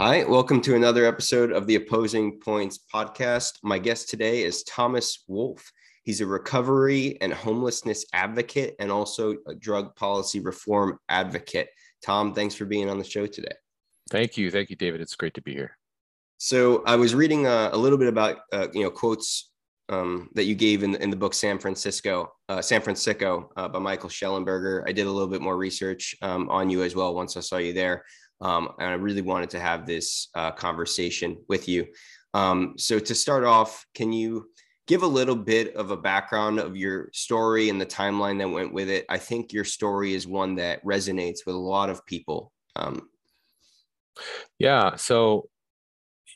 Hi, welcome to another episode of the Opposing Points podcast. My guest today is Thomas Wolf. He's a recovery and homelessness advocate and also a drug policy reform advocate. Tom, thanks for being on the show today. Thank you. Thank you, David. It's great to be here. So I was reading uh, a little bit about, uh, you know, quotes um, that you gave in, in the book San Fransicko, uh, San Fransicko uh, by Michael Shellenberger. I did a little bit more research um, on you as well once I saw you there. Um, and I really wanted to have this uh, conversation with you. Um, so to start off, can you give a little bit of a background of your story and the timeline that went with it? I think your story is one that resonates with a lot of people. Um, yeah. So,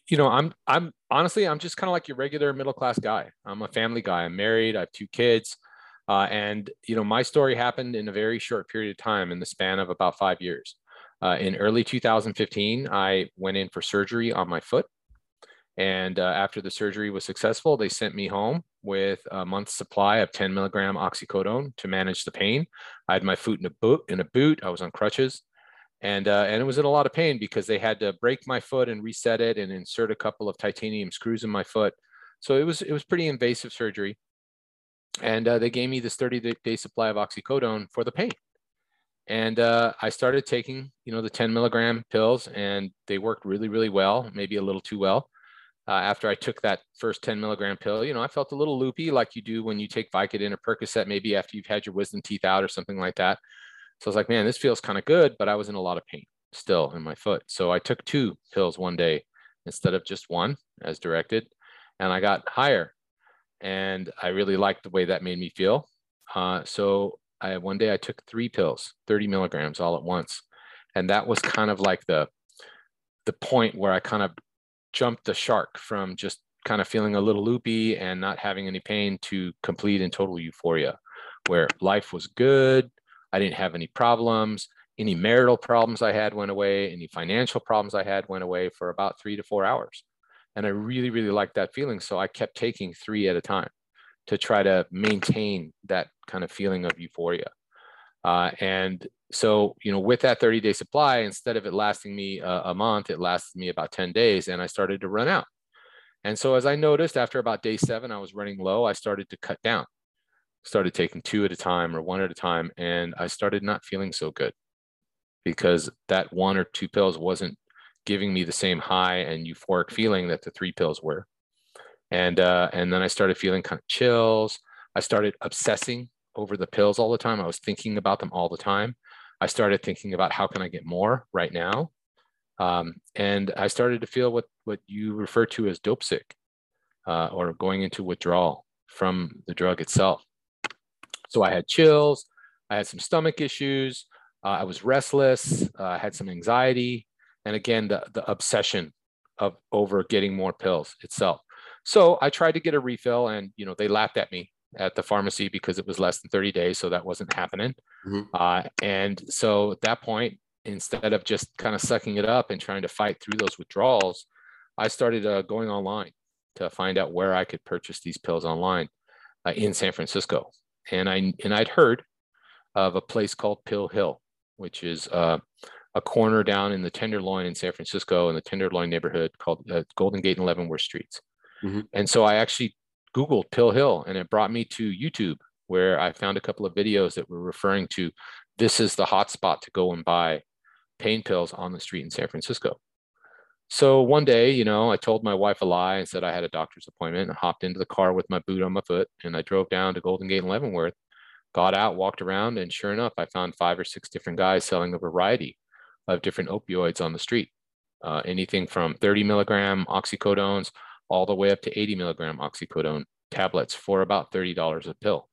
you know, I'm I'm honestly I'm just kind of like your regular middle class guy. I'm a family guy. I'm married. I have two kids. Uh, and you know, my story happened in a very short period of time, in the span of about five years. Uh, in early 2015, I went in for surgery on my foot. And uh, after the surgery was successful, they sent me home with a month's supply of 10 milligram oxycodone to manage the pain. I had my foot in a boot. In a boot, I was on crutches, and uh, and it was in a lot of pain because they had to break my foot and reset it and insert a couple of titanium screws in my foot. So it was it was pretty invasive surgery, and uh, they gave me this 30 day supply of oxycodone for the pain and uh, I started taking, you know, the 10 milligram pills, and they worked really, really well. Maybe a little too well. Uh, after I took that first 10 milligram pill, you know, I felt a little loopy, like you do when you take Vicodin or Percocet, maybe after you've had your wisdom teeth out or something like that. So I was like, man, this feels kind of good, but I was in a lot of pain still in my foot. So I took two pills one day instead of just one, as directed, and I got higher. And I really liked the way that made me feel. Uh, so I one day I took three pills, 30 milligrams all at once. And that was kind of like the the point where I kind of jumped the shark from just kind of feeling a little loopy and not having any pain to complete and total euphoria, where life was good. I didn't have any problems. Any marital problems I had went away. Any financial problems I had went away for about three to four hours. And I really, really liked that feeling. So I kept taking three at a time to try to maintain that kind of feeling of euphoria. Uh, and so, you know, with that 30 day supply, instead of it lasting me a, a, month, it lasted me about 10 days and I started to run out. And so, as I noticed after about day seven, I was running low, I started to cut down, started taking two at a time or one at a time. And I started not feeling so good because that one or two pills wasn't giving me the same high and euphoric feeling that the three pills were and uh, and then I started feeling kind of chills. I started obsessing over the pills all the time. I was thinking about them all the time. I started thinking about how can I get more right now, um, and I started to feel what what you refer to as dope sick, uh, or going into withdrawal from the drug itself. So I had chills. I had some stomach issues. Uh, I was restless. Uh, I had some anxiety, and again the the obsession of over getting more pills itself. So I tried to get a refill and, you know, they laughed at me at the pharmacy because it was less than 30 days. So that wasn't happening. Mm-hmm. Uh, and so at that point, instead of just kind of sucking it up and trying to fight through those withdrawals, I started uh, going online to find out where I could purchase these pills online uh, in San Francisco. And I and I'd heard of a place called Pill Hill, which is uh, a corner down in the Tenderloin in San Francisco in the Tenderloin neighborhood called uh, Golden Gate and Leavenworth Streets. Mm-hmm. And so I actually Googled Pill Hill and it brought me to YouTube where I found a couple of videos that were referring to this is the hot spot to go and buy pain pills on the street in San Francisco. So one day, you know, I told my wife a lie and said I had a doctor's appointment and hopped into the car with my boot on my foot and I drove down to Golden Gate and Leavenworth, got out, walked around, and sure enough, I found five or six different guys selling a variety of different opioids on the street. Uh, anything from 30 milligram oxycodones all the way up to 80 milligram oxycodone tablets for about $30 a pill.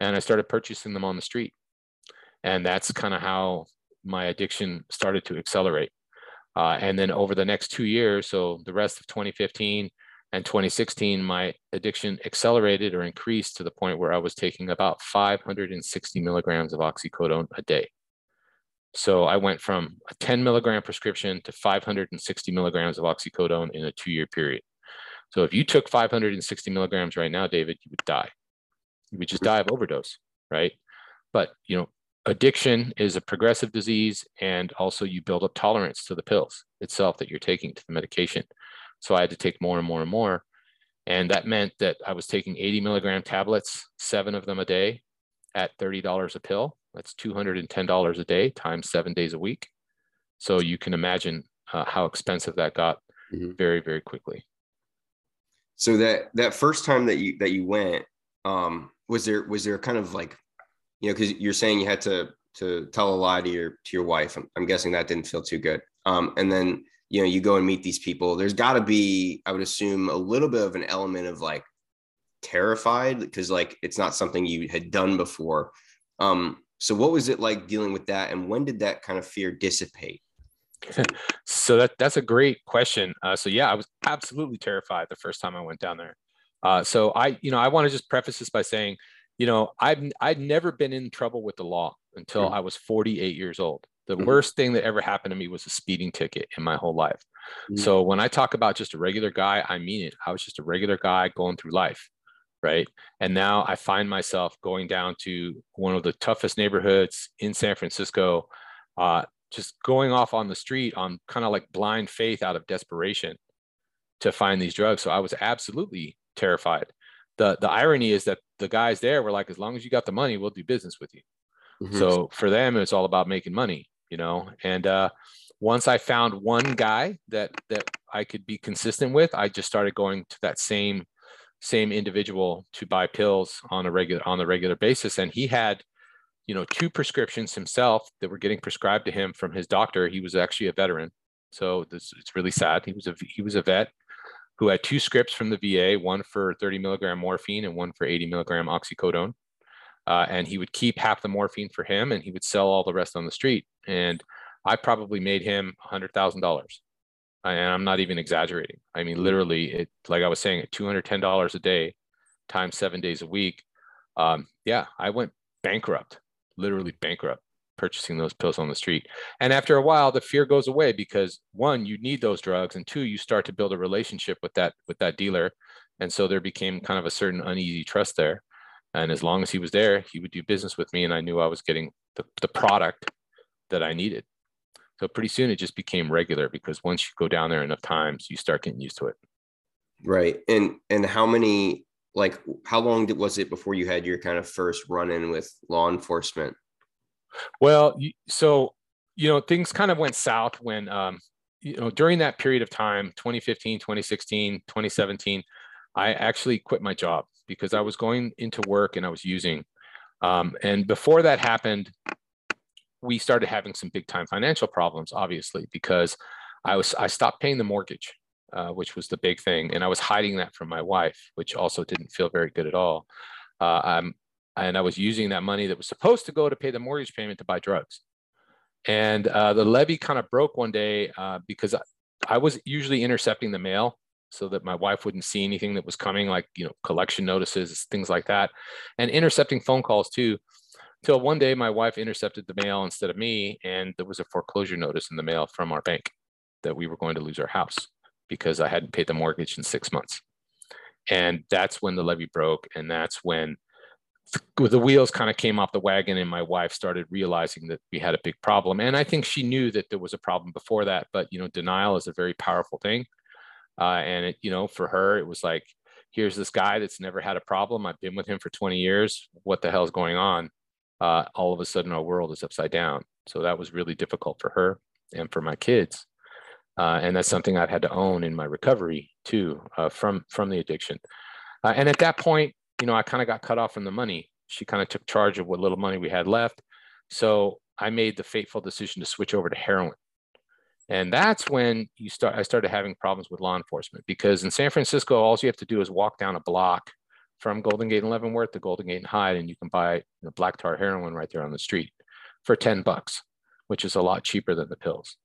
And I started purchasing them on the street. And that's kind of how my addiction started to accelerate. Uh, and then over the next two years, so the rest of 2015 and 2016, my addiction accelerated or increased to the point where I was taking about 560 milligrams of oxycodone a day. So I went from a 10 milligram prescription to 560 milligrams of oxycodone in a two year period. So if you took 560 milligrams right now, David, you would die. You would just die of overdose, right? But you know, addiction is a progressive disease, and also you build up tolerance to the pills itself that you're taking to the medication. So I had to take more and more and more. And that meant that I was taking 80 milligram tablets, seven of them a day at $30 a pill. That's $210 a day times seven days a week. So you can imagine uh, how expensive that got mm-hmm. very, very quickly. So that that first time that you that you went, um, was there was there kind of like, you know, because you're saying you had to to tell a lie to your to your wife. I'm, I'm guessing that didn't feel too good. Um, and then you know you go and meet these people. There's got to be, I would assume, a little bit of an element of like terrified because like it's not something you had done before. Um, so what was it like dealing with that, and when did that kind of fear dissipate? so that that's a great question. Uh, so yeah, I was absolutely terrified the first time I went down there. Uh, so I, you know, I want to just preface this by saying, you know, I've I'd never been in trouble with the law until mm-hmm. I was 48 years old. The mm-hmm. worst thing that ever happened to me was a speeding ticket in my whole life. Mm-hmm. So when I talk about just a regular guy, I mean it. I was just a regular guy going through life, right? And now I find myself going down to one of the toughest neighborhoods in San Francisco, uh, just going off on the street on kind of like blind faith out of desperation to find these drugs. So I was absolutely terrified. The the irony is that the guys there were like, as long as you got the money, we'll do business with you. Mm-hmm. So for them, it's all about making money, you know. And uh, once I found one guy that that I could be consistent with, I just started going to that same same individual to buy pills on a regular on a regular basis, and he had you know, two prescriptions himself that were getting prescribed to him from his doctor. He was actually a veteran, so this it's really sad. He was a he was a vet who had two scripts from the VA, one for 30 milligram morphine and one for 80 milligram oxycodone. Uh, and he would keep half the morphine for him, and he would sell all the rest on the street. And I probably made him hundred thousand dollars, and I'm not even exaggerating. I mean, literally, it like I was saying, at two hundred ten dollars a day, times seven days a week. Um, yeah, I went bankrupt literally bankrupt purchasing those pills on the street. And after a while, the fear goes away because one, you need those drugs, and two, you start to build a relationship with that with that dealer. And so there became kind of a certain uneasy trust there. And as long as he was there, he would do business with me, and I knew I was getting the, the product that I needed. So pretty soon it just became regular because once you go down there enough times, you start getting used to it. Right. And and how many like how long did, was it before you had your kind of first run in with law enforcement? Well so you know things kind of went south when um, you know during that period of time 2015 2016 2017 i actually quit my job because i was going into work and i was using. Um, and before that happened we started having some big time financial problems obviously because i was i stopped paying the mortgage uh, which was the big thing. And I was hiding that from my wife, which also didn't feel very good at all. Uh, and I was using that money that was supposed to go to pay the mortgage payment to buy drugs. And uh, the levee kind of broke one day uh, because I, I was usually intercepting the mail so that my wife wouldn't see anything that was coming, like you know collection notices, things like that, and intercepting phone calls too. Till one day, my wife intercepted the mail instead of me, and there was a foreclosure notice in the mail from our bank that we were going to lose our house because I hadn't paid the mortgage in six months. And that's when the levee broke. And that's when the wheels kind of came off the wagon and my wife started realizing that we had a big problem. And I think she knew that there was a problem before that, but you know, denial is a very powerful thing. Uh, and it, you know, for her, it was like, here's this guy that's never had a problem. I've been with him for 20 years. What the hell is going on? Uh, all of a sudden, our world is upside down. So that was really difficult for her and for my kids uh, and that's something I've had to own in my recovery too uh, from from the addiction. Uh, and at that point, you know, I kind of got cut off from the money. She kind of took charge of what little money we had left, so I made the fateful decision to switch over to heroin. And that's when you start. I started having problems with law enforcement because in San Francisco, all you have to do is walk down a block from Golden Gate and Leavenworth to Golden Gate and Hyde, and you can buy you know, black tar heroin right there on the street for ten bucks, which is a lot cheaper than the pills.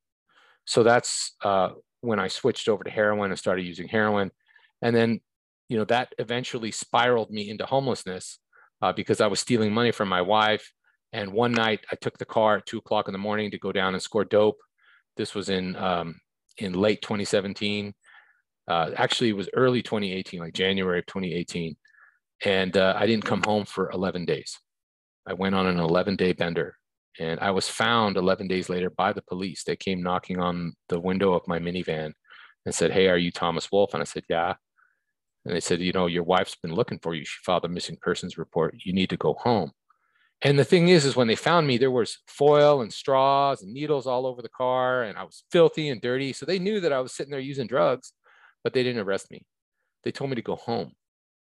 So that's uh, when I switched over to heroin and started using heroin. And then, you know, that eventually spiraled me into homelessness uh, because I was stealing money from my wife. And one night I took the car at two o'clock in the morning to go down and score dope. This was in um, in late 2017. Uh, actually, it was early 2018, like January of 2018. And uh, I didn't come home for 11 days. I went on an 11 day bender And I was found 11 days later by the police. They came knocking on the window of my minivan and said, Hey, are you Thomas Wolf? And I said, Yeah. And they said, You know, your wife's been looking for you. She filed a missing persons report. You need to go home. And the thing is, is when they found me, there was foil and straws and needles all over the car, and I was filthy and dirty. So they knew that I was sitting there using drugs, but they didn't arrest me. They told me to go home.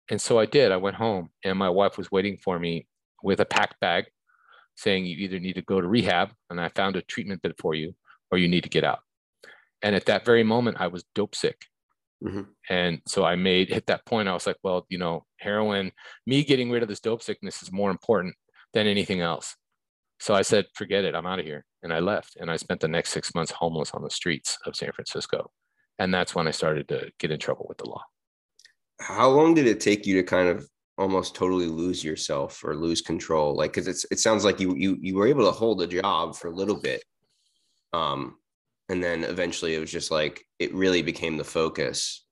And so I did. I went home, and my wife was waiting for me with a packed bag saying you either need to go to rehab, and I found a treatment bed for you, or you need to get out. And at that very moment, I was dope sick. Mm-hmm. And so I made at that point, I was like, well, you know, heroin, me getting rid of this dope sickness is more important than anything else. So I said, forget it, I'm out of here. And I left. And I spent the next six months homeless on the streets of San Francisco. And that's when I started to get in trouble with the law. How long did it take you to kind of almost totally lose yourself or lose control? Like, cause it's, it sounds like you, you, you were able to hold a job for a little bit. Um, and then eventually it was just like, it really became the focus.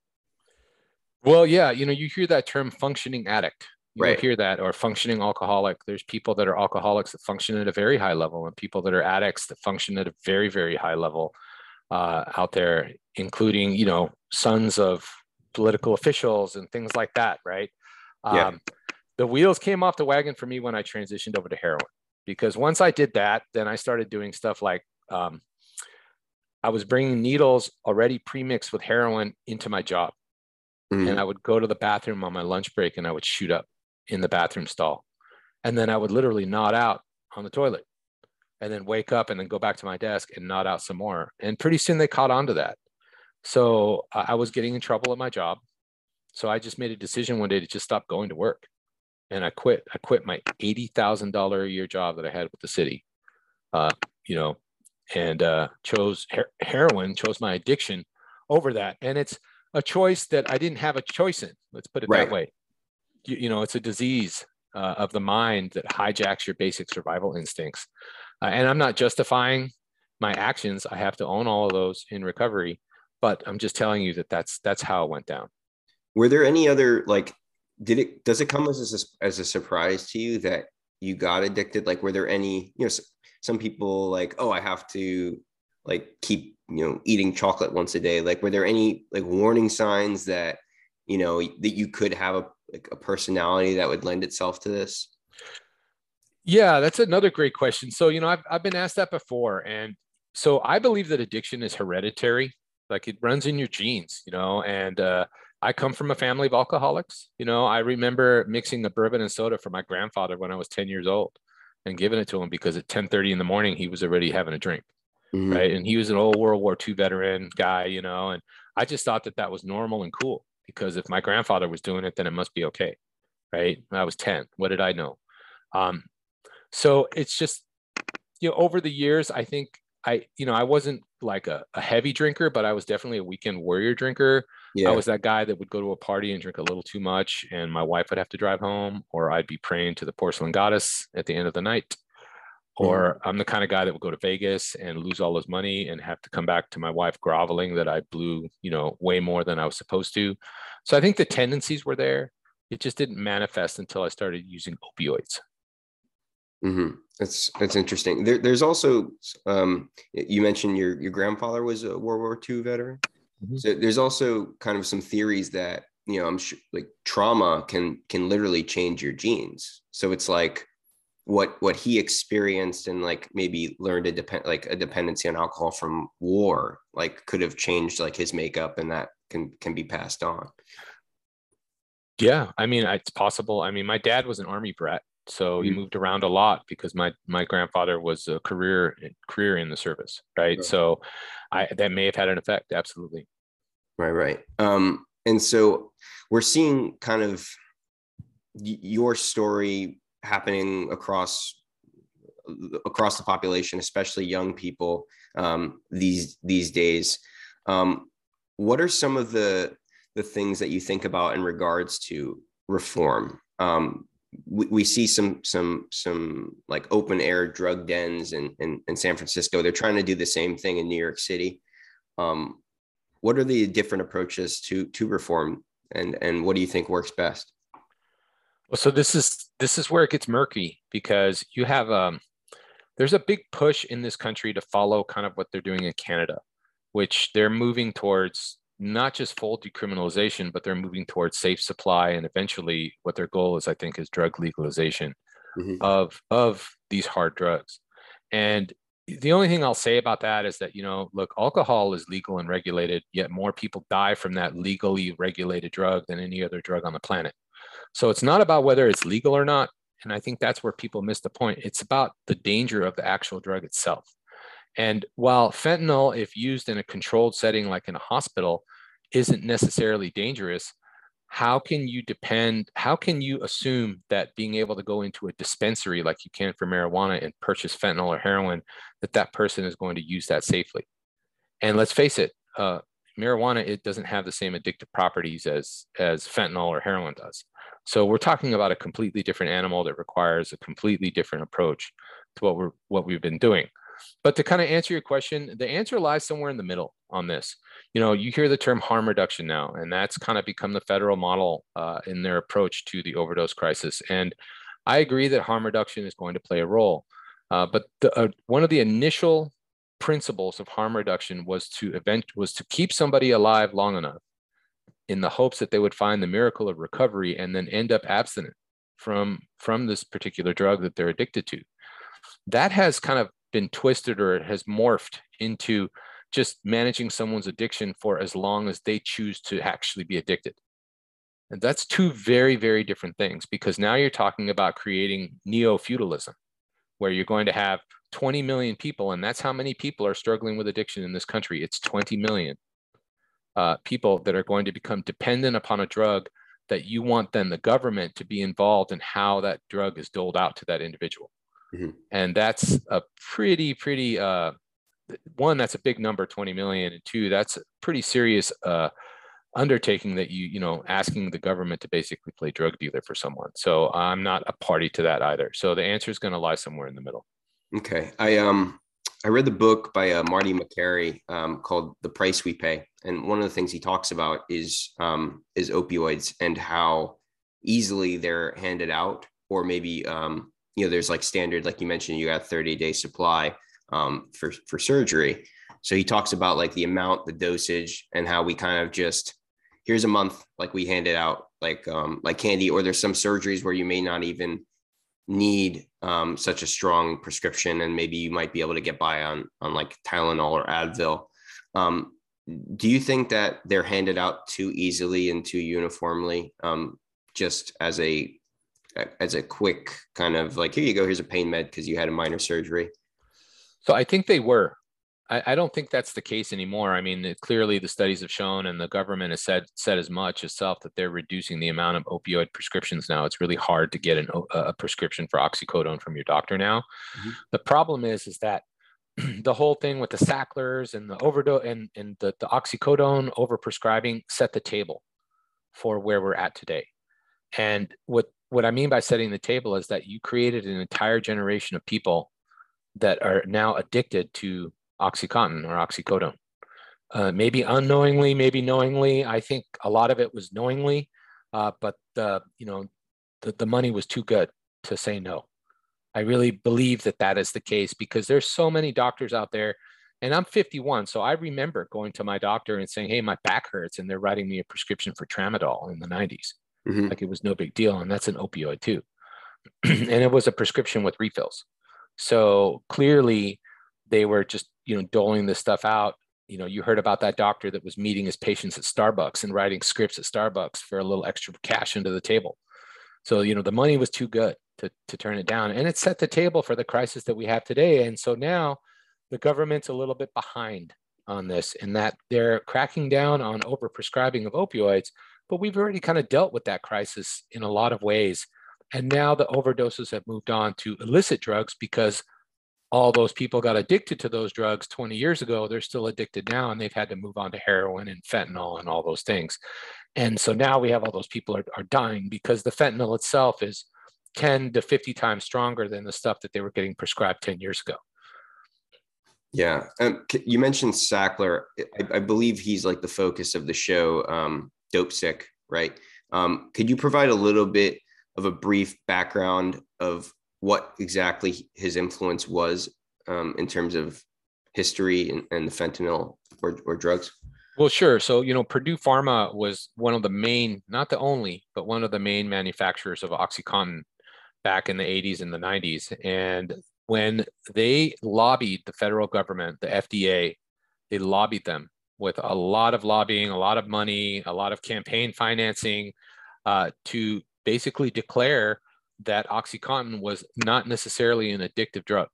Well, yeah. You know, you hear that term functioning addict you right. hear that or functioning alcoholic there's people that are alcoholics that function at a very high level and people that are addicts that function at a very very high level uh, out there including you know sons of political officials and things like that right yeah. Um, the wheels came off the wagon for me when i transitioned over to heroin because once i did that then i started doing stuff like um, i was bringing needles already pre-mixed with heroin into my job mm-hmm. and i would go to the bathroom on my lunch break and i would shoot up in the bathroom stall. And then I would literally nod out on the toilet and then wake up and then go back to my desk and nod out some more. And pretty soon they caught on to that. So I was getting in trouble at my job. So I just made a decision one day to just stop going to work. And I quit. I quit my $80,000 a year job that I had with the city, uh, you know, and uh, chose her- heroin, chose my addiction over that. And it's a choice that I didn't have a choice in. Let's put it right. that way you, you know, it's a disease uh, of the mind that hijacks your basic survival instincts. Uh, and I'm not justifying my actions. I have to own all of those in recovery, but I'm just telling you that that's that's how it went down. Were there any other like? Did it does it come as a, as a surprise to you that you got addicted? Like, were there any? You know, some people like, oh, I have to like keep you know eating chocolate once a day. Like, were there any like warning signs that you know that you could have a like a personality that would lend itself to this? Yeah, that's another great question. So, you know, I've, I've been asked that before. And so I believe that addiction is hereditary, like it runs in your genes, you know, and uh, I come from a family of alcoholics. You know, I remember mixing the bourbon and soda for my grandfather when I was 10 years old and giving it to him because at 10 30 in the morning, he was already having a drink. Mm-hmm. Right. And he was an old World War II veteran guy, you know, and I just thought that that was normal and cool because if my grandfather was doing it, then it must be okay, right? I was 10. What did I know? Um, so it's just, you know, over the years, I think I, you know, I wasn't like a, a heavy drinker, but I was definitely a weekend warrior drinker. Yeah. I was that guy that would go to a party and drink a little too much, and my wife would have to drive home, or I'd be praying to the porcelain goddess at the end of the night. Mm-hmm. Or I'm the kind of guy that would go to Vegas and lose all his money and have to come back to my wife groveling that I blew, you know, way more than I was supposed to. So I think the tendencies were there. It just didn't manifest until I started using opioids. Mm-hmm. That's that's interesting. There, there's also um, you mentioned your your grandfather was a World War II veteran. Mm-hmm. So there's also kind of some theories that you know I'm sure like trauma can can literally change your genes. So it's like what what he experienced and like maybe learned a depend like a dependency on alcohol from war like could have changed like his makeup and that can can be passed on yeah i mean it's possible i mean my dad was an army brat so mm-hmm. he moved around a lot because my my grandfather was a career career in the service right, right. so i that may have had an effect absolutely right right um and so we're seeing kind of your story happening across across the population, especially young people um, these these days. Um, what are some of the the things that you think about in regards to reform? Um, we, we, see some some some like open air drug dens in, in, in San Francisco. They're trying to do the same thing in New York City. What are the different approaches to to reform, and and what do you think works best? Well, so this is this is where it gets murky because you have um, there's a big push in this country to follow kind of what they're doing in Canada, which they're moving towards not just full decriminalization, but they're moving towards safe supply and eventually what their goal is, I think, is drug legalization mm-hmm. of of these hard drugs. And the only thing I'll say about that is that, you know, look, alcohol is legal and regulated, yet more people die from that legally regulated drug than any other drug on the planet. So it's not about whether it's legal or not. And I think that's where people miss the point. It's about the danger of the actual drug itself. And while fentanyl, if used in a controlled setting like in a hospital, isn't necessarily dangerous, how can you depend, how can you assume that being able to go into a dispensary like you can for marijuana and purchase fentanyl or heroin, that that person is going to use that safely? And let's face it, uh, marijuana, it doesn't have the same addictive properties as, as fentanyl or heroin does. So we're talking about a completely different animal that requires a completely different approach to what we're, what we've been doing. But to kind of answer your question, the answer lies somewhere in the middle on this. You know, you hear the term harm reduction now, and that's kind of become the federal model uh, in their approach to the overdose crisis. And I agree that harm reduction is going to play a role. Uh, but the, uh, one of the initial principles of harm reduction was to event was to keep somebody alive long enough in the hopes that they would find the miracle of recovery and then end up abstinent from from this particular drug that they're addicted to that has kind of been twisted or it has morphed into just managing someone's addiction for as long as they choose to actually be addicted. And that's two very, very different things because now you're talking about creating neo feudalism, where you're going to have 20 million people, and that's how many people are struggling with addiction in this country. It's 20 million uh, people that are going to become dependent upon a drug that you want then the government to be involved in how that drug is doled out to that individual. Mm-hmm. And that's a pretty, pretty, uh, one, that's a big number, 20 million. And two, that's a pretty serious uh, undertaking that you, you know, asking the government to basically play drug dealer for someone. So I'm not a party to that either. So the answer is going to lie somewhere in the middle. Okay. I, um, I read the book by uh, Marty Makary um, called "The Price We Pay," and one of the things he talks about is um, is opioids and how easily they're handed out, or maybe um, you know, there's like standard, like you mentioned, you got 30 day supply um, for, for surgery. So he talks about like the amount, the dosage, and how we kind of just here's a month, like we hand it out like um, like candy, or there's some surgeries where you may not even need um, such a strong prescription, and maybe you might be able to get by on on like Tylenol or Advil. Um, do you think that they're handed out too easily and too uniformly, um, just as a as a quick kind of like here you go here's a pain med because you had a minor surgery? So i think they were. I, I, don't think that's the case anymore. I mean clearly the studies have shown and the government has said said as much itself that they're reducing the amount of opioid prescriptions now. It's really hard to get an, a prescription for oxycodone from your doctor now. Mm-hmm. the problem is is that the whole thing with the Sacklers and the overdose and, and the, the oxycodone overprescribing set the table for where we're at today. And what what I mean by setting the table is that you created an entire generation of people that are now addicted to Oxycontin or Oxycodone. Uh, maybe unknowingly, maybe knowingly. I think a lot of it was knowingly, uh, but the you know the, the money was too good to say no. I really believe that that is the case because there's so many doctors out there, and I'm 51, so I remember going to my doctor and saying, "Hey, my back hurts," and they're writing me a prescription for tramadol in the 90s mm-hmm. like it was no big deal. And that's an opioid too. and it was a prescription with refills. So clearly they were just, you know, doling this stuff out. You know, you heard about that doctor that was meeting his patients at Starbucks and writing scripts at Starbucks for a little extra cash into the table. So, you know, the money was too good to, to turn it down. And it set the table for the crisis that we have today. And so now the government's a little bit behind on this in that they're cracking down on overprescribing of opioids, but we've already kind of dealt with that crisis in a lot of ways. And now the overdoses have moved on to illicit drugs because all those people got addicted to those drugs 20 years ago. They're still addicted now, and they've had to move on to heroin and fentanyl and all those things. And so now we have all those people are, are dying because the fentanyl itself is 10 to 50 times stronger than the stuff that they were getting prescribed 10 years ago. Yeah. Um, you mentioned Sackler. I, I, believe he's like the focus of the show. Um, Dopesick, right? Um, could you provide a little bit of a brief background of what exactly his influence was um, in terms of history and, and the fentanyl or, or drugs? Well, sure. So, you know, Purdue Pharma was one of the main, not the only, but one of the main manufacturers of OxyContin back in the 80s and the 90s. And when they lobbied the federal government, the FDA, they lobbied them with a lot of lobbying, a lot of money, a lot of campaign financing uh, to basically declare that OxyContin was not necessarily an addictive drug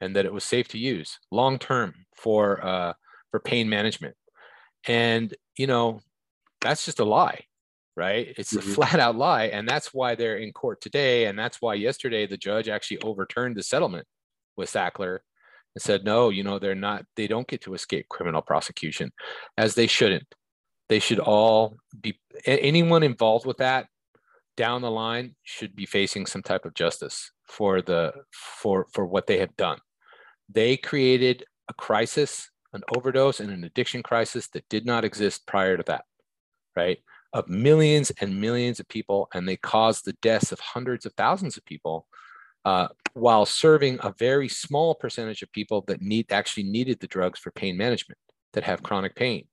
and that it was safe to use long term for uh, for pain management. And you know, that's just a lie, right? It's mm-hmm. a flat out lie, and that's why they're in court today, and that's why yesterday the judge actually overturned the settlement with Sackler and said, no, you know, they're not, they don't get to escape criminal prosecution, as they shouldn't. They should all be anyone involved with that down the line should be facing some type of justice for the for for what they have done they created a crisis an overdose and an addiction crisis that did not exist prior to that right of millions and millions of people and they caused the deaths of hundreds of thousands of people uh, while serving a very small percentage of people that need actually needed the drugs for pain management that have chronic pain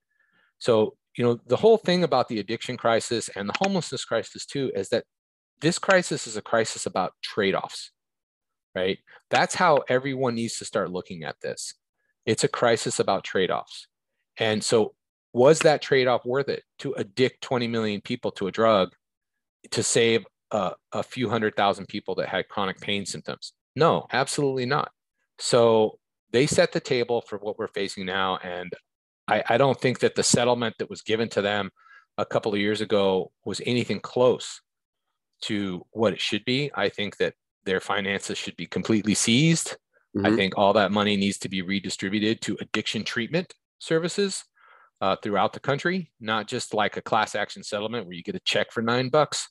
so you know, the whole thing about the addiction crisis and the homelessness crisis too is that this crisis is a crisis about trade-offs, right? That's how everyone needs to start looking at this. It's a crisis about trade-offs. And so was that trade-off worth it to addict 20 million people to a drug to save a, a few hundred thousand people that had chronic pain symptoms? No, absolutely not. So they set the table for what we're facing now. And I, I don't think that the settlement that was given to them a couple of years ago was anything close to what it should be. I think that their finances should be completely seized. Mm-hmm. I think all that money needs to be redistributed to addiction treatment services uh, throughout the country, not just like a class action settlement where you get a check for nine bucks.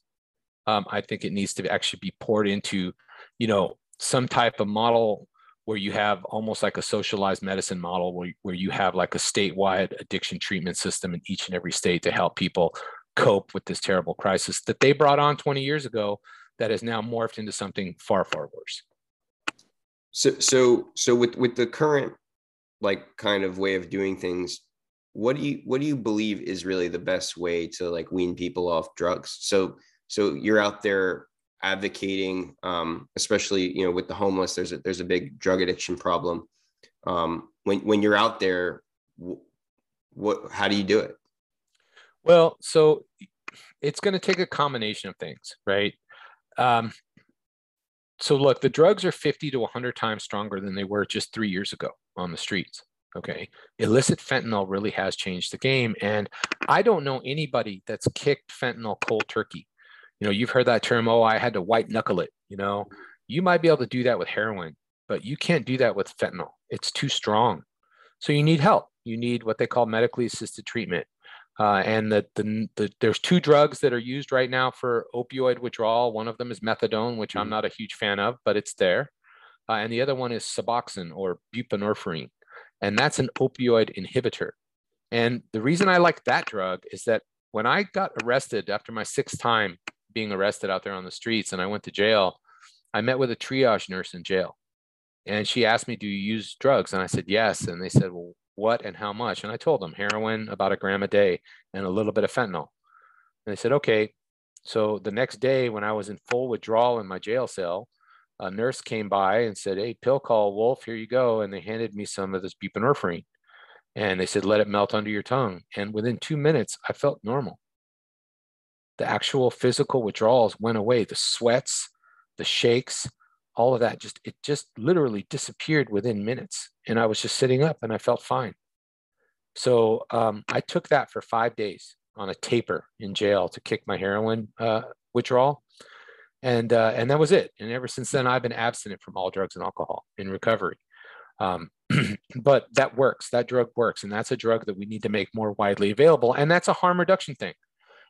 Um, I think it needs to actually be poured into, you know, some type of model where you have almost like a socialized medicine model where, where you have like a statewide addiction treatment system in each and every state to help people cope with this terrible crisis that they brought on 20 years ago that has now morphed into something far far worse. So so so with with the current like kind of way of doing things what do you what do you believe is really the best way to like wean people off drugs? So so you're out there advocating, um, especially you know with the homeless. There's a there's a big drug addiction problem. Um, when when you're out there, what how do you do it? Well, so it's going to take a combination of things, right? Um, so look, the drugs are 50 to 100 times stronger than they were just three years ago on the streets. Okay. Illicit fentanyl really has changed the game. And I don't know anybody that's kicked fentanyl cold turkey you know you've heard that term oh i had to white knuckle it you know? You might be able to do that with heroin but you can't do that with fentanyl. It's too strong. So you need help. You need what they call medically assisted treatment. Uh, and the, the, the, there's two drugs that are used right now for opioid withdrawal. One of them is methadone which i'm mm-hmm. not a huge fan of but it's there. Uh, and the other one is suboxone or buprenorphine and that's an opioid inhibitor. And the reason i like that drug is that when i got arrested after my sixth time being arrested out there on the streets and I went to jail, I met with a triage nurse in jail. And she asked me, Do you use drugs? And I said, Yes. And they said, Well, what and how much? And I told them heroin, about a gram a day, and a little bit of fentanyl. And they said, Okay. So the next day, when I was in full withdrawal in my jail cell, a nurse came by and said, Hey, pill call Wolf, here you go. And they handed me some of this buprenorphine. And they said, Let it melt under your tongue. And within two minutes, I felt normal the actual physical withdrawals went away. The sweats the shakes all of that just it just literally disappeared within minutes. And i was just sitting up and i felt fine. So um, i took that for five days on a taper in jail to kick my heroin uh, withdrawal. And uh, and that was it. And ever since then i've been abstinent from all drugs and alcohol in recovery. Um, but that works. That drug works. And that's a drug that we need to make more widely available. And that's a harm reduction thing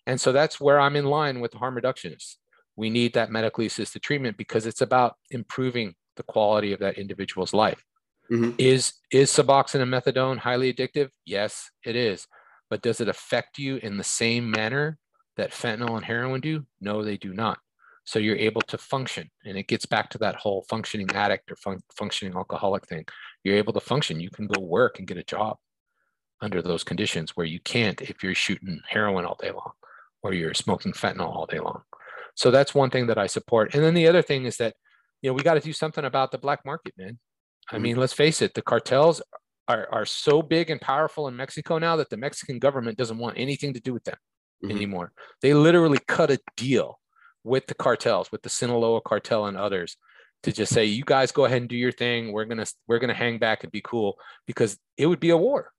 and so that's where I'm in line with the harm reductionists. We need that medically assisted treatment because it's about improving the quality of that individual's life. Mm-hmm. Is is Suboxone and methadone highly addictive? Yes, it is. But does it affect you in the same manner that fentanyl and heroin do? No, they do not. So you're able to function. And it gets back to that whole functioning addict or fun- functioning alcoholic thing. You're able to function. You can go work and get a job under those conditions where you can't if you're shooting heroin all day long or you're smoking fentanyl all day long. So that's one thing that I support. And then the other thing is that, you know, we got to do something about the black market, man. I mm-hmm. mean, let's face it, the cartels are, are so big and powerful in Mexico now that the Mexican government doesn't want anything to do with them mm-hmm. anymore. They literally cut a deal with the cartels, with the Sinaloa cartel and others to just say, you guys go ahead and do your thing. We're going to, we're going to hang back and be cool because it would be a war.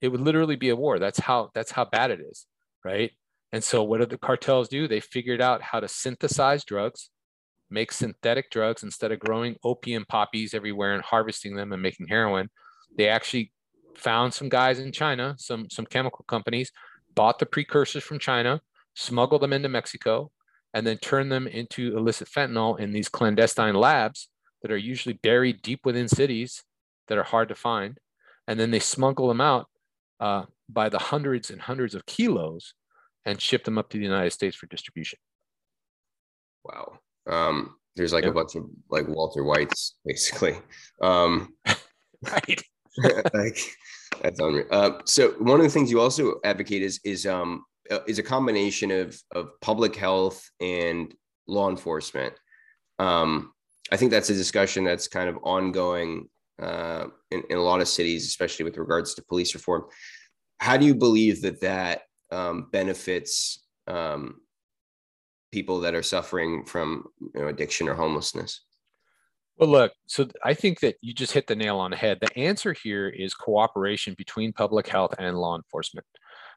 It would literally be a war. That's how, that's how bad it is. Right. And so what did the cartels do? They figured out how to synthesize drugs, make synthetic drugs instead of growing opium poppies everywhere and harvesting them and making heroin. They actually found some guys in China, some some chemical companies, bought the precursors from China, smuggled them into Mexico, and then turned them into illicit fentanyl in these clandestine labs that are usually buried deep within cities that are hard to find. And then they smuggle them out uh, by the hundreds and hundreds of kilos and ship them up to the United States for distribution. Wow. Um, there's like a bunch of like Walter Whites, basically. Um, right. like that's unreal. Uh, so one of the things you also advocate is is um uh, is a combination of of public health and law enforcement. Um, I think that's a discussion that's kind of ongoing uh, in, in a lot of cities, especially with regards to police reform. How do you believe that that um, benefits um, people that are suffering from you know, addiction or homelessness? Well, look, so I think that you just hit the nail on the head. The answer here is cooperation between public health and law enforcement.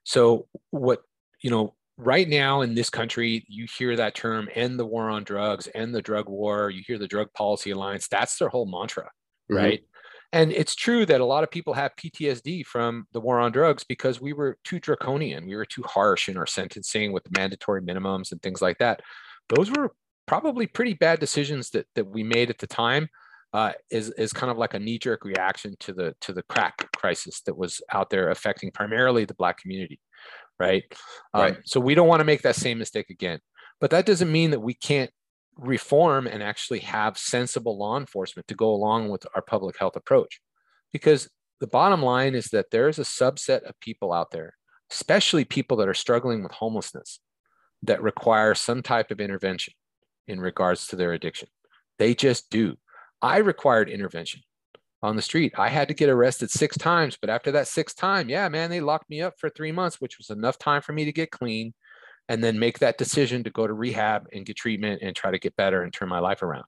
So, what, you know, right now in this country, you hear that term end the war on drugs, end the drug war, you hear the Drug Policy Alliance. That's their whole mantra, mm-hmm. right? And it's true that a lot of people have PTSD from the war on drugs because we were too draconian. We were too harsh in our sentencing with mandatory minimums and things like that. Those were probably pretty bad decisions that, that we made at the time. Uh, is is kind of like a knee jerk reaction to the to the crack crisis that was out there affecting primarily the black community, right? Um, right. So we don't want to make that same mistake again. But that doesn't mean that we can't reform and actually have sensible law enforcement to go along with our public health approach. Because the bottom line is that there is a subset of people out there, especially people that are struggling with homelessness, that require some type of intervention in regards to their addiction. They just do. I required intervention on the street. I had to get arrested six times, but after that sixth time, yeah, man, they locked me up for three months, which was enough time for me to get clean and then make that decision to go to rehab and get treatment and try to get better and turn my life around.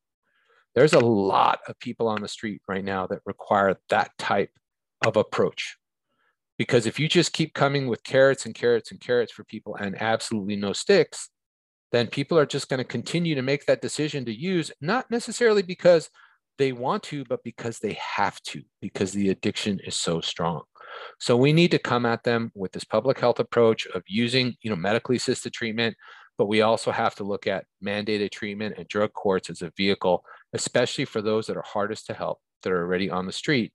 There's a lot of people on the street right now that require that type of approach. Because if you just keep coming with carrots and carrots and carrots for people and absolutely no sticks, then people are just going to continue to make that decision to use, not necessarily because they want to, but because they have to, because the addiction is so strong. So we need to come at them with this public health approach of using, you know, medically assisted treatment, but we also have to look at mandated treatment and drug courts as a vehicle, especially for those that are hardest to help, that are already on the street,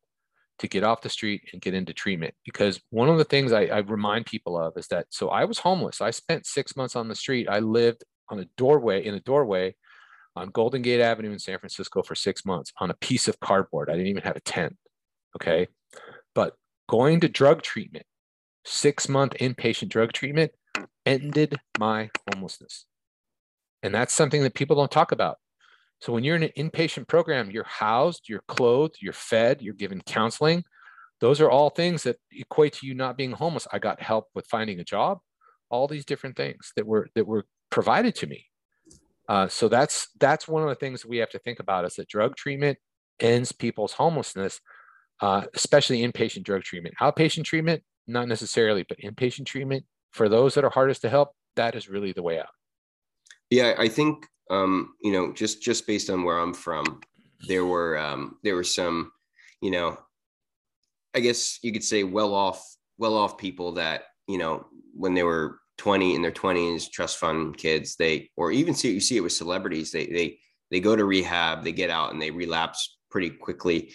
to get off the street and get into treatment. Because one of the things I, I remind people of is that so I was homeless. I spent six months on the street. I lived on a doorway in a doorway on Golden Gate Avenue in San Francisco for six months on a piece of cardboard. I didn't even have a tent. Okay. Going to drug treatment, six month inpatient drug treatment, ended my homelessness. And that's something that people don't talk about. So when you're in an inpatient program, you're housed, you're clothed, you're fed, you're given counseling. Those are all things that equate to you not being homeless. I got help with finding a job, all these different things that were that were provided to me. Uh, so that's that's one of the things we have to think about is that drug treatment ends people's homelessness uh, especially inpatient drug treatment. Outpatient treatment, not necessarily, but inpatient treatment for those that are hardest to help, that is really the way out. Yeah, I think um, you know, just just based on where I'm from, there were um, there were some, you know, I guess you could say well off well off people that you know when they were 20 in their 20s, trust fund kids, they or even see you see it with celebrities, they they they go to rehab, they get out and they relapse pretty quickly.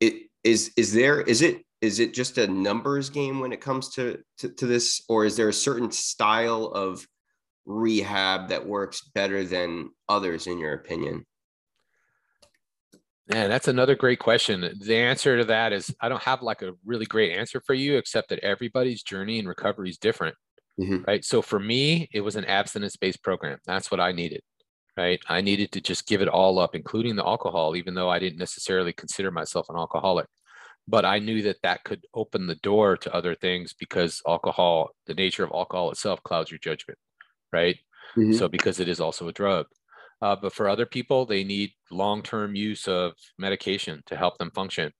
It is is there is it is it just a numbers game when it comes to, to, to this or is there a certain style of rehab that works better than others, in your opinion? Man, that's another great question. The answer to that is I don't have like a really great answer for you, except that everybody's journey and recovery is different. Mm-hmm. Right. So for me, it was an abstinence based program. That's what I needed. Right. I needed to just give it all up, including the alcohol, even though I didn't necessarily consider myself an alcoholic. But I knew that that could open the door to other things because alcohol, the nature of alcohol itself, clouds your judgment. Right. Mm-hmm. So because it is also a drug. Uh, but for other people, they need long-term use of medication to help them function.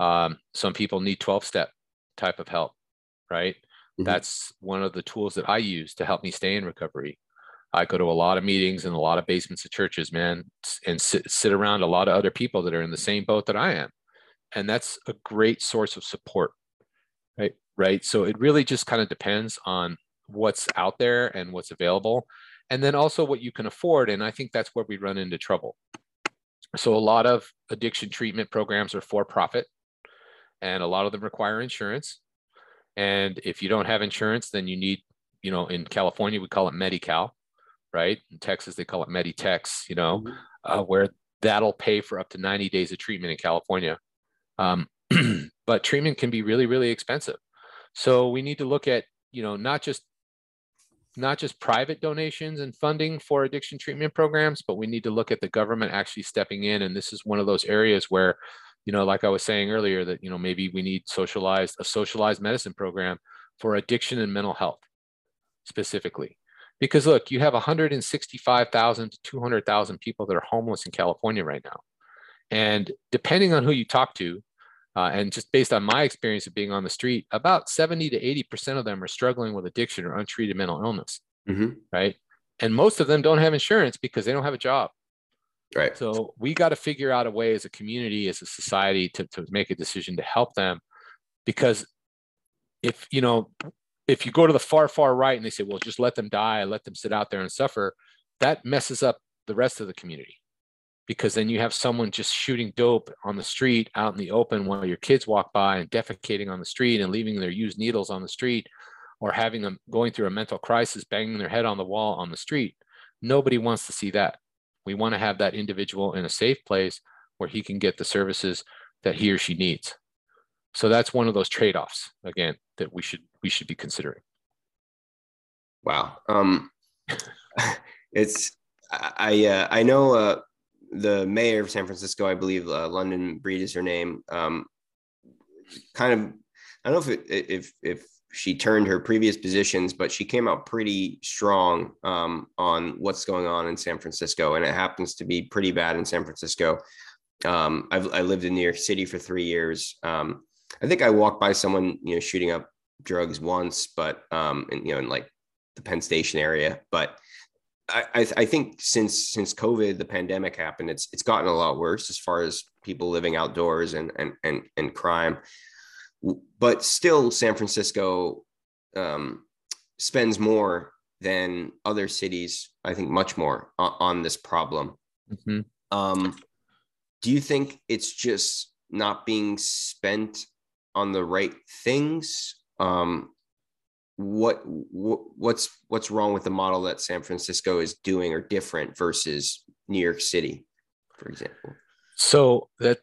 Um, some people need 12-step type of help, right? Mm-hmm. That's one of the tools that I use to help me stay in recovery. I go to a lot of meetings in a lot of basements of churches, man, and sit, sit around a lot of other people that are in the same boat that I am. And that's a great source of support, right? Right. So it really just kind of depends on what's out there and what's available and then also what you can afford. And I think that's where we run into trouble. So a lot of addiction treatment programs are for profit, and a lot of them require insurance. And if you don't have insurance, then you need, you know, in California we call it Medi-Cal, right? In Texas they call it Meditex, you know, mm-hmm. uh, where that'll pay for up to 90 days of treatment in California. Um, but treatment can be really, really expensive. So we need to look at, you know, not just not just private donations and funding for addiction treatment programs, but we need to look at the government actually stepping in. And this is one of those areas where, you know, like I was saying earlier, that, you know, maybe we need socialized, a socialized medicine program for addiction and mental health specifically. Because look, you have 165,000 to 200,000 people that are homeless in California right now. And depending on who you talk to, uh, and just based on my experience of being on the street, about 70 to 80% of them are struggling with addiction or untreated mental illness. Mm-hmm. Right. And most of them don't have insurance because they don't have a job. Right. So we got to figure out a way as a community, as a society to, to make a decision to help them. Because if, you know, if you go to the far, far right and they say, well, just let them die, let them sit out there and suffer, that messes up the rest of the community. Because then you have someone just shooting dope on the street out in the open while your kids walk by and defecating on the street and leaving their used needles on the street or having them going through a mental crisis banging their head on the wall on the street. Nobody wants to see that. We want to have that individual in a safe place where he can get the services that he or she needs so that's one of those trade-offs again that we should we should be considering wow um it's i uh, i know uh the mayor of San Francisco, I believe uh, London Breed is her name, um, kind of, I don't know if, it, if, if she turned her previous positions, but she came out pretty strong um, on what's going on in San Francisco. And it happens to be pretty bad in San Francisco. Um, I've, I lived in New York City for three years. Um, I think I walked by someone, you know, shooting up drugs once, but, um, and, you know, in like the Penn Station area, but I, I think since since COVID, the pandemic happened, it's it's gotten a lot worse as far as people living outdoors and and and, and crime. But still, San Francisco um, spends more than other cities. I think much more on, on this problem. Mm-hmm. Um, do you think it's just not being spent on the right things? Um, what, what's what's wrong with the model that San Francisco is doing or different versus New York City, for example? So that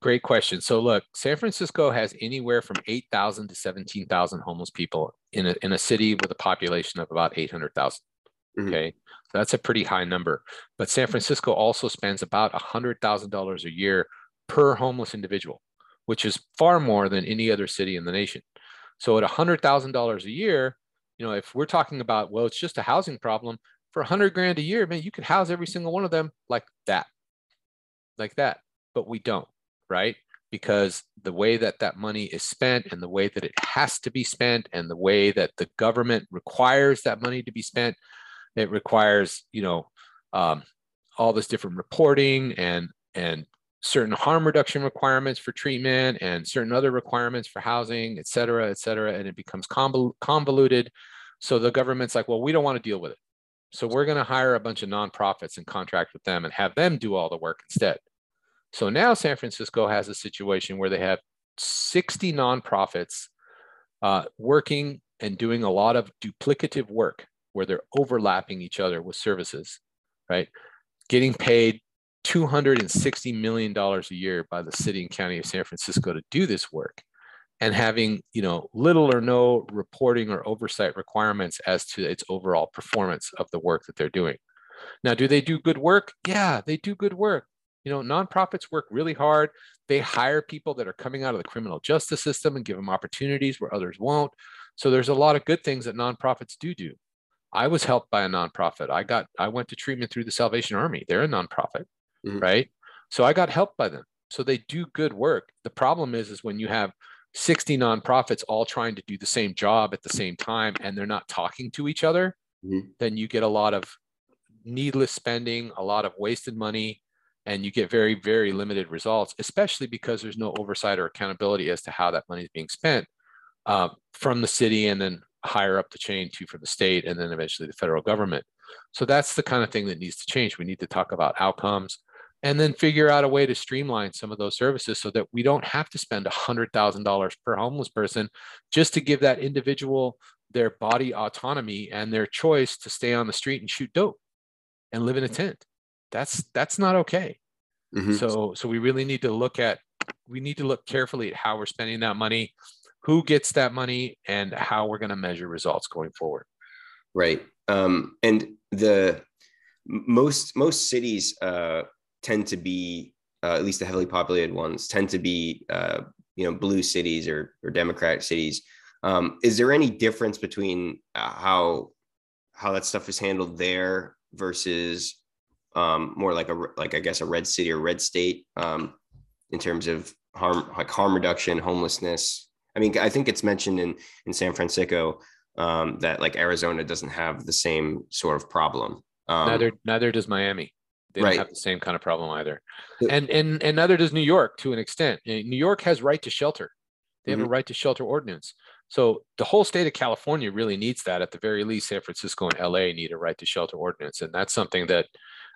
great question. So look, San Francisco has anywhere from 8,000 to 17,000 homeless people in a, in a city with a population of about 800,000. Mm-hmm. Okay. So that's a pretty high number. But San Francisco also spends about $100,000 a year per homeless individual, which is far more than any other city in the nation. So at $100,000 a year, you know, if we're talking about, well, it's just a housing problem for 100 grand a year, man, you could house every single one of them like that, like that. But we don't, right? Because the way that that money is spent and the way that it has to be spent and the way that the government requires that money to be spent, it requires, you know, um, all this different reporting and and certain harm reduction requirements for treatment and certain other requirements for housing, et cetera, et cetera. And it becomes convoluted. So the government's like, well, we don't want to deal with it. So we're going to hire a bunch of nonprofits and contract with them and have them do all the work instead. So now San Francisco has a situation where they have 60 nonprofits uh, working and doing a lot of duplicative work. where they're overlapping each other with services, right? Getting paid $260 million a year by the city and county of San Francisco to do this work. And having you know little or no reporting or oversight requirements as to its overall performance of the work that they're doing. Now do they do good work? Yeah they do good work. You know nonprofits work really hard. They hire people that are coming out of the criminal justice system and give them opportunities where others won't. So there's a lot of good things that nonprofits do do. I was helped by a nonprofit. I got i went to treatment through the salvation army. They're a nonprofit mm-hmm. right so i got helped by them so they do good work the problem is is when you have 60 nonprofits all trying to do the same job at the same time and they're not talking to each other, mm-hmm. then you get a lot of needless spending, a lot of wasted money, and you get very, very limited results, especially because there's no oversight or accountability as to how that money is being spent uh, from the city and then higher up the chain to from the state and then eventually the federal government. So that's the kind of thing that needs to change. We need to talk about outcomes and then figure out a way to streamline some of those services so that we don't have to spend $100,000 per homeless person just to give that individual their body autonomy and their choice to stay on the street and shoot dope and live in a tent. That's that's not okay. Mm-hmm. So so we really need to look at we need to look carefully at how we're spending that money, who gets that money, and how we're going to measure results going forward. Right. Um, and the most most cities uh, tend to be uh, at least the heavily populated ones tend to be uh, you know blue cities or or democratic cities um, is there any difference between uh, how how that stuff is handled there versus um, more like a like I guess a red city or red state um, in terms of harm like harm reduction, homelessness. I mean, I think it's mentioned in in San Francisco um, that like Arizona doesn't have the same sort of problem. Um, neither neither does Miami. They right. don't have the same kind of problem either. And and and neither does New York to an extent. New York has right to shelter. They have mm-hmm. a right to shelter ordinance. So the whole state of California really needs that. At the very least, San Francisco and LA need a right to shelter ordinance, and that's something that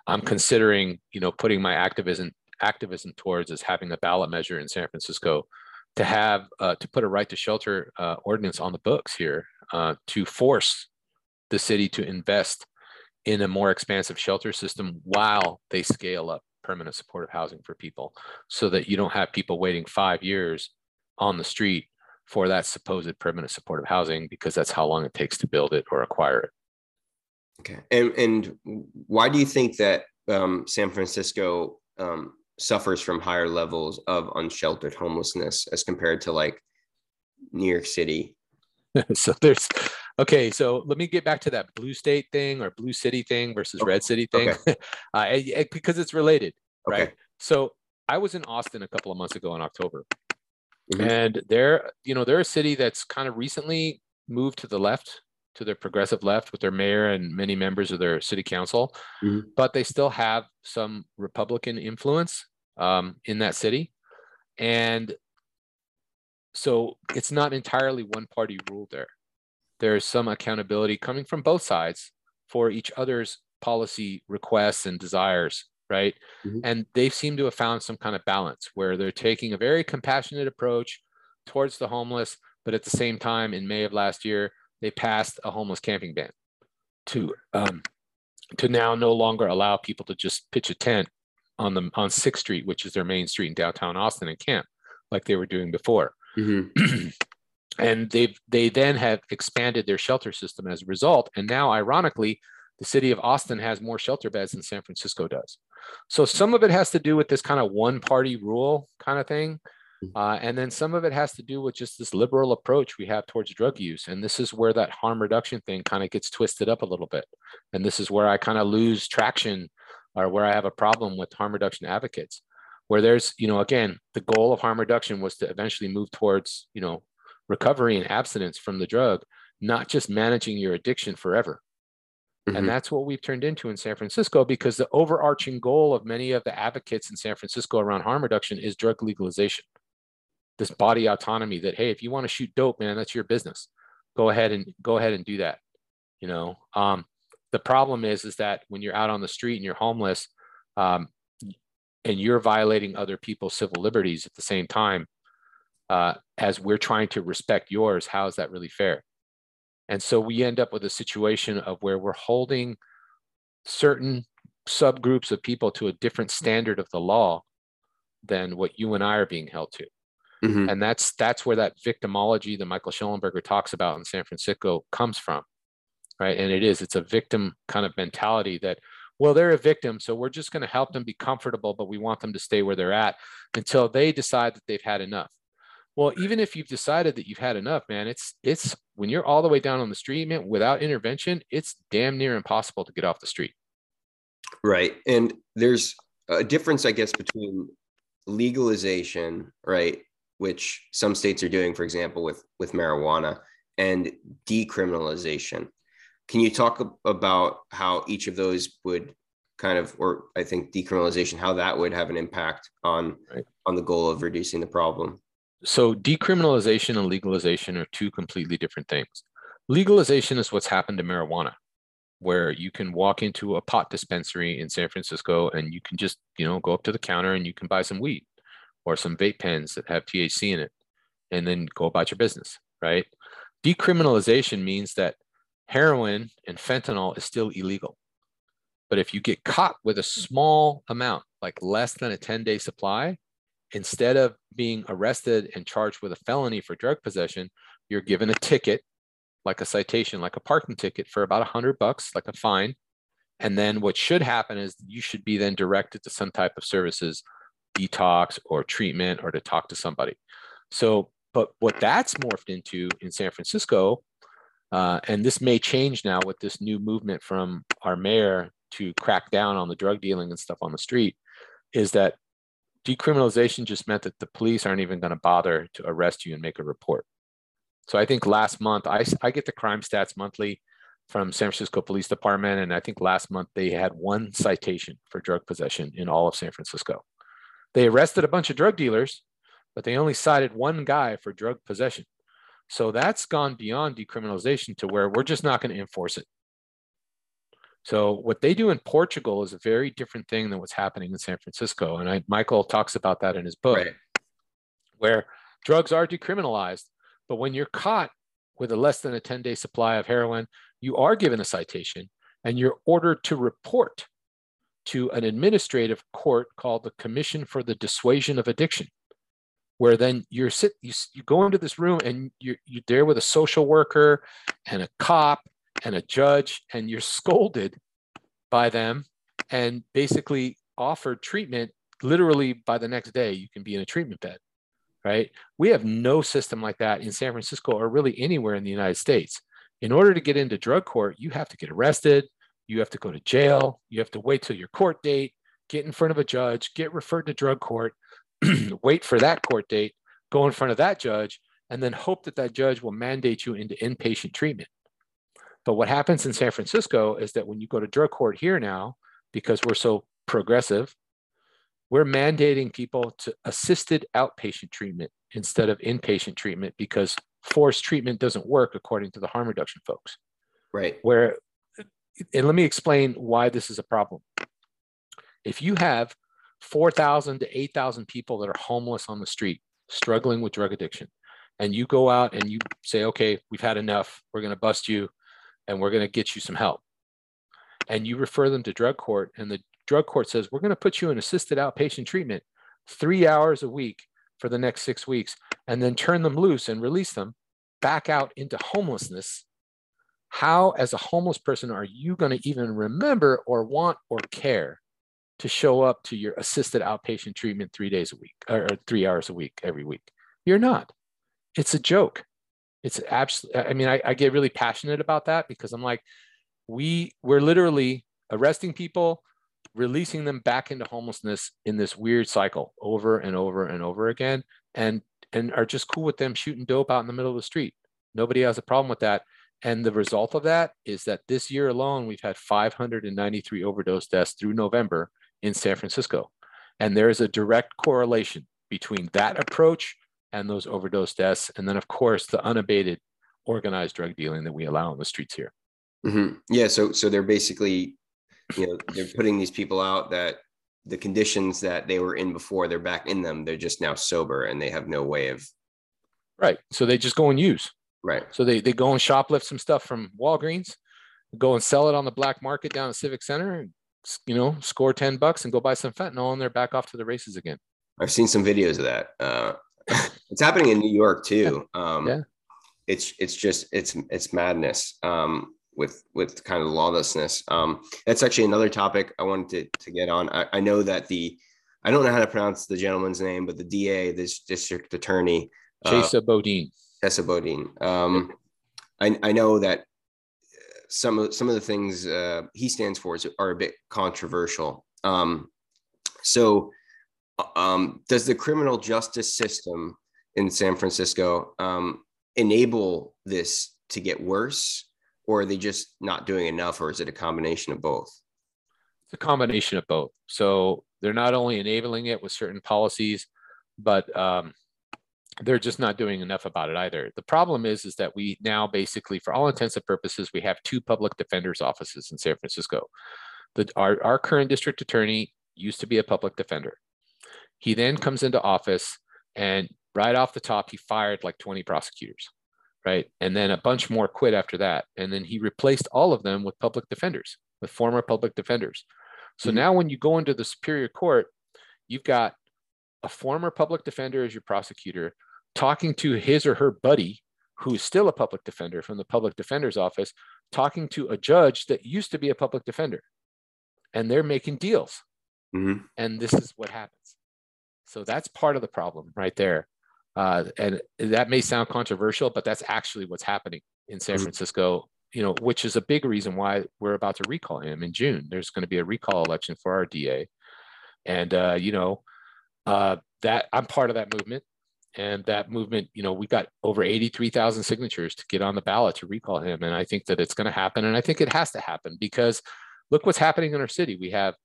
I'm considering. You know, putting my activism activism towards is having a ballot measure in San Francisco to have uh, to put a right to shelter uh, ordinance on the books here uh, to force the city to invest in a more expansive shelter system while they scale up permanent supportive housing for people so that you don't have people waiting five years on the street for that supposed permanent supportive housing because that's how long it takes to build it or acquire it. Okay. And, and why do you think that um, San Francisco um, suffers from higher levels of unsheltered homelessness as compared to like New York City? so there's Okay, so let me get back to that blue state thing or blue city thing versus red city thing, okay. uh, because it's related, right? So I was in Austin a couple of months ago in October, mm-hmm. and they're you know they're a city that's kind of recently moved to the left, to the progressive left, with their mayor and many members of their city council, mm-hmm. but they still have some Republican influence um, in that city, and so it's not entirely one party rule there there's some accountability coming from both sides for each other's policy requests and desires right mm-hmm. and they seem to have found some kind of balance where they're taking a very compassionate approach towards the homeless but at the same time in may of last year they passed a homeless camping ban to um, to now no longer allow people to just pitch a tent on the on sixth street which is their main street in downtown austin and camp like they were doing before mm-hmm. and they've they then have expanded their shelter system as a result. And now ironically the city of austin has more shelter beds than san francisco does. So some of it has to do with this kind of one party rule kind of thing. Mm-hmm. uh, and then some of it has to do with just this liberal approach we have towards drug use. And this is where that harm reduction thing kind of gets twisted up a little bit. And this is where i kind of lose traction or where i have a problem with harm reduction advocates where there's you know again the goal of harm reduction was to eventually move towards you know recovery and abstinence from the drug, not just managing your addiction forever. Mm-hmm. And that's what we've turned into in San Francisco because the overarching goal of many of the advocates in San Francisco around harm reduction is drug legalization. This body autonomy that, hey, if you want to shoot dope, man, that's your business. Go ahead and go ahead and do that. You know, um, the problem is, is that when you're out on the street and you're homeless, um, and you're violating other people's civil liberties at the same time, uh, as we're trying to respect yours, how is that really fair? And so we end up with a situation of where we're holding certain subgroups of people to a different standard of the law than what you and I are being held to. Mm-hmm. And that's that's where that victimology that Michael Shellenberger talks about in San Francisco comes from. Right. And it is, it's a victim kind of mentality that, well, they're a victim. So we're just going to help them be comfortable, but we want them to stay where they're at until they decide that they've had enough. Well, even if you've decided that you've had enough, man, it's it's when you're all the way down on the street, man, without intervention, it's damn near impossible to get off the street. Right. And there's a difference, I guess, between legalization, right, which some states are doing, for example, with with marijuana, and decriminalization. Can you talk about how each of those would kind of, or I think decriminalization, how that would have an impact on right. on the goal of reducing the problem? So decriminalization and legalization are two completely different things. Legalization is what's happened to marijuana where you can walk into a pot dispensary in San Francisco and you can just, you know, go up to the counter and you can buy some weed or some vape pens that have THC in it and then go about your business, right? Decriminalization means that heroin and fentanyl is still illegal. But if you get caught with a small amount, like less than a 10 day supply, instead of being arrested and charged with a felony for drug possession, you're given a ticket like a citation, like a parking ticket for about a hundred bucks, like a fine. And then what should happen is you should be then directed to some type of services, detox or treatment or to talk to somebody. So, but what that's morphed into in San Francisco, uh, and this may change now with this new movement from our mayor to crack down on the drug dealing and stuff on the street, is that decriminalization just meant that the police aren't even going to bother to arrest you and make a report. So I think last month, I, I get the crime stats monthly from San Francisco Police Department. And I think last month they had one citation for drug possession in all of San Francisco. They arrested a bunch of drug dealers, but they only cited one guy for drug possession. So that's gone beyond decriminalization to where we're just not going to enforce it. So what they do in Portugal is a very different thing than what's happening in San Francisco. And I, Michael talks about that in his book, right. where drugs are decriminalized but when you're caught with a less than a 10 day supply of heroin, you are given a citation and you're ordered to report to an administrative court called the Commission for the Dissuasion of Addiction, where then you're sit, you, you go into this room and you're, you're there with a social worker and a cop and a judge, and you're scolded by them and basically offered treatment literally by the next day you can be in a treatment bed right? We have no system like that in San Francisco or really anywhere in the United States. In order to get into drug court, you have to get arrested, you have to go to jail, you have to wait till your court date, get in front of a judge, get referred to drug court, wait for that court date, go in front of that judge, and then hope that that judge will mandate you into inpatient treatment. But what happens in San Francisco is that when you go to drug court here now, because we're so progressive, we're mandating people to assisted outpatient treatment instead of inpatient treatment because forced treatment doesn't work according to the harm reduction folks. Right. Where, and let me explain why this is a problem. If you have 4,000 to 8,000 people that are homeless on the street, struggling with drug addiction, and you go out and you say, okay, we've had enough, we're going to bust you and we're going to get you some help. And you refer them to drug court, and the drug court says, we're going to put you in assisted outpatient treatment three hours a week for the next six weeks, and then turn them loose and release them back out into homelessness. How, as a homeless person, are you going to even remember or want or care to show up to your assisted outpatient treatment three days a week or, three hours a week every week? You're not. It's a joke. It's absolutely, I mean, I, I get really passionate about that because I'm like, we, we're literally arresting people, releasing them back into homelessness in this weird cycle over and over and over again and and are just cool with them shooting dope out in the middle of the street. Nobody has a problem with that. And the result of that is that this year alone we've had 593 overdose deaths through november in san francisco. And there is a direct correlation between that approach and those overdose deaths and then of course the unabated organized drug dealing that we allow on the streets here mm-hmm. yeah so so they're basically you know they're putting these people out that the conditions that they were in before they're back in them they're just now sober and they have no way of right so they just go and use Right. So they they go and shoplift some stuff from Walgreens, go and sell it on the black market down at Civic Center, and you know score ten bucks and go buy some fentanyl, and they're back off to the races again. I've seen some videos of that. Uh, it's happening in New York too. Um, Yeah. It's it's just it's it's madness um, with with kind of lawlessness. Um, that's actually another topic I wanted to, to get on. I, I know that the I don't know how to pronounce the gentleman's name, but the DA, this district attorney, uh, Chesa Boudin. Tessa Boudin. Um, I, I know that some of some of the things uh, he stands for is, are a bit controversial. Um, so, um, does the criminal justice system in San Francisco um, enable this to get worse, or are they just not doing enough, or is it a combination of both? It's a combination of both. So they're not only enabling it with certain policies, but um, they're just not doing enough about it either. The problem is, is that we now basically, for all intents and purposes, we have two public defenders offices in San Francisco. The, our, our current district attorney used to be a public defender. He then comes into office and right off the top, he fired like 20 prosecutors, right? And then a bunch more quit after that. And then he replaced all of them with public defenders, with former public defenders. So Mhm. now when you go into the Superior Court, you've got a former public defender as your prosecutor talking to his or her buddy who's still a public defender from the public defender's office talking to a judge that used to be a public defender and they're making deals Mhm. and this is what happens so that's part of the problem right there. Uh, and that may sound controversial but that's actually what's happening in san Mhm. francisco you know which is a big reason why we're about to recall him in june. There's going to be a recall election for our da and uh, you know uh, that i'm part of that movement. And that movement you know we got over 83000 signatures to get on the ballot to recall him. And i think that it's going to happen. And i think it has to happen because look what's happening in our city. We have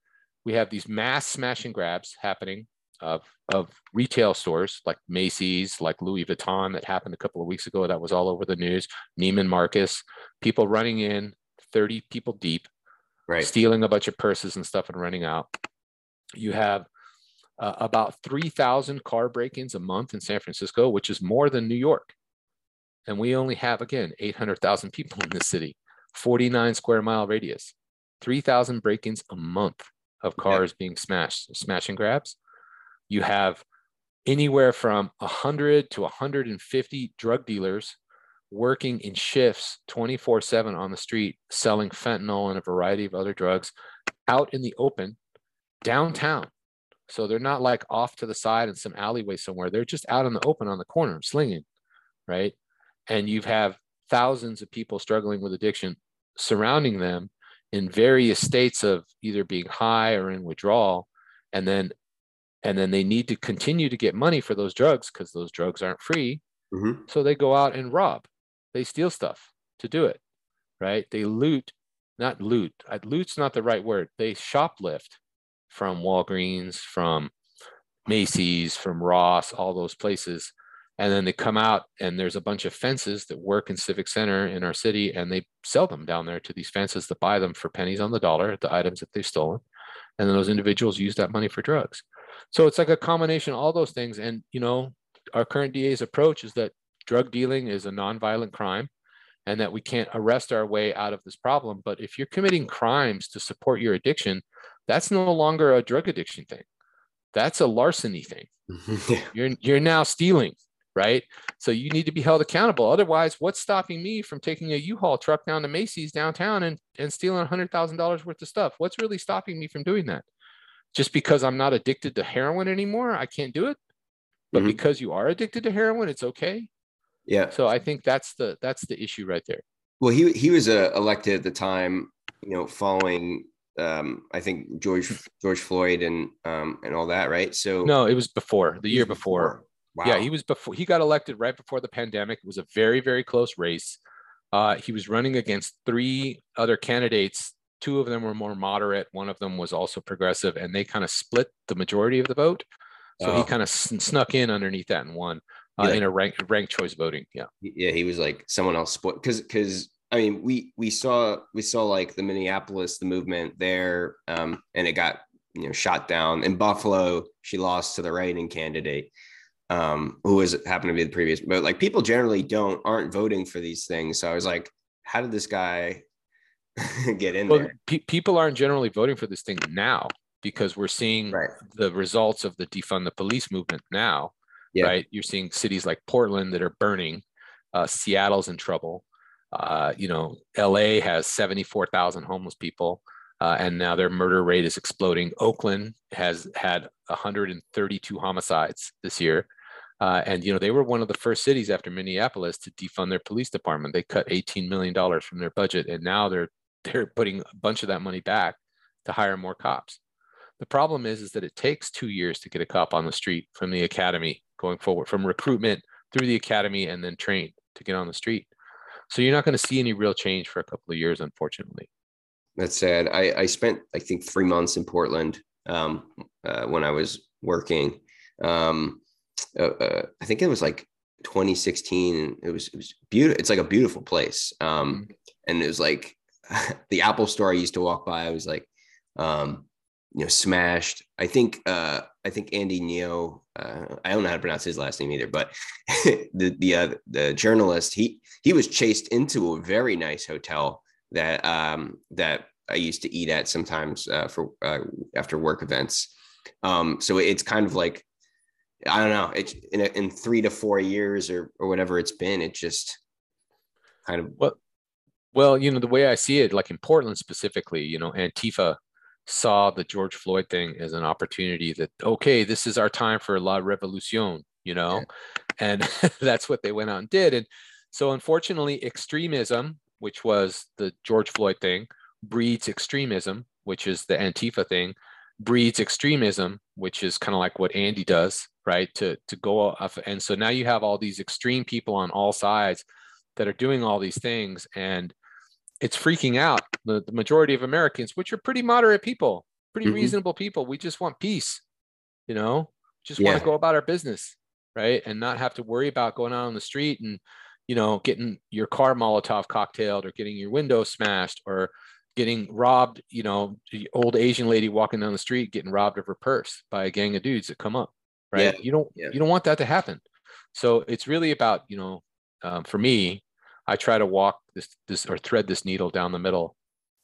we have these mass smash and grabs happening of of retail stores like Macy's, like Louis Vuitton that happened a couple of weeks ago. That was all over the news. Neiman Marcus, people running in, 30 people deep, Right. stealing a bunch of purses and stuff and running out. You have uh, about 3,000 car break-ins a month in San Francisco, which is more than New York. And we only have, again, 800,000 people in this city, 49 square mile radius, 3,000 break-ins a month of cars being smashed, smash and grabs. You have anywhere from 100 to 150 drug dealers working in shifts 24 7 on the street, selling fentanyl and a variety of other drugs out in the open downtown. So they're not like off to the side in some alleyway somewhere. They're just out in the open on the corner slinging, right? And you have thousands of people struggling with addiction surrounding them in various states of either being high or in withdrawal. And then and then they need to continue to get money for those drugs because those drugs aren't free. Mhm. So they go out and rob. They steal stuff to do it, right? They loot, not loot. Loot's not the right word. They shoplift from Walgreens, from Macy's, from Ross, all those places. And then they come out and there's a bunch of fences that work in Civic Center in our city and they sell them down there to these fences that buy them for pennies on the dollar, the items that they've stolen. And then those individuals use that money for drugs. So it's like a combination of all those things. And, you know, our current DA's approach is that drug dealing is a nonviolent crime and that we can't arrest our way out of this problem. But if you're committing crimes to support your addiction, that's no longer a drug addiction thing. That's a larceny thing. yeah. You're you're now stealing, right? So you need to be held accountable. Otherwise, what's stopping me from taking a U-Haul truck down to Macy's downtown and, and stealing hundred thousand dollars worth of stuff? What's really stopping me from doing that? Just because I'm not addicted to heroin anymore, I can't do it. But Mhm. because you are addicted to heroin, it's okay. Yeah. So I think that's the that's the issue right there. Well, he he was uh, elected at the time, you know, following um, I think George George Floyd and um, and all that, right? So No, it was before the year before. Wow. Yeah, he was before he got elected right before the pandemic. It was a very, very close race. Uh, he was running against three other candidates. Two of them were more moderate. One of them was also progressive, and they kind of split the majority of the vote. So he Oh. kind of snuck in underneath that and won uh, Yeah. in a rank ranked choice voting. Yeah, yeah, he was like someone else because because I mean we we saw we saw like the Minneapolis the movement there, um, and it got you know shot down in Buffalo. She lost to the write-in candidate. um, who was happened to be the previous, but like people generally don't aren't voting for these things. So I was like, how did this guy get in well, there? Pe- people aren't generally voting for this thing now because we're seeing right. the results of the defund the police movement now. Yeah. Right, you're seeing cities like Portland that are burning. Uh, Seattle's in trouble. Uh, you know, LA has 74,000 homeless people, uh, and now their murder rate is exploding. Oakland has had 132 homicides this year. Uh, and you know they were one of the first cities after Minneapolis to defund their police department. They cut 18 million dollars from their budget, and now they're they're putting a bunch of that money back to hire more cops. The problem is is that it takes two years to get a cop on the street from the academy going forward, from recruitment through the academy and then trained to get on the street. So you're not going to see any real change for a couple of years, unfortunately. That's sad. I, I spent I think three months in Portland um, uh, when I was working. Um, uh, uh, I think it was like 2016. It was it was beautiful. It's like a beautiful place. Um, mm-hmm. and it was like the Apple store I used to walk by. I was like, um, you know, smashed. I think uh, I think Andy Ngo. Uh, I don't know how to pronounce his last name either, but the the uh, the journalist he he was chased into a very nice hotel that um, that I used to eat at sometimes uh, for uh, after work events. Um, so it's kind of like I don't know. It's in, a, in three to four years or or whatever it's been. It just kind of well, well, you know the way I see it, like in Portland specifically, you know, Antifa saw the George Floyd thing as an opportunity that okay, this is our time for la revolution, you know, and that's what they went out and did. And so, unfortunately, extremism, which was the George Floyd thing, breeds extremism, which is the Antifa thing, breeds extremism, which is kind of like what Andy does, right? To to go off, and so now you have all these extreme people on all sides that are doing all these things, and it's freaking out the, the majority of Americans, which are pretty moderate people, pretty mm-hmm. reasonable people. We just want peace, you know, just yeah. want to go about our business, right, and not have to worry about going out on the street and you know getting your car Molotov cocktailed or getting your window smashed or getting robbed, you know, the old Asian lady walking down the street getting robbed of her purse by a gang of dudes that come up, right? Yeah. You don't yeah. you don't want that to happen. So it's really about, you know, um, for me, I try to walk this this or thread this needle down the middle.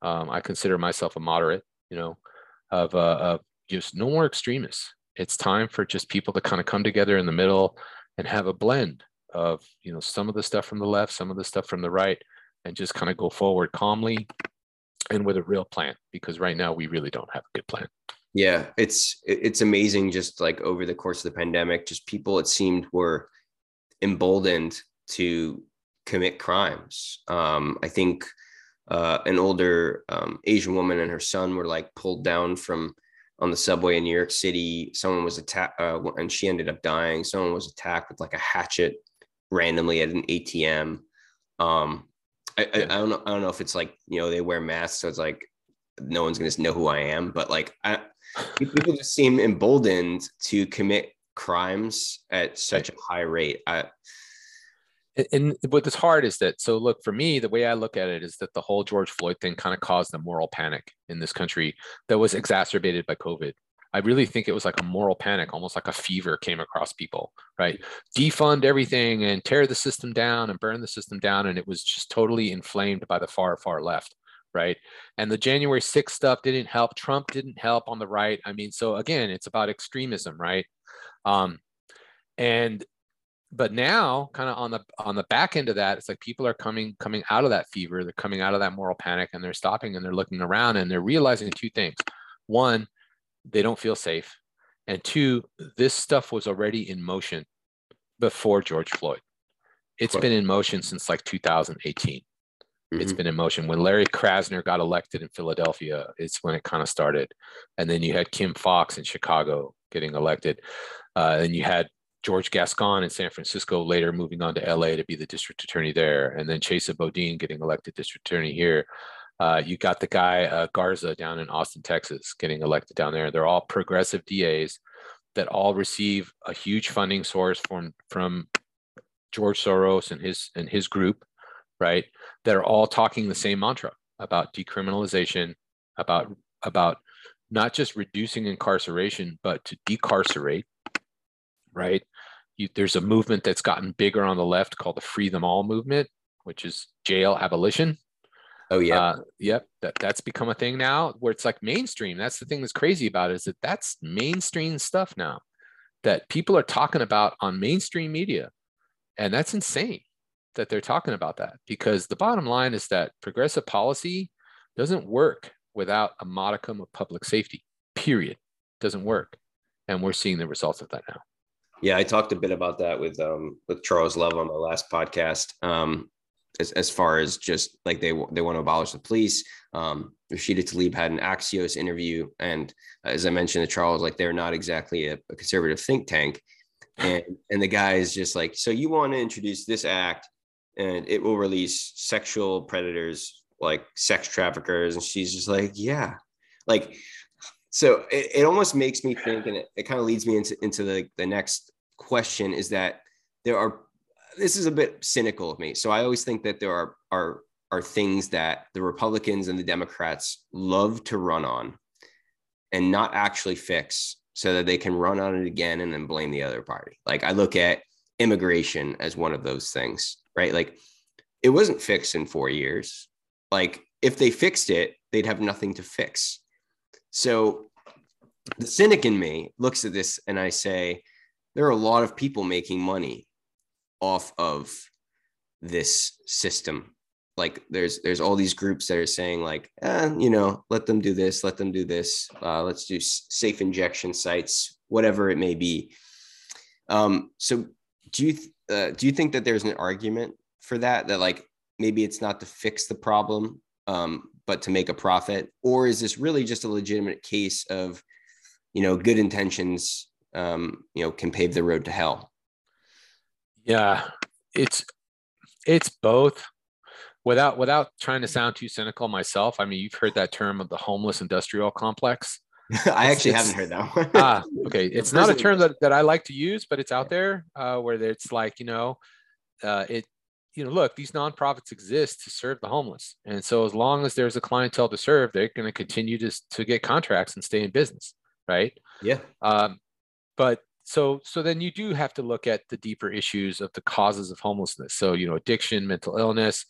Um, I consider myself a moderate, you know, of uh, of just no more extremists. It's time for just people to kind of come together in the middle and have a blend of you know some of the stuff from the left, some of the stuff from the right, and just kind of go forward calmly and with a real plan because right now we really don't have a good plan yeah it's it's amazing just like over the course of the pandemic just people it seemed were emboldened to commit crimes um, i think uh, an older um, asian woman and her son were like pulled down from on the subway in new york city someone was attacked uh, and she ended up dying someone was attacked with like a hatchet randomly at an atm um, I, I, I, don't know. I don't know if it's like you know they wear masks, so it's like no one's gonna know who I am. But like, I, people just seem emboldened to commit crimes at such a high rate. I, and what's hard is that so look for me the way i look at it is that the whole george floyd thing kind of caused a moral panic in this country that was exacerbated by covid I really think it was like a moral panic, almost like a fever came across people, right? Defund everything and tear the system down and burn the system down. And it was just totally inflamed by the far, far left, right? And the January 6th stuff didn't help. Trump didn't help on the right. I mean, so again, it's about extremism, right? Um, and but now kind of on the on the back end of that it's like people are coming coming out of that fever they're coming out of that moral panic and they're stopping and they're looking around and they're realizing two things one they don't feel safe. And two, this stuff was already in motion before George Floyd. It's has been in motion since like 2018. Mm-hmm. It's been in motion. When Larry Krasner got elected in Philadelphia, it's when it kind of started. And then you had Kim Foxx in Chicago getting elected. Uh, and you had George Gascon in San Francisco later moving on to LA to be the district attorney there. And then Chesa Boudin getting elected district attorney here. Uh, you got the guy uh, Garza down in Austin, Texas, getting elected down there. They're all progressive DAs that all receive a huge funding source from from George Soros and his and his group, right? That are all talking the same mantra about decriminalization, about about not just reducing incarceration, but to decarcerate, right? you, there's a movement that's gotten bigger on the left called the Free Them All movement, which is jail abolition. Oh yeah. Uh, yep. That that's become a thing now where it's like mainstream. That's the thing that's crazy about it is that that's mainstream stuff now that people are talking about on mainstream media. And that's insane that they're talking about that because the bottom line is that progressive policy doesn't work without a modicum of public safety, period. Doesn't work. And we're seeing the results of that now. Yeah, I talked a bit about that with um, with Charles Love on my last podcast. Um, as, as far as just like they they want to abolish the police. Um, Rashida Tlaib had an Axios interview, and as I mentioned to Charles, like they're not exactly a, a conservative think tank, and and the guy is just like, so you want to introduce this act, and it will release sexual predators like sex traffickers, and she's just like, yeah, like. So it, it almost makes me think, and it, it kind of leads me into, into the, the next question is that there are this is a bit cynical of me. So I always think that there are are are things that the Republicans and the Democrats love to run on and not actually fix so that they can run on it again and then blame the other party. Like I look at immigration as one of those things, right? Like it wasn't fixed in 4 years. Like if they fixed it, they'd have nothing to fix. So the cynic in me looks at this and I say there are a lot of people making money off of this system. Like there's there's all these groups that are saying like eh, you know let them do this let them do this uh, let's do safe injection sites whatever it may be. Um, so do you uh, do you think that there's an argument for that that like maybe it's not to fix the problem? Um, but to make a profit or is this really just a legitimate case of you know good intentions um, you know can pave the road to hell yeah, it's it's both. Without without trying to sound too cynical myself, I mean, you've heard that term of the homeless industrial complex. I actually haven't heard that one. ah, okay. It's not a term that, that I like to use, but it's out there uh, where it's like, you know, uh, it, you know, look, these nonprofits exist to serve the homeless. And so as long as there's a clientele to serve, they're going to continue to, to get contracts and stay in business. Right. Yeah. Um, but so so then you do have to look at the deeper issues of the causes of homelessness so you know addiction mental illness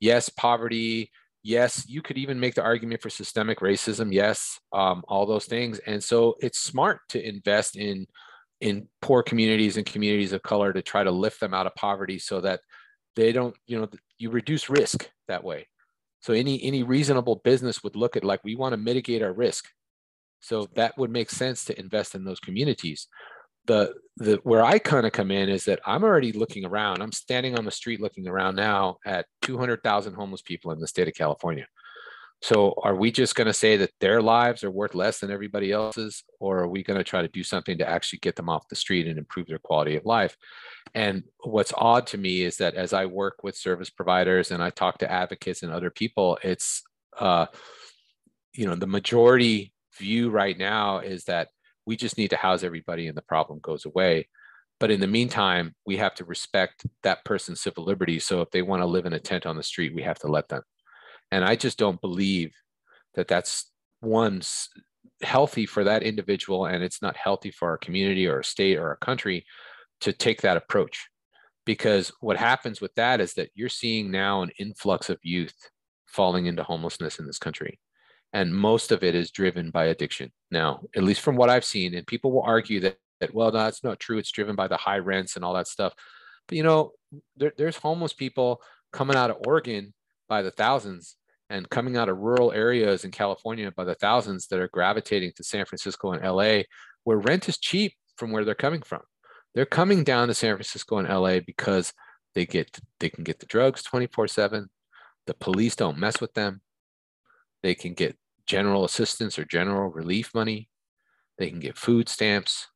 yes poverty yes you could even make the argument for systemic racism yes um, all those things and so it's smart to invest in in poor communities and communities of color to try to lift them out of poverty so that they don't you know you reduce risk that way so any any reasonable business would look at like we want to mitigate our risk so that would make sense to invest in those communities the the where I kind of come in is that I'm already looking around. I'm standing on the street looking around now at 200,000 homeless people in the state of California. So are we just going to say that their lives are worth less than everybody else's or are we going to try to do something to actually get them off the street and improve their quality of life? And what's odd to me is that as I work with service providers and I talk to advocates and other people, it's uh you know, the majority view right now is that we just need to house everybody and the problem goes away. But in the meantime, we have to respect that person's civil liberties. So if they want to live in a tent on the street, we have to let them. And I just don't believe that that's one healthy for that individual and it's not healthy for our community or a state or a country to take that approach. Because what happens with that is that you're seeing now an influx of youth falling into homelessness in this country. And most of it is driven by addiction. Now at least from what i've seen and people will argue that, that well no, that's not true. It's driven by the high rents and all that stuff. But you know there, there's homeless people coming out of oregon by the thousands and coming out of rural areas in california by the thousands that are gravitating to san francisco and la where rent is cheap from where they're coming from they're coming down to san francisco and la because they get they can get the drugs 24 7 the police don't mess with them they can get general assistance or general relief money. They can get food stamps,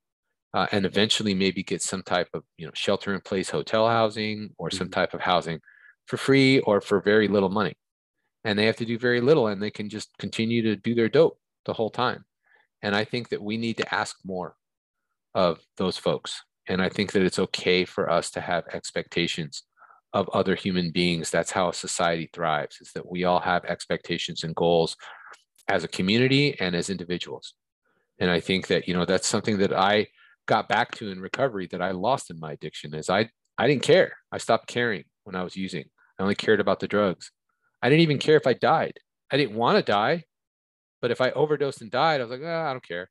uh, and eventually maybe get some type of you know shelter in place hotel housing or some mm-hmm. type of housing for free or for very little money. And they have to do very little, and they can just continue to do their dope the whole time. And I think that we need to ask more of those folks. And I think that it's okay for us to have expectations of other human beings. That's how society thrives, is that we all have expectations and goals as a community and as individuals. And I think that, you know, that's something that I got back to in recovery that I lost in my addiction is I I didn't care. I stopped caring when I was using. I only cared about the drugs. I didn't even care if I died. I didn't want to die, but if I overdosed and died, I was like, oh, I don't care.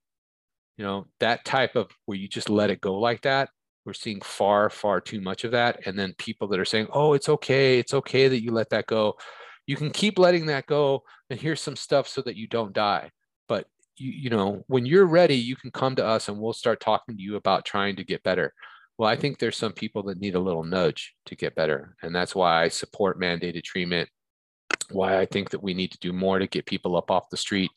You know, that type of where you just let it go like that. We're seeing far, far too much of that. And then people that are saying, oh, it's okay. It's okay that you let that go. You can keep letting that go. And here's some stuff so that you don't die. But you, you know, when you're ready, you can come to us and we'll start talking to you about trying to get better. Well, I think there's some people that need a little nudge to get better. And that's why I support mandated treatment, why I think that we need to do more to get people up off the street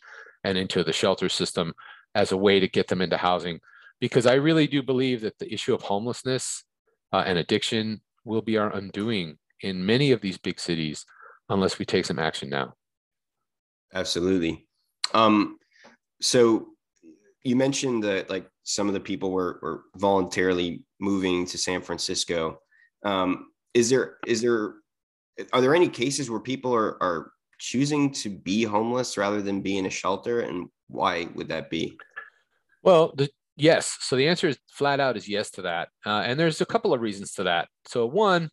and into the shelter system as a way to get them into housing. Because I really do believe that the issue of homelessness uh, and addiction will be our undoing in many of these big cities unless we take some action now. Absolutely. Um, so you mentioned that like some of the people were, were voluntarily moving to San Francisco. Um, is there is there are there any cases where people are are choosing to be homeless rather than be in a shelter, and why would that be? Well, the, yes. So the answer is flat out is yes to that, uh, and there's a couple of reasons to that. So one,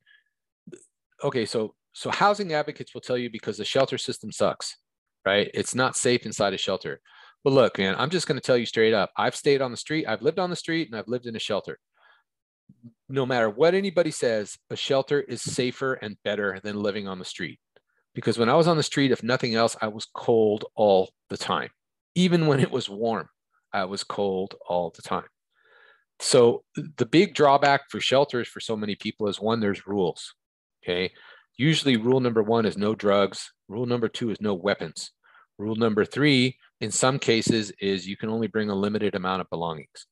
okay, so so housing advocates will tell you because the shelter system sucks, right? It's not safe inside a shelter. But look, man, I'm just going to tell you straight up. I've stayed on the street, I've lived on the street, and I've lived in a shelter. No matter what anybody says, a shelter is safer and better than living on the street. Because when I was on the street, if nothing else, I was cold all the time. Even when it was warm, I was cold all the time. So the big drawback for shelters for so many people is one, there's rules. Okay. Usually, rule number one is no drugs. Rule number two is no weapons. Rule number three, in some cases, is you can only bring a limited amount of belongings.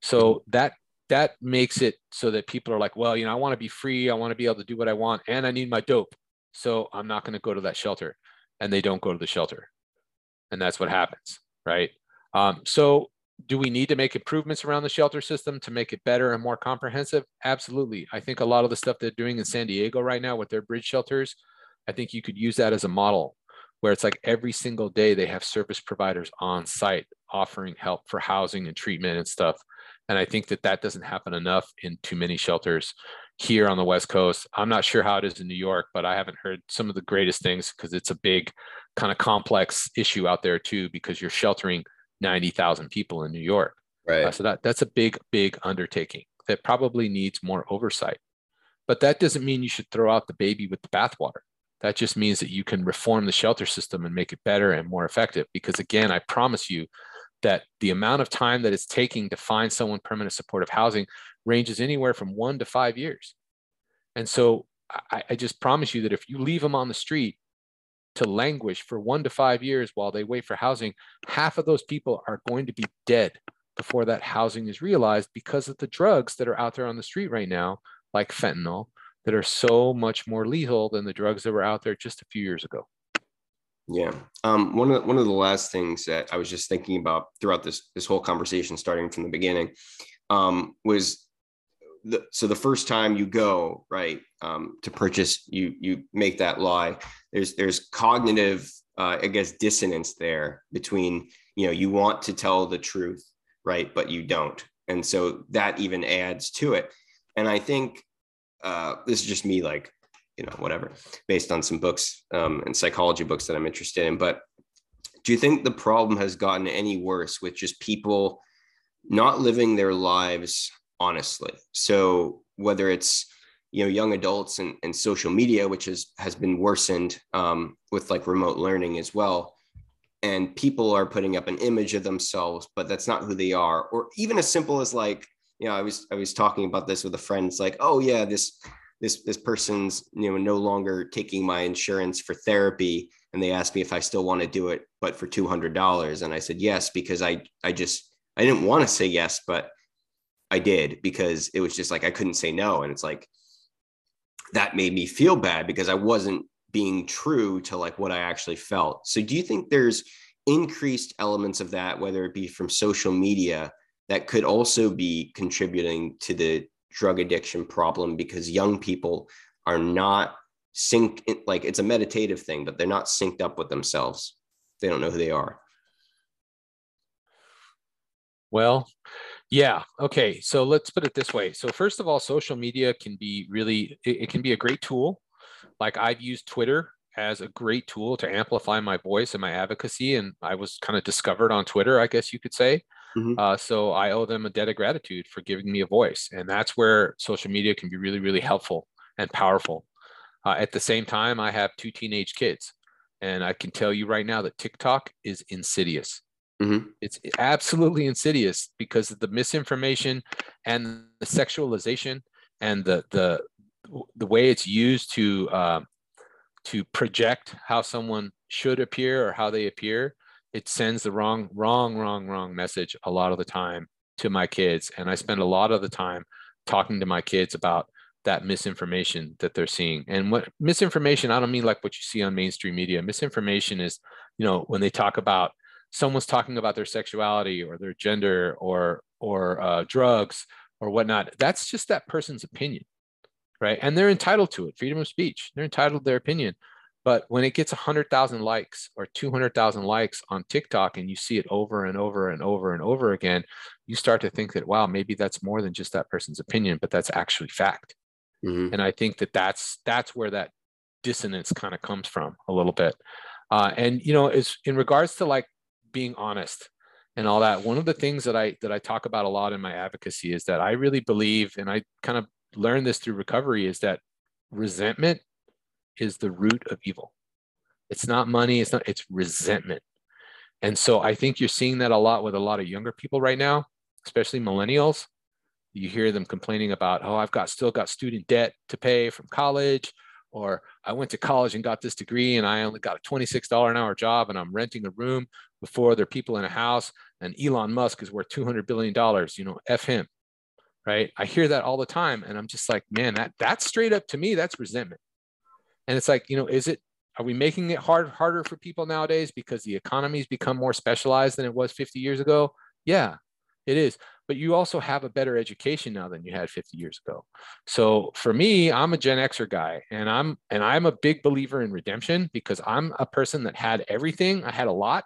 So that that makes it so that people are like, well, you know, I want to be free. I want to be able to do what I want, and I need my dope. So I'm not going to go to that shelter, and they don't go to the shelter, and that's what happens, right? Um, so do we need to make improvements around the shelter system to make it better and more comprehensive? Absolutely. I think a lot of the stuff they're doing in San Diego right now with their bridge shelters, I think you could use that as a model where it's like every single day they have service providers on site offering help for housing and treatment and stuff. And I think that that doesn't happen enough in too many shelters here on the West Coast. I'm not sure how it is in New York, but I haven't heard some of the greatest things because it's a big kind of complex issue out there too, because you're sheltering 90,000 people in New York. Right. Uh, so that that's a big, big undertaking that probably needs more oversight. But that doesn't mean you should throw out the baby with the bathwater. That just means that you can reform the shelter system and make it better and more effective. Because again, I promise you that the amount of time that it's taking to find someone permanent supportive housing ranges anywhere from one to five years. And so I, I just promise you that if you leave them on the street to languish for one to five years while they wait for housing, half of those people are going to be dead before that housing is realized because of the drugs that are out there on the street right now, like fentanyl, that are so much more lethal than the drugs that were out there just a few years ago. Yeah. Um, one of the, one of the last things that I was just thinking about throughout this this whole conversation, starting from the beginning, um, was the, so the first time you go right um, to purchase, you you make that lie. There's there's cognitive, uh, I guess, dissonance there between you know you want to tell the truth, right, but you don't, and so that even adds to it. And I think uh, this is just me, like you know, whatever, based on some books um, and psychology books that I'm interested in. But do you think the problem has gotten any worse with just people not living their lives honestly. So whether it's you know young adults and, and social media, which has has been worsened um, with like remote learning as well, and people are putting up an image of themselves, but that's not who they are, or even as simple as like you know I was I was talking about this with a friend. It's like oh yeah this this this person's you know no longer taking my insurance for therapy and they asked me if I still want to do it but for $200 and I said yes because I I just I didn't want to say yes but I did because it was just like I couldn't say no. And it's like that made me feel bad because I wasn't being true to like what I actually felt. So do you think there's increased elements of that, whether it be from social media, that could also be contributing to the drug addiction problem because young people are not synced like it's a meditative thing, but they're not synced up with themselves. They don't know who they are. Well, Yeah. Okay. So let's put it this way. So first of all, social media can be really it, it can be a great tool. Like I've used Twitter as a great tool to amplify my voice and my advocacy, and I was kind of discovered on Twitter, I guess you could say. Mm-hmm. Uh, so I owe them a debt of gratitude for giving me a voice, and that's where social media can be really, really helpful and powerful. Uh, at the same time, I have two teenage kids, and I can tell you right now that TikTok is insidious. Mm-hmm. It's absolutely insidious because of the misinformation and the sexualization and the the the way it's used to uh, to project how someone should appear or how they appear. It sends the wrong, wrong, wrong, wrong message a lot of the time to my kids, and I spend a lot of the time talking to my kids about that misinformation that they're seeing. And what misinformation, I don't mean like what you see on mainstream media. Misinformation is, you know, when they talk about someone's talking about their sexuality or their gender or or uh, drugs or whatnot. That's just that person's opinion, right? And they're entitled to it. Freedom of speech. They're entitled to their opinion. But when it gets 100,000 likes or 200,000 likes on TikTok and you see it over and over and over and over again, you start to think that, wow, maybe that's more than just that person's opinion, but that's actually fact. Mm-hmm. And I think that that's that's where that dissonance kind of comes from a little bit. Uh, and you know, is in regards to like being honest and all that. One of the things that I that I talk about a lot in my advocacy is that I really believe, and I kind of learned this through recovery, is that resentment is the root of evil. It's not money. It's not. It's resentment. And so I think you're seeing that a lot with a lot of younger people right now, especially millennials you hear them complaining about, oh, I've got still got student debt to pay from college, or I went to college and got this degree and I only got a $26 an hour job and I'm renting a room before there are people in a house and Elon Musk is worth $200 billion, you know, F him, right? I hear that all the time and I'm just like, man, that that's straight up to me, that's resentment. And it's like, you know, is it, are we making it hard, harder for people nowadays because the economy's become more specialized than it was 50 years ago? Yeah, it is but you also have a better education now than you had 50 years ago. So for me i'm a gen xer guy and i'm and i'm a big believer in redemption because i'm a person that had everything. I had a lot.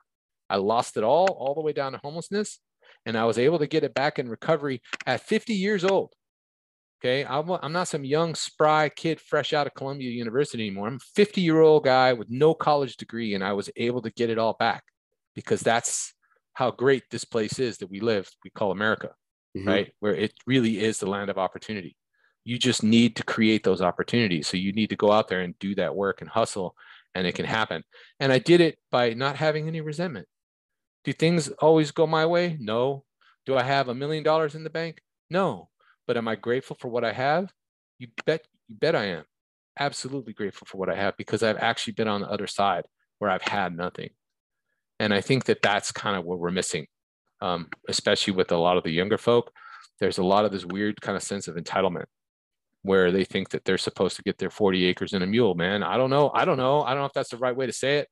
I lost it all all the way down to homelessness and i was able to get it back in recovery at 50 years old. Okay? I'm, I'm not some young spry kid fresh out of columbia university anymore. I'm a 50 year old guy with no college degree and i was able to get it all back because that's how great this place is that we live, we call America, mm-hmm. right? Where it really is the land of opportunity. You just need to create those opportunities. So you need to go out there and do that work and hustle, and it can happen. And I did it by not having any resentment. Do things always go my way? No. Do I have a million dollars in the bank? No. But am I grateful for what I have? You bet you bet I am. Absolutely grateful for what I have because I've actually been on the other side where I've had nothing. And I think that that's kind of what we're missing, um, especially with a lot of the younger folk. There's a lot of this weird kind of sense of entitlement where they think that they're supposed to get their 40 acres and a mule, man. I don't know. I don't know. I don't know if that's the right way to say it,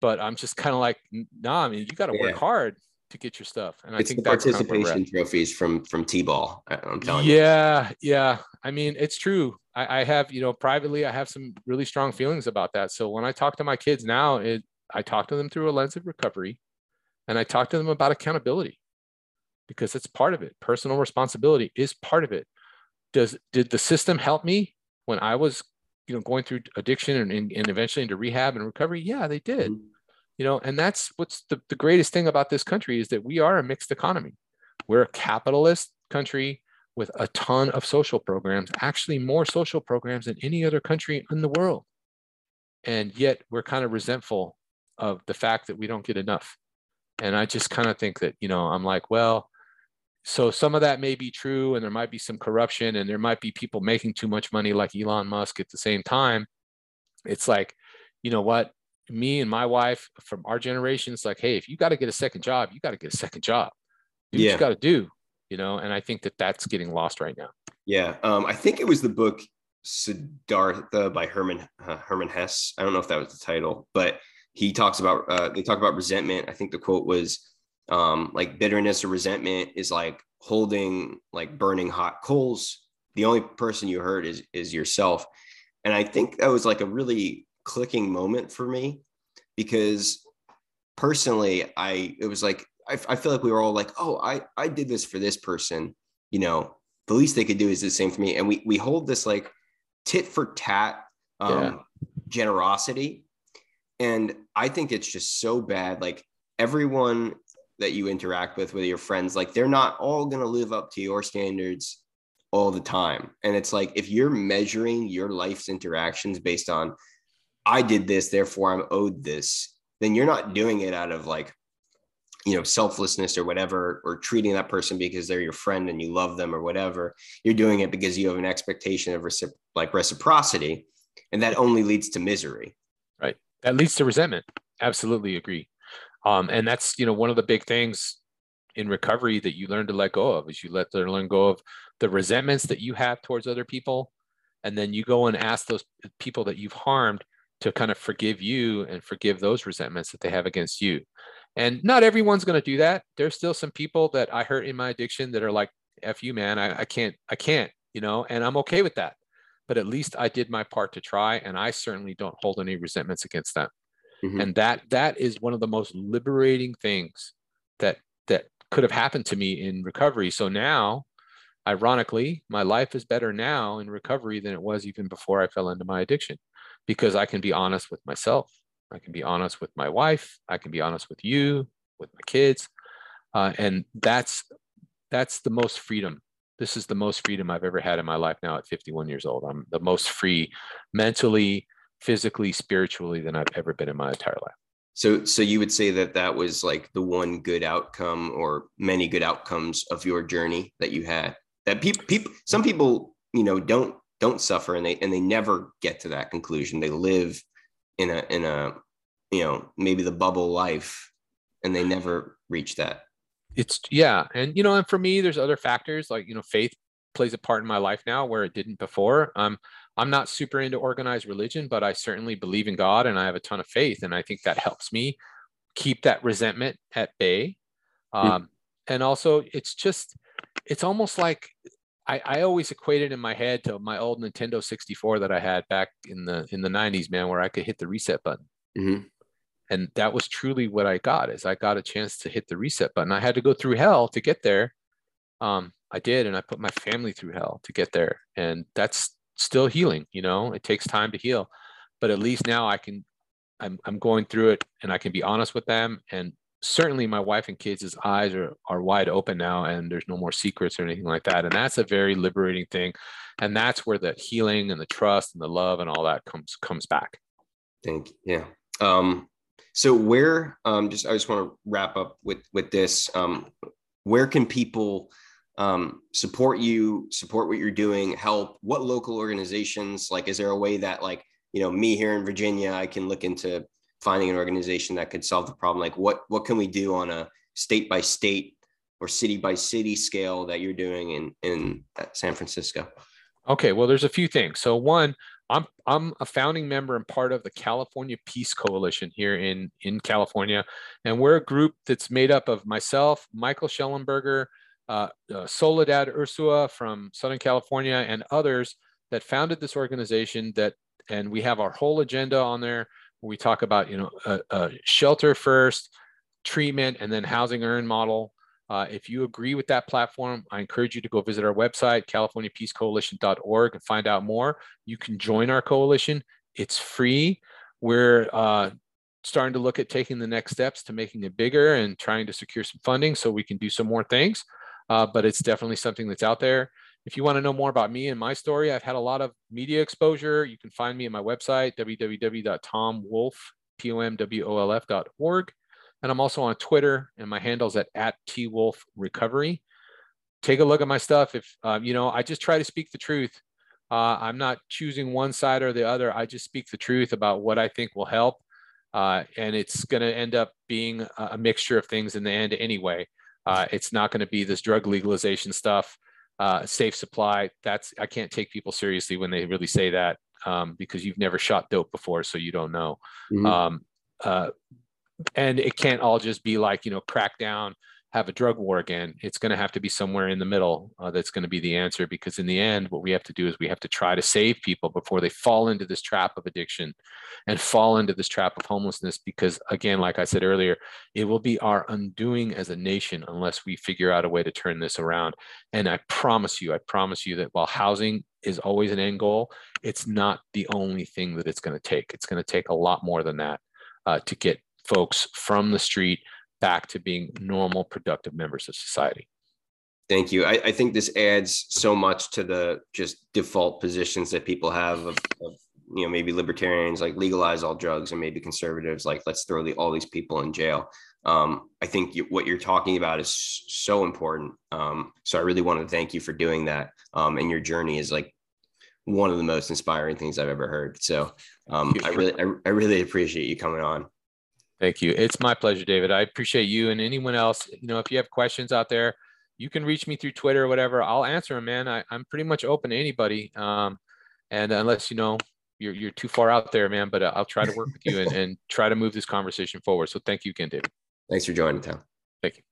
but I'm just kind of like, nah, I mean, you got to yeah. work hard to get your stuff. And it's I think the participation kind of trophies from from T-ball. I'm telling yeah, you. Yeah, yeah. I mean, it's true. I, I, have, you know, privately, I have some really strong feelings about that. So when I talk to my kids now, it I talk to them through a lens of recovery and I talk to them about accountability because it's part of it. Personal responsibility is part of it. Does did the system help me when I was you know going through addiction and, and, eventually into rehab and recovery? Yeah, they did. Mm-hmm. You know, and that's what's the, the greatest thing about this country is that we are a mixed economy. We're a capitalist country with a ton of social programs, actually more social programs than any other country in the world. And yet we're kind of resentful of the fact that we don't get enough. And I just kind of think that, you know, I'm like, well, so some of that may be true and there might be some corruption and there might be people making too much money like Elon Musk at the same time. It's like, you know what? Me and my wife from our generation, it's like, hey, if you got to get a second job, you got to get a second job. Do yeah. you got to do, you know, and I think that that's getting lost right now. Yeah. Um, I think it was the book Siddhartha by Hermann uh, Hermann Hesse. I don't know if that was the title, but he talks about uh, they talk about resentment. I think the quote was um, like bitterness or resentment is like holding like burning hot coals. The only person you hurt is is yourself, and I think that was like a really clicking moment for me because personally, I it was like I, I feel like we were all like, oh, I I did this for this person, you know, the least they could do is the same for me, and we we hold this like tit for tat um, yeah. generosity, and I think it's just so bad. Like everyone that you interact with, with your friends, like they're not all gonna live up to your standards all the time, and it's like if you're measuring your life's interactions based on I did this, therefore I'm owed this, then you're not doing it out of like you know selflessness or whatever or treating that person because they're your friend and you love them or whatever you're doing it because you have an expectation of recipro- like reciprocity and that only leads to misery that leads to resentment. Absolutely agree. Um, and that's you know one of the big things in recovery that you learn to let go of is you let learn go of the resentments that you have towards other people. And then you go and ask those people that you've harmed to kind of forgive you and forgive those resentments that they have against you. And not everyone's going to do that. There's still some people that I hurt in my addiction that are like, F you, man, I, I can't, I can't, you know, and I'm okay with that. But at least I did my part to try. And I certainly don't hold any resentments against them. Mm-hmm. And that that is one of the most liberating things that that could have happened to me in recovery. So now, ironically, my life is better now in recovery than it was even before I fell into my addiction because I can be honest with myself I can be honest with my wife. I can be honest with you, with my kids, uh, and that's that's the most freedom. This is the most freedom I've ever had in my life. Now at 51 years old, I'm the most free, mentally, physically, spiritually than I've ever been in my entire life. So, so you would say that that was like the one good outcome, or many good outcomes of your journey that you had. That people, people, some people, you know, don't don't suffer, and they and they never get to that conclusion. They live in a in a you know maybe the bubble life and they never reach that it's yeah and you know and for me there's other factors like you know faith plays a part in my life now where it didn't before um i'm not super into organized religion but i certainly believe in god and i have a ton of faith and i think that helps me keep that resentment at bay um, mm. and also it's just it's almost like I, I always equated in my head to my old Nintendo 64 that I had back in the in the 90s, man, where I could hit the reset button. Mm-hmm. And that was truly what I got is I got a chance to hit the reset button. I had to go through hell to get there. Um, I did, and I put my family through hell to get there. And that's still healing, you know, it takes time to heal. But at least now I can I'm I'm going through it and I can be honest with them and certainly my wife and kids' eyes are, are wide open now and there's no more secrets or anything like that. And that's a very liberating thing. And that's where the healing and the trust and the love and all that comes comes back. Thank you. Yeah. Um, so where um, just I just want to wrap up with with this. Um, where can people um, support you, support what you're doing, help? What local organizations? Like, is there a way that like you know me here in Virginia, I can look into finding an organization that could solve the problem like what what can we do on a state by state or city by city scale that you're doing in in San Francisco okay well there's a few things so one I'm I'm a founding member and part of the California Peace Coalition here in in California, and we're a group that's made up of myself, Michael Shellenberger, uh, uh, Soledad Ursua from Southern California, and others that founded this organization. That and we have our whole agenda on there Where we talk about you know shelter first treatment and then housing earn model uh, if you agree with that platform i encourage you to go visit our website californiapeacecoalition.org and find out more. You can join our coalition. It's free. We're uh, starting to look at taking the next steps to making it bigger and trying to secure some funding so we can do some more things. Uh, but it's definitely something that's out there. If you want to know more about me and my story, I've had a lot of media exposure. You can find me at my website, www.tomwolf.org. And I'm also on Twitter, and my handle's at, at twolfrecovery. Take a look at my stuff. If, um, you know, I just try to speak the truth. Uh, I'm not choosing one side or the other. I just speak the truth about what I think will help. Uh, and it's going to end up being a mixture of things in the end anyway. Uh, it's not going to be this drug legalization stuff uh, safe supply. That's I can't take people seriously when they really say that um, because you've never shot dope before, so you don't know. Mm-hmm. Um, uh, and it can't all just be like you know crack down have a drug war again, it's going to have to be somewhere in the middle uh, that's going to be the answer. Because in the end, what we have to do is we have to try to save people before they fall into this trap of addiction and fall into this trap of homelessness. Because again, like I said earlier, it will be our undoing as a nation unless we figure out a way to turn this around. And I promise you, I promise you that while housing is always an end goal, it's not the only thing that it's going to take. It's going to take a lot more than that uh, to get folks from the street back to being normal, productive members of society. Thank you. I, I, think this adds so much to the just default positions that people have of, of, you know maybe libertarians like legalize all drugs and maybe conservatives like let's throw the, all these people in jail. Um, I think you, what you're talking about is so important. Um, so I really want to thank you for doing that. Um, and your journey is like one of the most inspiring things I've ever heard. So um, I really I, I really appreciate you coming on. Thank you. It's my pleasure, David. I appreciate you and anyone else. You know, if you have questions out there, you can reach me through Twitter or whatever. I'll answer them, man. I, am pretty much open to anybody. Um, and unless you know you're you're too far out there, man, but uh, I'll try to work with you and, and try to move this conversation forward. So thank you again, David. Thanks for joining, Tom. Thank you.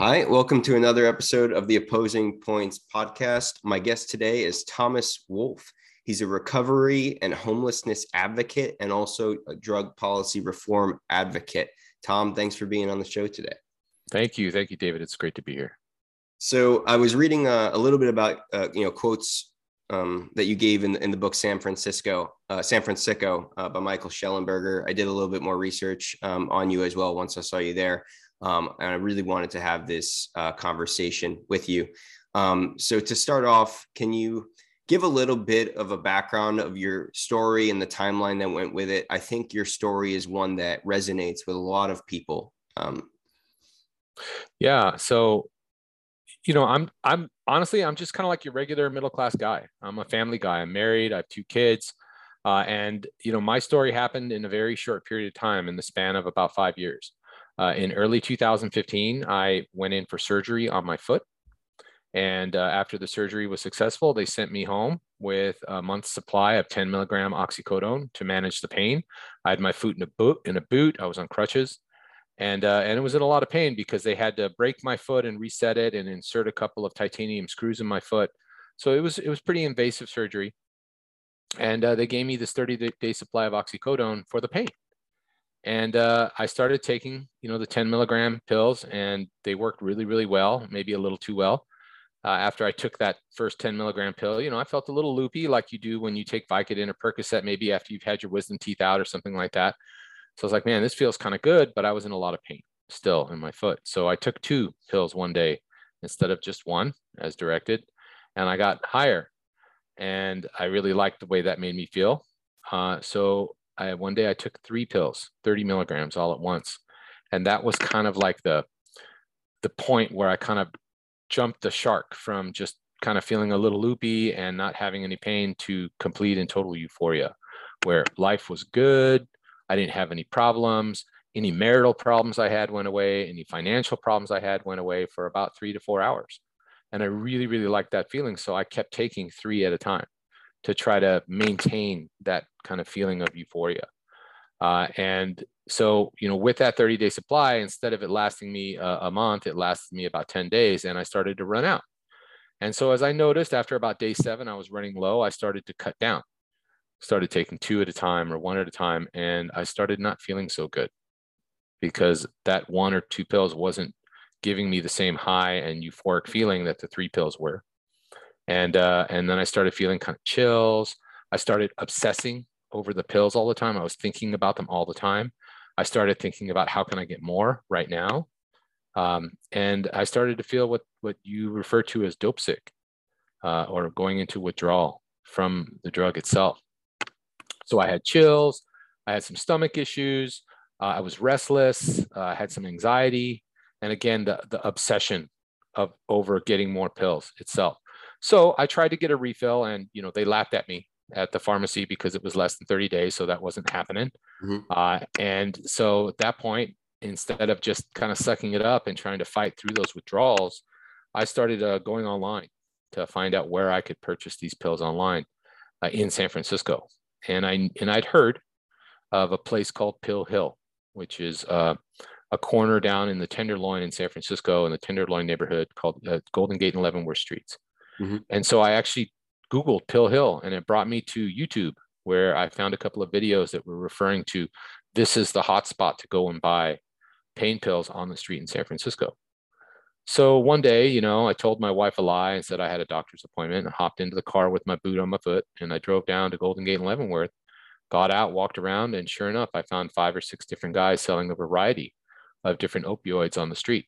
Hi, welcome to another episode of the Opposing Points podcast. My guest today is Thomas Wolf. He's a recovery and homelessness advocate and also a drug policy reform advocate. Tom, thanks for being on the show today. Thank you. Thank you, David. It's great to be here. So I was reading uh, a little bit about, uh, you know, quotes um, that you gave in, in the book San Fransicko, uh, San Fransicko uh, by Michael Shellenberger. I did a little bit more research um, on you as well once I saw you there. Um, and I really wanted to have this uh, conversation with you. Um, so, to start off, can you give a little bit of a background of your story and the timeline that went with it? I think your story is one that resonates with a lot of people. Um, yeah. So, you know, I'm, I'm honestly, I'm just kind of like your regular middle class guy. I'm a family guy. I'm married. I have two kids. Uh, and, you know, my story happened in a very short period of time in the span of about five years. Uh, in early 2015, I went in for surgery on my foot. And uh, after the surgery was successful, they sent me home with a month's supply of 10 milligram oxycodone to manage the pain. I had my foot in a boot. In a boot, I was on crutches, and uh, and it was in a lot of pain because they had to break my foot and reset it and insert a couple of titanium screws in my foot. So it was it was pretty invasive surgery, and uh, they gave me this 30 day supply of oxycodone for the pain and uh, I started taking, you know, the 10 milligram pills, and they worked really, really well. Maybe a little too well. Uh, after I took that first 10 milligram pill, you know, I felt a little loopy, like you do when you take Vicodin or Percocet, maybe after you've had your wisdom teeth out or something like that. So I was like, man, this feels kind of good, but I was in a lot of pain still in my foot. So I took two pills one day instead of just one, as directed, and I got higher. And I really liked the way that made me feel. Uh, so I one day I took three pills, 30 milligrams all at once. And that was kind of like the the point where I kind of jumped the shark from just kind of feeling a little loopy and not having any pain to complete and total euphoria, where life was good. I didn't have any problems. Any marital problems I had went away. Any financial problems I had went away for about three to four hours. And I really, really liked that feeling. So I kept taking three at a time to try to maintain that kind of feeling of euphoria. Uh, and so, you know, with that 30 day supply, instead of it lasting me a, a, month, it lasted me about 10 days and I started to run out. And so, as I noticed after about day seven, I was running low, I started to cut down, started taking two at a time or one at a time. And I started not feeling so good because that one or two pills wasn't giving me the same high and euphoric feeling that the three pills were and uh, and then I started feeling kind of chills. I started obsessing over the pills all the time. I was thinking about them all the time. I started thinking about how can I get more right now, um, and I started to feel what what you refer to as dope sick, uh, or going into withdrawal from the drug itself. So I had chills. I had some stomach issues. Uh, I was restless. Uh, I had some anxiety, and again the the obsession of over getting more pills itself. So I tried to get a refill and, you know, they laughed at me at the pharmacy because it was less than 30 days. So that wasn't happening. Mm-hmm. Uh, and so at that point, instead of just kind of sucking it up and trying to fight through those withdrawals, I started uh, going online to find out where I could purchase these pills online uh, in San Francisco. And I and I'd heard of a place called Pill Hill, which is uh, a corner down in the Tenderloin in San Francisco in the Tenderloin neighborhood called uh, Golden Gate and Leavenworth Streets. Mm-hmm. And so I actually Googled Pill Hill and it brought me to YouTube where I found a couple of videos that were referring to this is the hot spot to go and buy pain pills on the street in San Francisco. So one day, you know, I told my wife a lie and said I had a doctor's appointment and hopped into the car with my boot on my foot and I drove down to Golden Gate and Leavenworth, got out, walked around, and sure enough, I found five or six different guys selling a variety of different opioids on the street.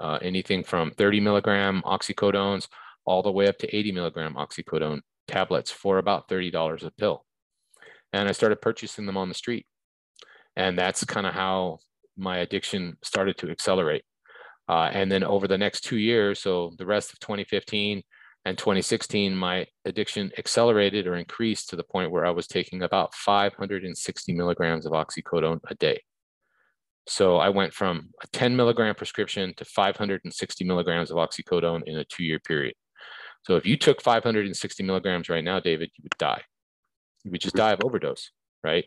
Uh, anything from 30 milligram oxycodones all the way up to 80 milligram oxycodone tablets for about $30 a pill. And I started purchasing them on the street. And that's kind of how my addiction started to accelerate. Uh, and then over the next two years, so the rest of 2015 and 2016, my addiction accelerated or increased to the point where I was taking about 560 milligrams of oxycodone a day. So I went from a 10 milligram prescription to 560 milligrams of oxycodone in a two year period. So if you took 560 milligrams right now, David, you would die. You would just die of overdose, right?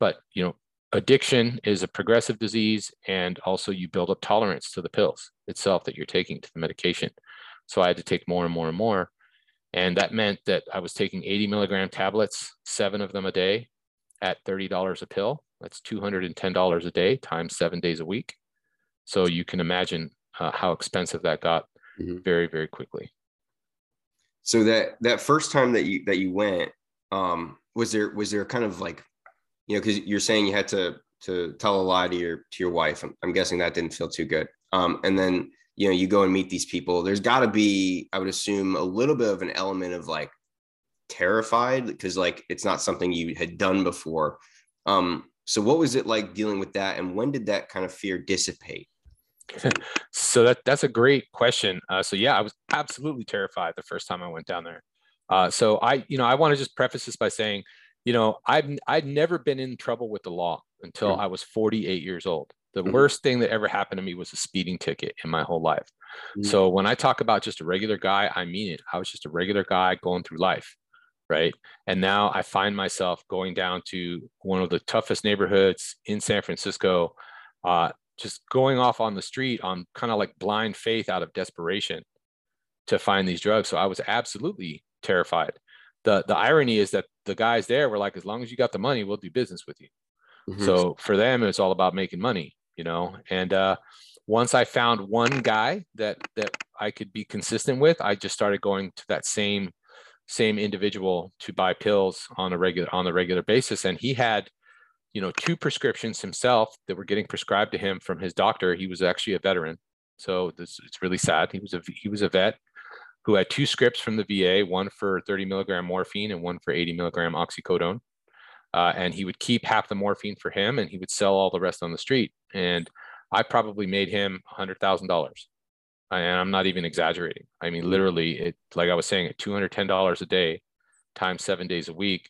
But you know, addiction is a progressive disease and also you build up tolerance to the pills itself that you're taking to the medication so i had to take more and more and more and that meant that i was taking 80 milligram tablets seven of them a day at $30 a pill that's $210 a day times seven days a week so you can imagine uh, how expensive that got mm-hmm. very very quickly so that that first time that you that you went um was there was there kind of like you know, because you're saying you had to to tell a lie to your to your wife. I'm, I'm guessing that didn't feel too good. Um, and then you know you go and meet these people. There's got to be, I would assume, a little bit of an element of like terrified because like it's not something you had done before. Um, so what was it like dealing with that, and when did that kind of fear dissipate? so that that's a great question. Uh, so yeah, I was absolutely terrified the first time I went down there. Uh, so I, you know, I want to just preface this by saying you know, I've I'd never been in trouble with the law until mm-hmm. I was 48 years old. The mm-hmm. worst thing that ever happened to me was a speeding ticket in my whole life. Mm-hmm. So when I talk about just a regular guy, I mean it. I was just a regular guy going through life, right? And now I find myself going down to one of the toughest neighborhoods in San Francisco, uh, just going off on the street on kind of like blind faith out of desperation to find these drugs. So I was absolutely terrified the the irony is that the guys there were like, as long as you got the money, we'll do business with you. Mm-hmm. So for them, it's all about making money, you know. And uh, once I found one guy that that I could be consistent with, I just started going to that same same individual to buy pills on a regular on a regular basis, and he had you know two prescriptions himself that were getting prescribed to him from his doctor. He was actually a veteran, so this, it's really sad. He was a he was a vet who had two scripts from the VA, one for 30 milligram morphine and one for 80 milligram oxycodone. Uh, and he would keep half the morphine for him and he would sell all the rest on the street. And I probably made him $100,000. And I'm not even exaggerating. I mean, literally, it like I was saying, at $210 a day times seven days a week.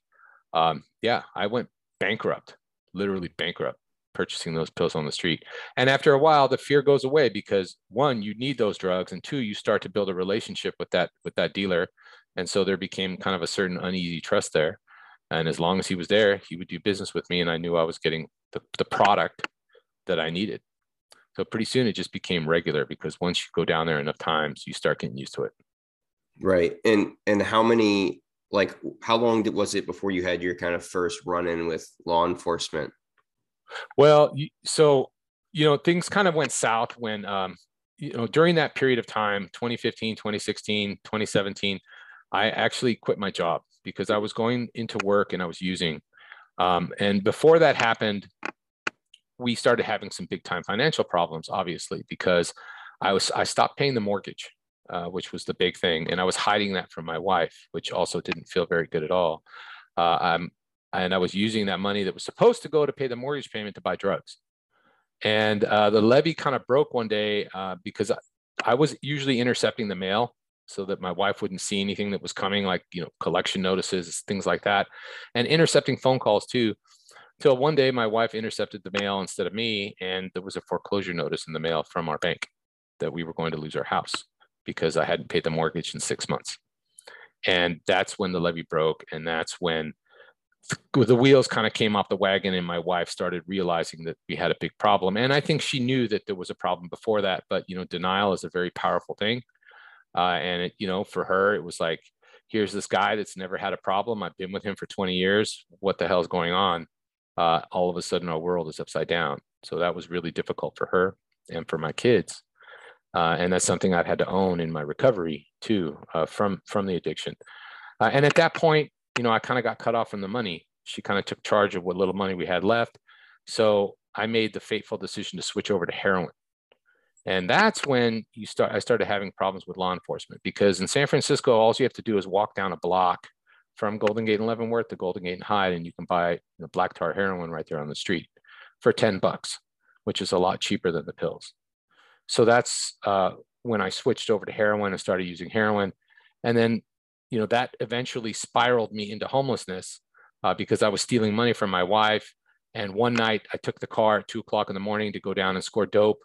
Um, yeah, I went bankrupt, literally bankrupt purchasing those pills on the street. And after a while, the fear goes away because one, you need those drugs, and two, you start to build a relationship with that with that dealer. And so there became kind of a certain uneasy trust there. And as long as he was there, he would do business with me, and I knew I was getting the, the product that I needed. So pretty soon it just became regular because once you go down there enough times, you start getting used to it. Right. And and how many like how long did, was it before you had your kind of first run in with law enforcement? Well, so you know things kind of went south when um, you know during that period of time 2015 2016 2017 i actually quit my job because i was going into work and i was using um, and before that happened we started having some big time financial problems obviously because i was i stopped paying the mortgage uh, which was the big thing and i was hiding that from my wife which also didn't feel very good at all uh, and I was using that money that was supposed to go to pay the mortgage payment to buy drugs. And uh, the levee kind of broke one day uh, because I, I, was usually intercepting the mail so that my wife wouldn't see anything that was coming, like you know collection notices, things like that, and intercepting phone calls too. Till one day, my wife intercepted the mail instead of me, and there was a foreclosure notice in the mail from our bank that we were going to lose our house. Because I hadn't paid the mortgage in six months. And that's when the levee broke. And that's when the wheels kind of came off the wagon and my wife started realizing that we had a big problem. And i think she knew that there was a problem before that but you know denial is a very powerful thing. Uh, and it, you know for her it was like here's this guy that's never had a problem. I've been with him for 20 years. What the hell is going on? Uh, all of a sudden our world is upside down. So that was really difficult for her and for my kids uh, and that's something I've had to own in my recovery too uh, from from the addiction. Uh, and at that point, you know, I kind of got cut off from the money. She kind of took charge of what little money we had left, so I made the fateful decision to switch over to heroin. And that's when you start. I started having problems with law enforcement because in San Francisco, all you have to do is walk down a block from Golden Gate and Leavenworth to Golden Gate and Hyde, and you can buy know, black tar heroin right there on the street for ten bucks, which is a lot cheaper than the pills. So that's uh, when I switched over to heroin and started using heroin. And then, you know, that eventually spiraled me into homelessness uh, because I was stealing money from my wife. And one night I took the car at two o'clock in the morning to go down and score dope.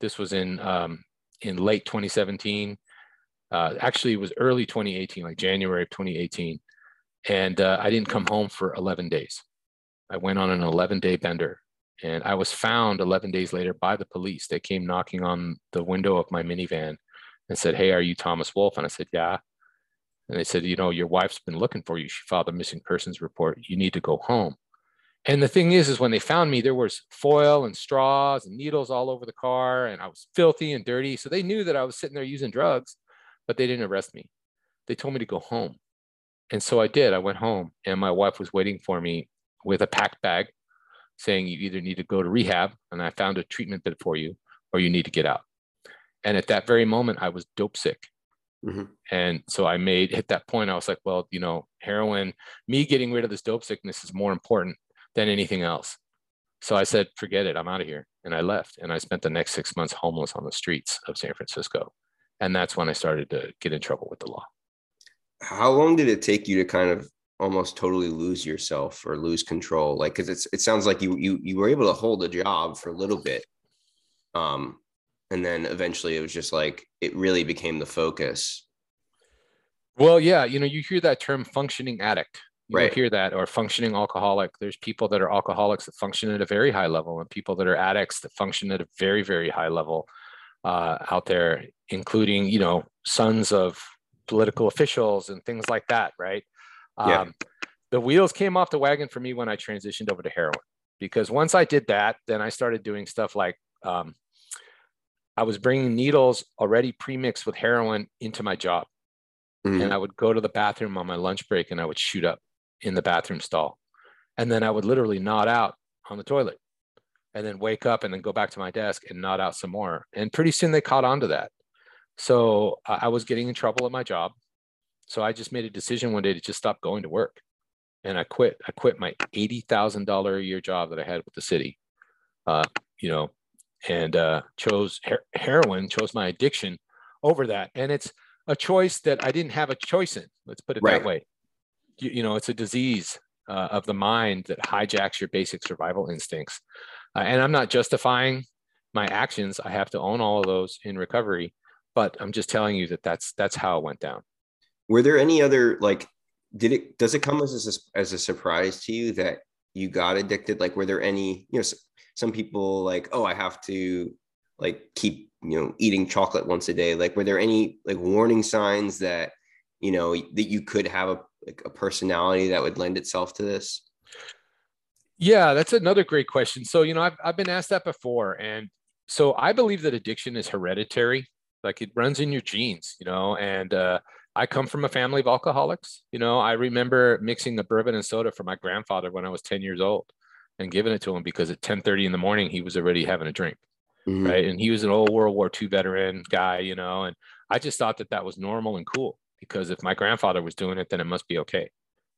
This was in um, in late 2017. Uh, actually, it was early 2018, like January of 2018. And uh, I didn't come home for 11 days. I went on an 11 day bender and I was found 11 days later by the police. They came knocking on the window of my minivan and said, Hey, are you Thomas Wolf? And I said, Yeah. And they said, You know, your wife's been looking for you. She filed a missing persons report. You need to go home. And the thing is, is when they found me, there was foil and straws and needles all over the car, and I was filthy and dirty. So they knew that I was sitting there using drugs, but they didn't arrest me. They told me to go home. And so I did. I went home, and my wife was waiting for me with a packed bag saying you either need to go to rehab and I found a treatment bed for you, or you need to get out. And at that very moment, I was dope sick. Mm-hmm. And so I made at that point, I was like, well, you know, heroin, me getting rid of this dope sickness is more important than anything else. So I said, forget it, I'm out of here. And I left. And I spent the next six months homeless on the streets of San Francisco. And that's when I started to get in trouble with the law. How long did it take you to kind of almost totally lose yourself or lose control like because it's it sounds like you you you were able to hold a job for a little bit um and then eventually it was just like it really became the focus. Well yeah you know you hear that term functioning addict. You right. hear that or functioning alcoholic. There's people that are alcoholics that function at a very high level and people that are addicts that function at a very very high level uh, out there including you know sons of political officials and things like that right yeah. Um, the wheels came off the wagon for me when I transitioned over to heroin because once I did that, then I started doing stuff like um, I was bringing needles already pre-mixed with heroin into my job. Mm-hmm. And I would go to the bathroom on my lunch break and I would shoot up in the bathroom stall. And then I would literally nod out on the toilet and then wake up and then go back to my desk and nod out some more. And pretty soon they caught on to that. So uh, I was getting in trouble at my job. So I just made a decision one day to just stop going to work. And I quit. I quit my $80,000 a year job that I had with the city, uh, you know, and uh, chose her- heroin, chose my addiction over that. And it's a choice that I didn't have a choice in. Let's put it right. that way. You, you, know, it's a disease uh, of the mind that hijacks your basic survival instincts. Uh, and I'm not justifying my actions. I have to own all of those in recovery, but I'm just telling you that that's that's how it went down were there any other like did it does it come as a, as a surprise to you that you got addicted? Like were there any you know some people like oh i have to like keep you know eating chocolate once a day. Like were there any like warning signs that you know that you could have a like a personality that would lend itself to this? Yeah that's another great question. So you know i've, I've been asked that before and so i believe that addiction is hereditary. Like it runs in your genes you know and uh I come from a family of alcoholics. You know, I remember mixing the bourbon and soda for my grandfather when I was 10 years old and giving it to him because at 10:30 in the morning he was already having a drink. Mm-hmm. Right. And he was an old World War II veteran guy, you know, and I just thought that that was normal and cool because if my grandfather was doing it, then it must be okay.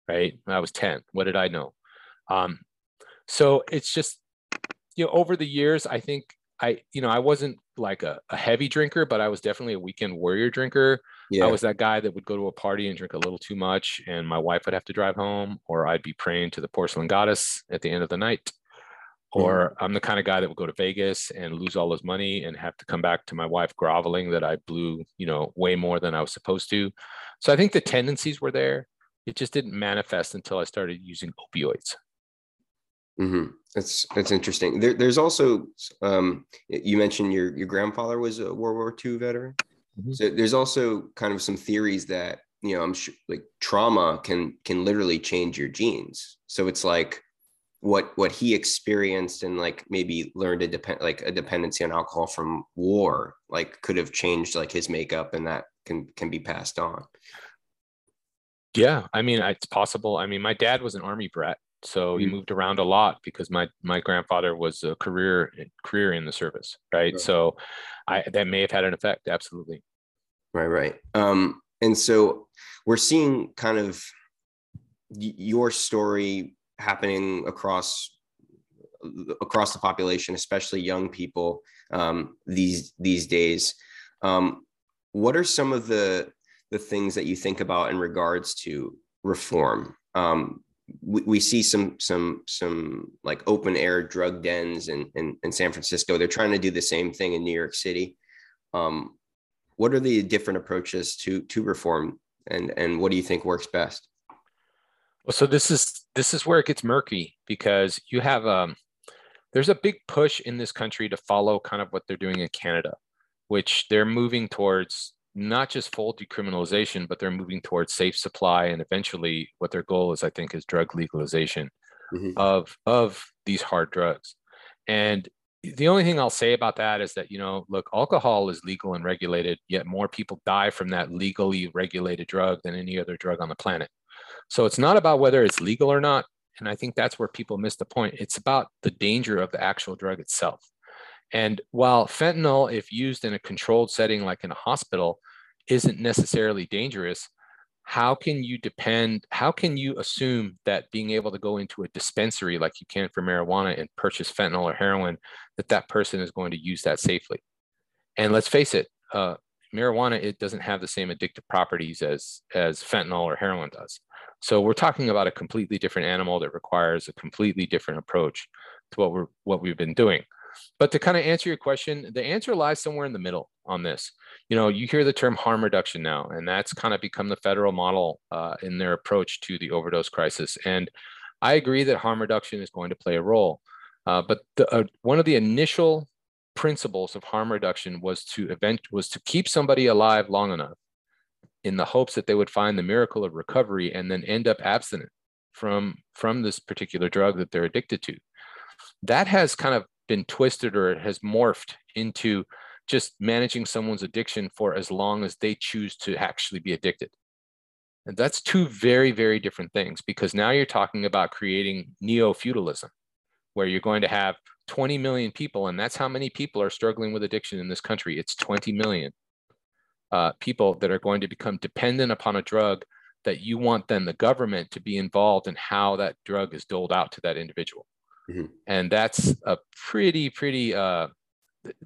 Right. I was 10. What did I know? Um, so it's just, you know, over the years, I think I, you know, I wasn't like a, a heavy drinker, but I was definitely a weekend warrior drinker. Yeah. I was that guy that would go to a party and drink a little too much, and my wife would have to drive home, or I'd be praying to the porcelain goddess at the end of the night. or mm-hmm. I'm the kind of guy that would go to Vegas and lose all his money and have to come back to my wife groveling that I blew, you know, way more than I was supposed to. So I think the tendencies were there. It just didn't manifest until I started using opioids. Mm-hmm. That's that's interesting. There, there's also um, you mentioned your your grandfather was a World War II veteran. Mm-hmm. So there's also kind of some theories that you know I'm sure like trauma can can literally change your genes. So it's like what what he experienced and like maybe learned a depend like a dependency on alcohol from war like could have changed like his makeup and that can can be passed on. Yeah, I mean it's possible. I mean my dad was an army brat so he mm. moved around a lot because my my grandfather was a career career in the service right, right. so i that may have had an effect absolutely. Right right. Um and so we're seeing kind of your story happening across across the population especially young people um these these days. Um what are some of the the things that you think about in regards to reform? Um we, we see some some some like open air drug dens in, in, in San Francisco. They're trying to do the same thing in New York City. Um, what are the different approaches to to reform, and and what do you think works best? Well, so this is this is where it gets murky because you have um, there's a big push in this country to follow kind of what they're doing in Canada, which they're moving towards not just full decriminalization, but they're moving towards safe supply, and eventually, what their goal is, I think, is drug legalization mm-hmm. of of these hard drugs. And the only thing I'll say about that is that you know, look, alcohol is legal and regulated, yet more people die from that legally regulated drug than any other drug on the planet. So it's not about whether it's legal or not. And I think that's where people miss the point. It's about the danger of the actual drug itself. And while fentanyl, if used in a controlled setting like in a hospital, isn't necessarily dangerous, how can you depend, how can you assume that being able to go into a dispensary like you can for marijuana and purchase fentanyl or heroin, that that person is going to use that safely? And let's face it, uh, marijuana it doesn't have the same addictive properties as as fentanyl or heroin does so we're talking about a completely different animal that requires a completely different approach to what we're what we've been doing but to kind of answer your question, the answer lies somewhere in the middle on this. You know, you hear the term harm reduction now, and that's kind of become the federal model uh, in their approach to the overdose crisis. And I agree that harm reduction is going to play a role. Uh, but the, uh, one of the initial principles of harm reduction was to event was to keep somebody alive long enough in the hopes that they would find the miracle of recovery and then end up abstinent from from this particular drug that they're addicted to that has kind of been twisted or it has morphed into just managing someone's addiction for as long as they choose to actually be addicted. And that's two very, very different things because now you're talking about creating neo feudalism, where you're going to have 20 million people, and that's how many people are struggling with addiction in this country. It's 20 million uh, people that are going to become dependent upon a drug that you want then the government to be involved in how that drug is doled out to that individual. Mm-hmm. And that's a pretty, pretty, uh,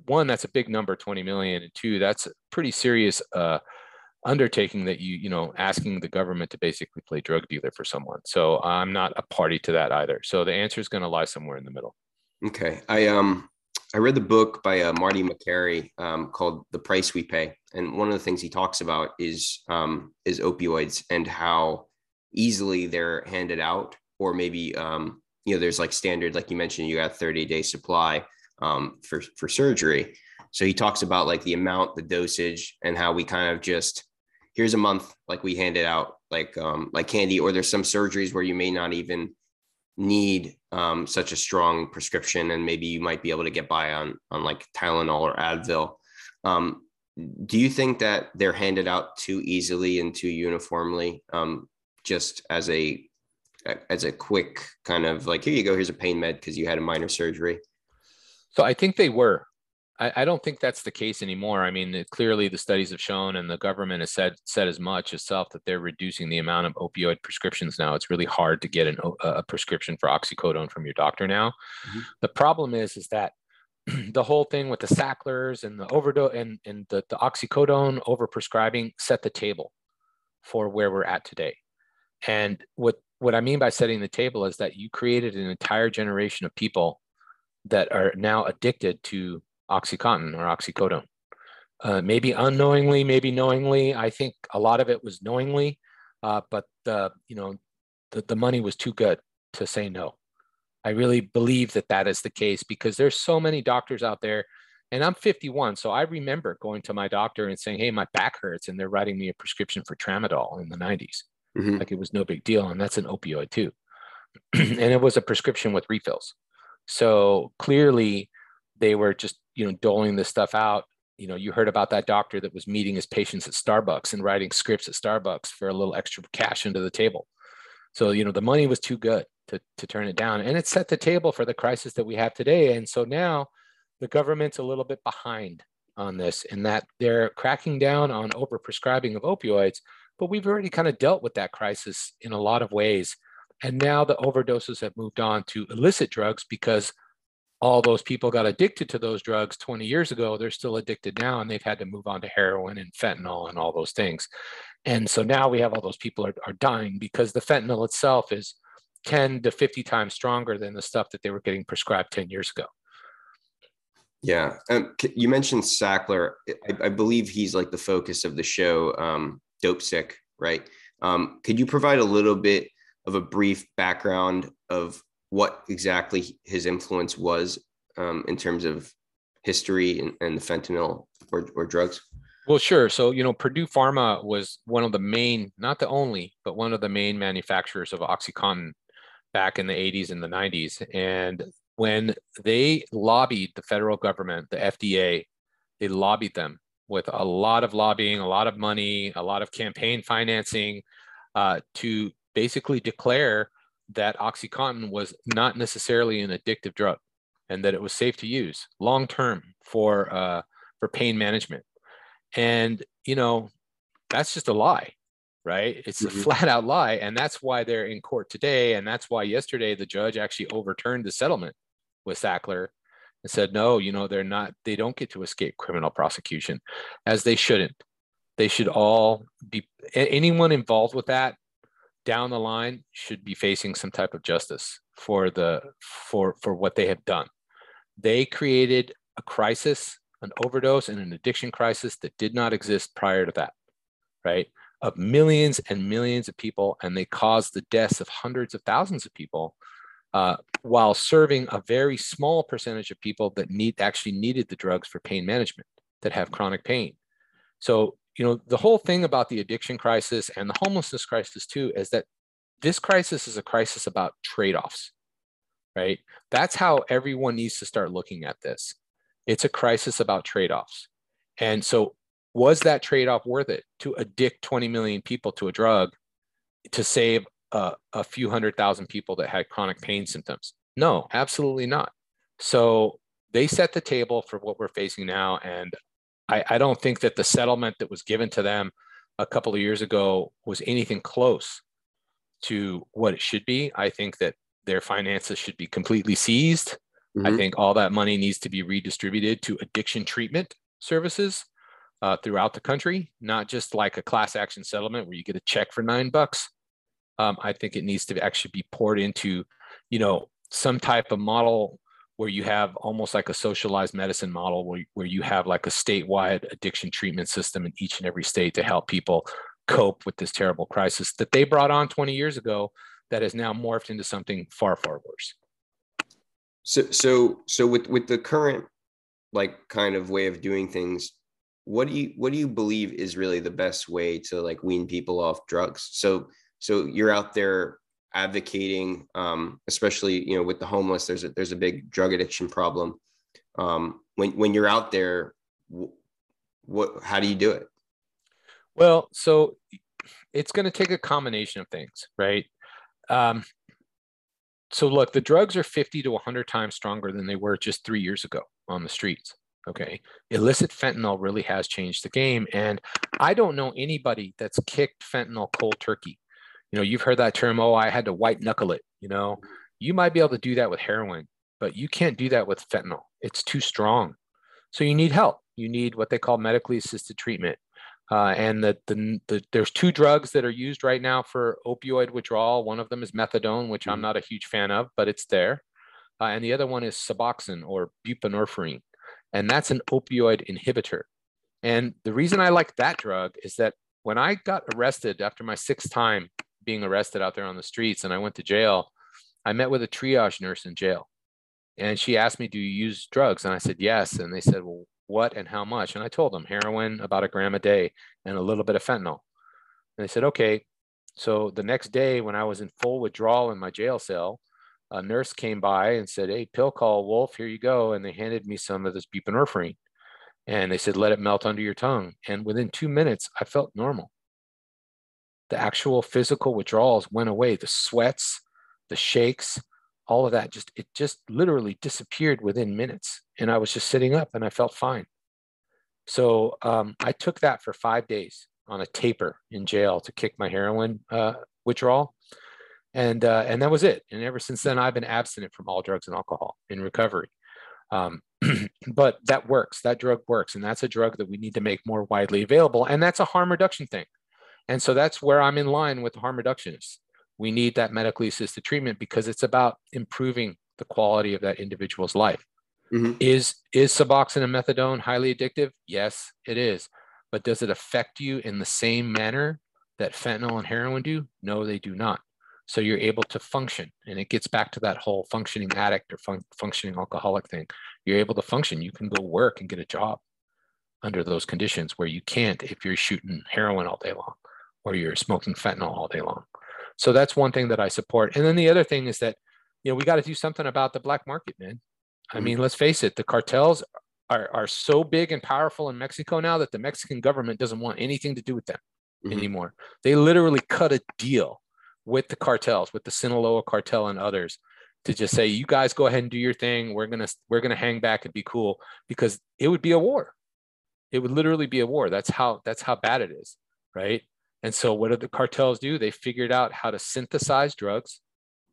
one, that's a big number, 20 million. And two, that's a pretty serious uh, undertaking that you, you know, asking the government to basically play drug dealer for someone. So I'm not a party to that either. So the answer is going to lie somewhere in the middle. Okay. I, um, I read the book by uh, Marty Makary um, called "The Price We Pay," and one of the things he talks about is um, is opioids and how easily they're handed out, or maybe um, you know, there's like standard, like you mentioned, you got 30 day supply um, for, for surgery. So he talks about like the amount, the dosage, and how we kind of just here's a month, like we hand it out like um, like candy, or there's some surgeries where you may not even need um, such a strong prescription, and maybe you might be able to get by on on like Tylenol or Advil. Um, do you think that they're handed out too easily and too uniformly, um, just as a as a quick kind of like here you go here's a pain med because you had a minor surgery? So i think they were. I, I, don't think that's the case anymore. I mean clearly the studies have shown and the government has said said as much itself that they're reducing the amount of opioid prescriptions now. It's really hard to get an, a prescription for oxycodone from your doctor now. Mm-hmm. the problem is is that the whole thing with the Sacklers and the overdose and, and the, the oxycodone overprescribing set the table for where we're at today. And what what I mean by setting the table is that you created an entire generation of people that are now addicted to Oxycontin or oxycodone. Uh, maybe unknowingly, maybe knowingly. I think a lot of it was knowingly, uh, but the you know the, the money was too good to say no. I really believe that that is the case because there's so many doctors out there, and I'm 51, so I remember going to my doctor and saying, "Hey, my back hurts," and they're writing me a prescription for tramadol in the 90s, mm-hmm. like it was no big deal, and that's an opioid too, and it was a prescription with refills. So clearly, they were just you know doling this stuff out. You know, you heard about that doctor that was meeting his patients at Starbucks and writing scripts at Starbucks for a little extra cash into the table. So you know the money was too good to, to turn it down. And it set the table for the crisis that we have today. And so now the government's a little bit behind on this in that they're cracking down on overprescribing of opioids, but we've already kind of dealt with that crisis in a lot of ways. And now the overdoses have moved on to illicit drugs because all those people got addicted to those drugs 20 years ago. They're still addicted now, and they've had to move on to heroin and fentanyl and all those things. And so now we have all those people are, are dying because the fentanyl itself is 10 to 50 times stronger than the stuff that they were getting prescribed 10 years ago. Yeah. Um, you mentioned Sackler. I, I, believe he's like the focus of the show, um, Dopesick, right? Um, could you provide a little bit of a brief background of what exactly his influence was um, in terms of history and, and the fentanyl or, or drugs? Well, sure. So, you know, Purdue Pharma was one of the main, not the only, but one of the main manufacturers of OxyContin back in the 80s and the 90s. And when they lobbied the federal government, the FDA, they lobbied them with a lot of lobbying, a lot of money, a lot of campaign financing uh, to basically declare that OxyContin was not necessarily an addictive drug and that it was safe to use long term for uh, for pain management. And you know, that's just a lie right? It's mm-hmm. a flat out lie. And that's why they're in court today. And that's why yesterday the judge actually overturned the settlement with Sackler and said, no, you know, they're not, they don't get to escape criminal prosecution as they shouldn't. They should all be, anyone involved with that down the line should be facing some type of justice for the, for, for what they have done. They created a crisis, an overdose and an addiction crisis that did not exist prior to that, right? of millions and millions of people, and they caused the deaths of hundreds of thousands of people, uh, while serving a very small percentage of people that need actually needed the drugs for pain management that have chronic pain. So, you know, the whole thing about the addiction crisis and the homelessness crisis too is that this crisis is a crisis about trade-offs, right? That's how everyone needs to start looking at this. It's a crisis about trade-offs. And so was that trade-off worth it to addict 20 million people to a drug to save a, a few hundred thousand people that had chronic pain symptoms no absolutely not so they set the table for what we're facing now and I, I don't think that the settlement that was given to them a couple of years ago was anything close to what it should be i think that their finances should be completely seized mm-hmm. i think all that money needs to be redistributed to addiction treatment services uh, throughout the country, not just like a class action settlement where you get a check for nine bucks. Um, I think it needs to actually be poured into, you know, some type of model where you have almost like a socialized medicine model where, where you have like a statewide addiction treatment system in each and every state to help people cope with this terrible crisis that they brought on 20 years ago that has now morphed into something far, far worse. So, so, so with, with the current like kind of way of doing things, what do you what do you believe is really the best way to like wean people off drugs so so you're out there advocating um, especially you know with the homeless there's a there's a big drug addiction problem um, when when you're out there what how do you do it well so it's going to take a combination of things right um, so look the drugs are 50 to 100 times stronger than they were just three years ago on the streets Okay. Illicit fentanyl really has changed the game. And I don't know anybody that's kicked fentanyl cold turkey. You know, you've heard that term, oh, I had to white knuckle it. You know, you might be able to do that with heroin, but you can't do that with fentanyl. It's too strong. So you need help. You need what they call medically assisted treatment. Uh, and the, the, the, there's two drugs that are used right now for opioid withdrawal. One of them is methadone, which I'm mm-hmm. not a huge fan of, but it's there. uh, and the other one is Suboxone or buprenorphine, and that's an opioid inhibitor. And the reason I like that drug is that when I got arrested after my sixth time being arrested out there on the streets and I went to jail, I met with a triage nurse in jail. And she asked me, Do you use drugs? And I said, Yes. And they said, Well, what and how much? And I told them heroin, about a gram a day, and a little bit of fentanyl. And they said, Okay. So the next day, when I was in full withdrawal in my jail cell, a nurse came by and said, Hey, pill call, Wolf, here you go. And they handed me some of this buprenorphine. And they said, Let it melt under your tongue. And within two minutes, I felt normal. The actual physical withdrawals went away. The sweats, the shakes, all of that just, it just literally disappeared within minutes. And I was just sitting up and I felt fine. So um, I took that for five days on a taper in jail to kick my heroin uh, withdrawal and uh, and that was it. And ever since then, I've been abstinent from all drugs and alcohol in recovery. Um, but that works. That drug works, and that's a drug that we need to make more widely available. And that's a harm reduction thing. And so that's where I'm in line with the harm reductionists. We need that medically assisted treatment because it's about improving the quality of that individual's life. Mm-hmm. Is is Suboxone and methadone highly addictive? Yes, it is. But does it affect you in the same manner that fentanyl and heroin do? No, they do not. So you're able to function. And it gets back to that whole functioning addict or fun- functioning alcoholic thing. You're able to function. You can go work and get a job under those conditions where you can't if you're shooting heroin all day long or you're smoking fentanyl all day long. So that's one thing that I support. And then the other thing is that, you know, we got to do something about the black market, man. I mm-hmm. mean, let's face it, the cartels are, are so big and powerful in Mexico now that the Mexican government doesn't want anything to do with them mm-hmm. anymore. They literally cut a deal with the cartels, with the Sinaloa cartel and others, to just say, you guys go ahead and do your thing. We're gonna we're gonna hang back and be cool because it would be a war. It would literally be a war. That's how that's how bad it is, right? And so what did the cartels do? They figured out how to synthesize drugs,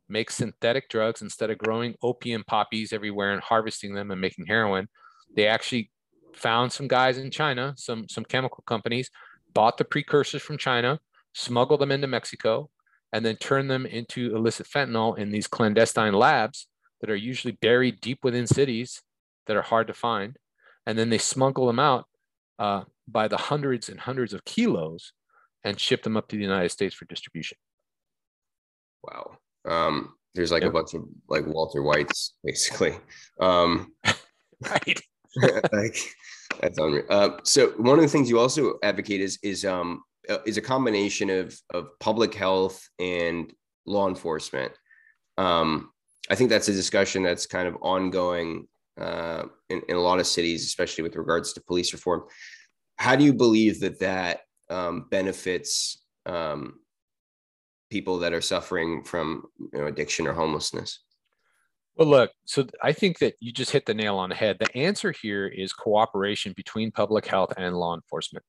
make synthetic drugs instead of growing opium poppies everywhere and harvesting them and making heroin. They actually found some guys in China, some some chemical companies, bought the precursors from China, smuggled them into Mexico, and then turn them into illicit fentanyl in these clandestine labs that are usually buried deep within cities that are hard to find. And then they smuggle them out uh, by the hundreds and hundreds of kilos and ship them up to the United States for distribution. Wow. Um, there's like yep. a bunch of like Walter Whites, basically. Um, right. like that's unreal. Uh, so one of the things you also advocate is is um, uh, is a combination of of public health and law enforcement. Um, I think that's a discussion that's kind of ongoing uh, in, in, a lot of cities, especially with regards to police reform. How do you believe that that um, benefits um, people that are suffering from you know, addiction or homelessness? Well, look, so I think that you just hit the nail on the head. The answer here is cooperation between public health and law enforcement.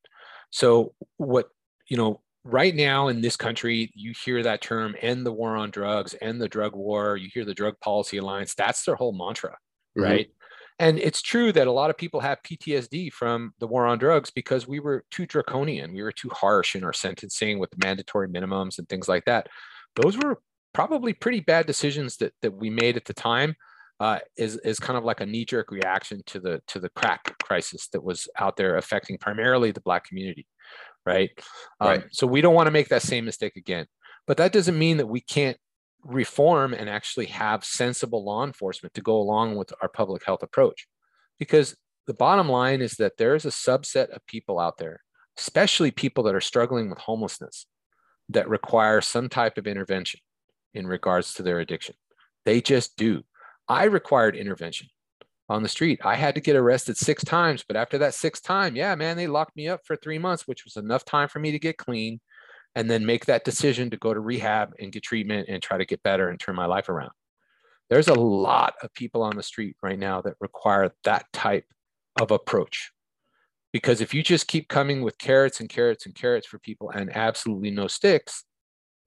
So, what you know, right now in this country, you hear that term end the war on drugs, end the drug war. You hear the Drug Policy Alliance. That's their whole mantra, mm-hmm. right? And it's true that a lot of people have PTSD from the war on drugs because we were too draconian. We were too harsh in our sentencing with mandatory minimums and things like that. Those were probably pretty bad decisions that, that we made at the time. Uh, is is kind of like a knee jerk reaction to the to the crack crisis that was out there affecting primarily the black community right? Um, So we don't want to make that same mistake again. But that doesn't mean that we can't reform and actually have sensible law enforcement to go along with our public health approach. Because the bottom line is that there is a subset of people out there, especially people that are struggling with homelessness, that require some type of intervention in regards to their addiction. They just do. I required intervention on the street. I had to get arrested six times, but after that sixth time, yeah, man, they locked me up for three months, which was enough time for me to get clean and then make that decision to go to rehab and get treatment and try to get better and turn my life around. There's a lot of people on the street right now that require that type of approach. Because if you just keep coming with carrots and carrots and carrots for people and absolutely no sticks,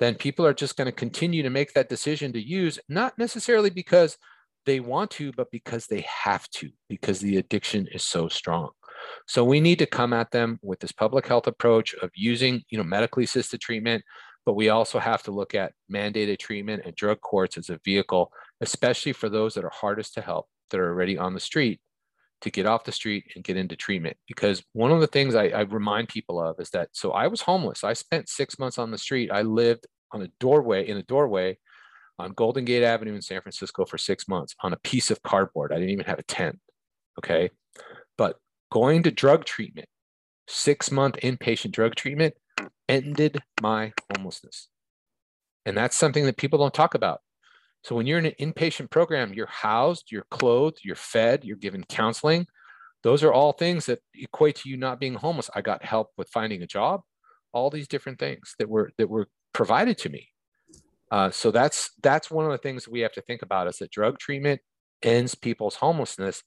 then people are just going to continue to make that decision to use, not necessarily because they want to, but because they have to, because the addiction is so strong. So we need to come at them with this public health approach of using, you know, medically assisted treatment, but we also have to look at mandated treatment and drug courts as a vehicle, especially for those that are hardest to help, that are already on the street, to get off the street and get into treatment. Because one of the things I, I remind people of is that so I was homeless. I spent six months on the street. I lived on a doorway in a doorway on Golden Gate Avenue in San Francisco for six months on a piece of cardboard. I didn't even have a tent. Okay. But going to drug treatment, six month inpatient drug treatment, ended my homelessness. And that's something that people don't talk about. So when you're in an inpatient program, you're housed, you're clothed, you're fed, you're given counseling. Those are all things that equate to you not being homeless. I got help with finding a job, all these different things that were that were provided to me. Uh, so that's that's one of the things we have to think about is that drug treatment ends people's homelessness,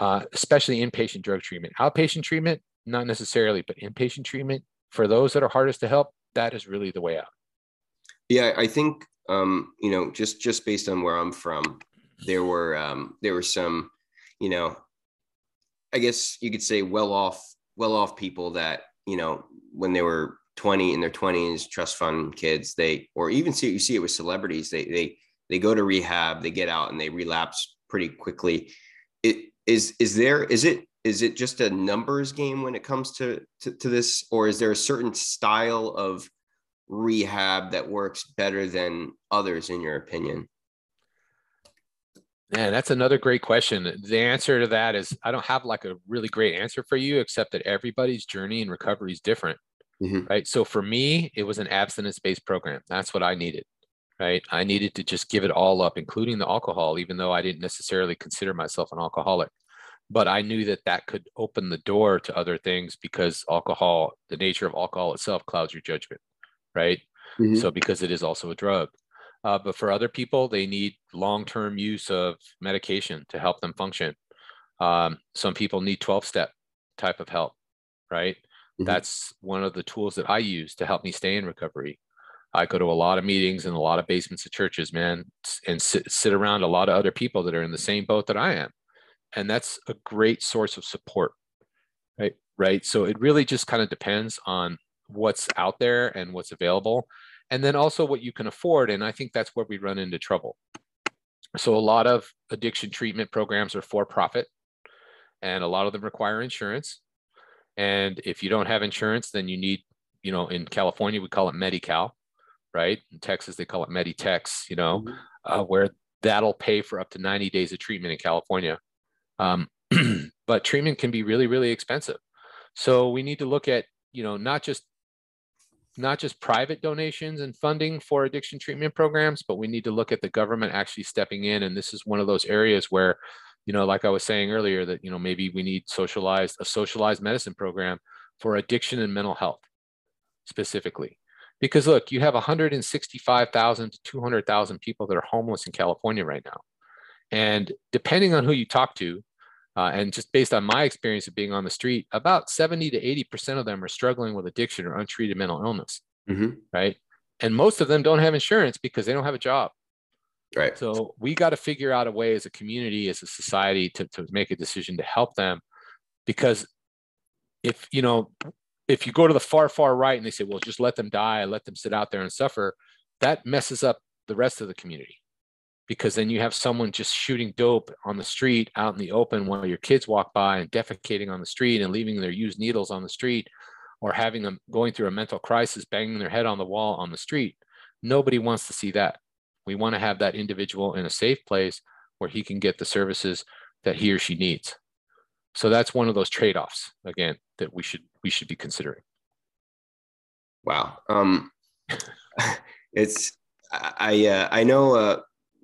uh, especially inpatient drug treatment. Outpatient treatment, not necessarily, but inpatient treatment for those that are hardest to help, that is really the way out. Yeah, I think um, you know, just just based on where I'm from, there were um, there were some, you know, I guess you could say well off well off people that you know when they were 20 in their 20s, trust fund kids, they or even see you see it with celebrities, they they they go to rehab, they get out and they relapse pretty quickly. Is is there is it is it just a numbers game when it comes to, to, to this or is there a certain style of rehab that works better than others in your opinion Man, that's another great question. The answer to that is I don't have like a really great answer for you, except that everybody's journey and recovery is different. Mm-hmm. Right. So for me, it was an abstinence based program. That's what I needed. Right. I needed to just give it all up, including the alcohol, even though I didn't necessarily consider myself an alcoholic but I knew that that could open the door to other things because alcohol, the nature of alcohol itself, clouds your judgment, right? Mm-hmm. So because it is also a drug. Uh, but for other people, they need long-term use of medication to help them function. Um, some people need 12-step type of help, right? Mm-hmm. That's one of the tools that I use to help me stay in recovery. I go to a lot of meetings in a lot of basements of churches, man, and sit, sit around a lot of other people that are in the same boat that I am. And that's a great source of support right right? So it really just kind of depends on what's out there and what's available and then also what you can afford and i think that's where we run into trouble. So a lot of addiction treatment programs are for profit and a lot of them require insurance and if you don't have insurance then you need you know in california we call it medi-cal right in texas they call it meditex you know mm-hmm. uh, where that'll pay for up to 90 days of treatment in california um, but treatment can be really, really expensive. So we need to look at, you know, not just not just private donations and funding for addiction treatment programs, but we need to look at the government actually stepping in. And this is one of those areas where, you know, like I was saying earlier, that you know maybe we need socialized a socialized medicine program for addiction and mental health specifically. Because look, you have 165,000 to 200,000 people that are homeless in California right now. And depending on who you talk to, uh, and just based on my experience of being on the street, about 70 to 80% of them are struggling with addiction or untreated mental illness. Mm-hmm. Right. And most of them don't have insurance because they don't have a job. Right. So we got to figure out a way as a community, as a society to, to make a decision to help them. Because if, you know, if you go to the far, far right and they say, well, just let them die, let them sit out there and suffer, that messes up the rest of the community. Because then you have someone just shooting dope on the street out in the open while your kids walk by and defecating on the street and leaving their used needles on the street or having them going through a mental crisis banging their head on the wall on the street. Nobody wants to see that. We want to have that individual in a safe place where he can get the services that he or she needs so that's one of those trade-offs again that we should we should be considering wow um it's i uh, i know uh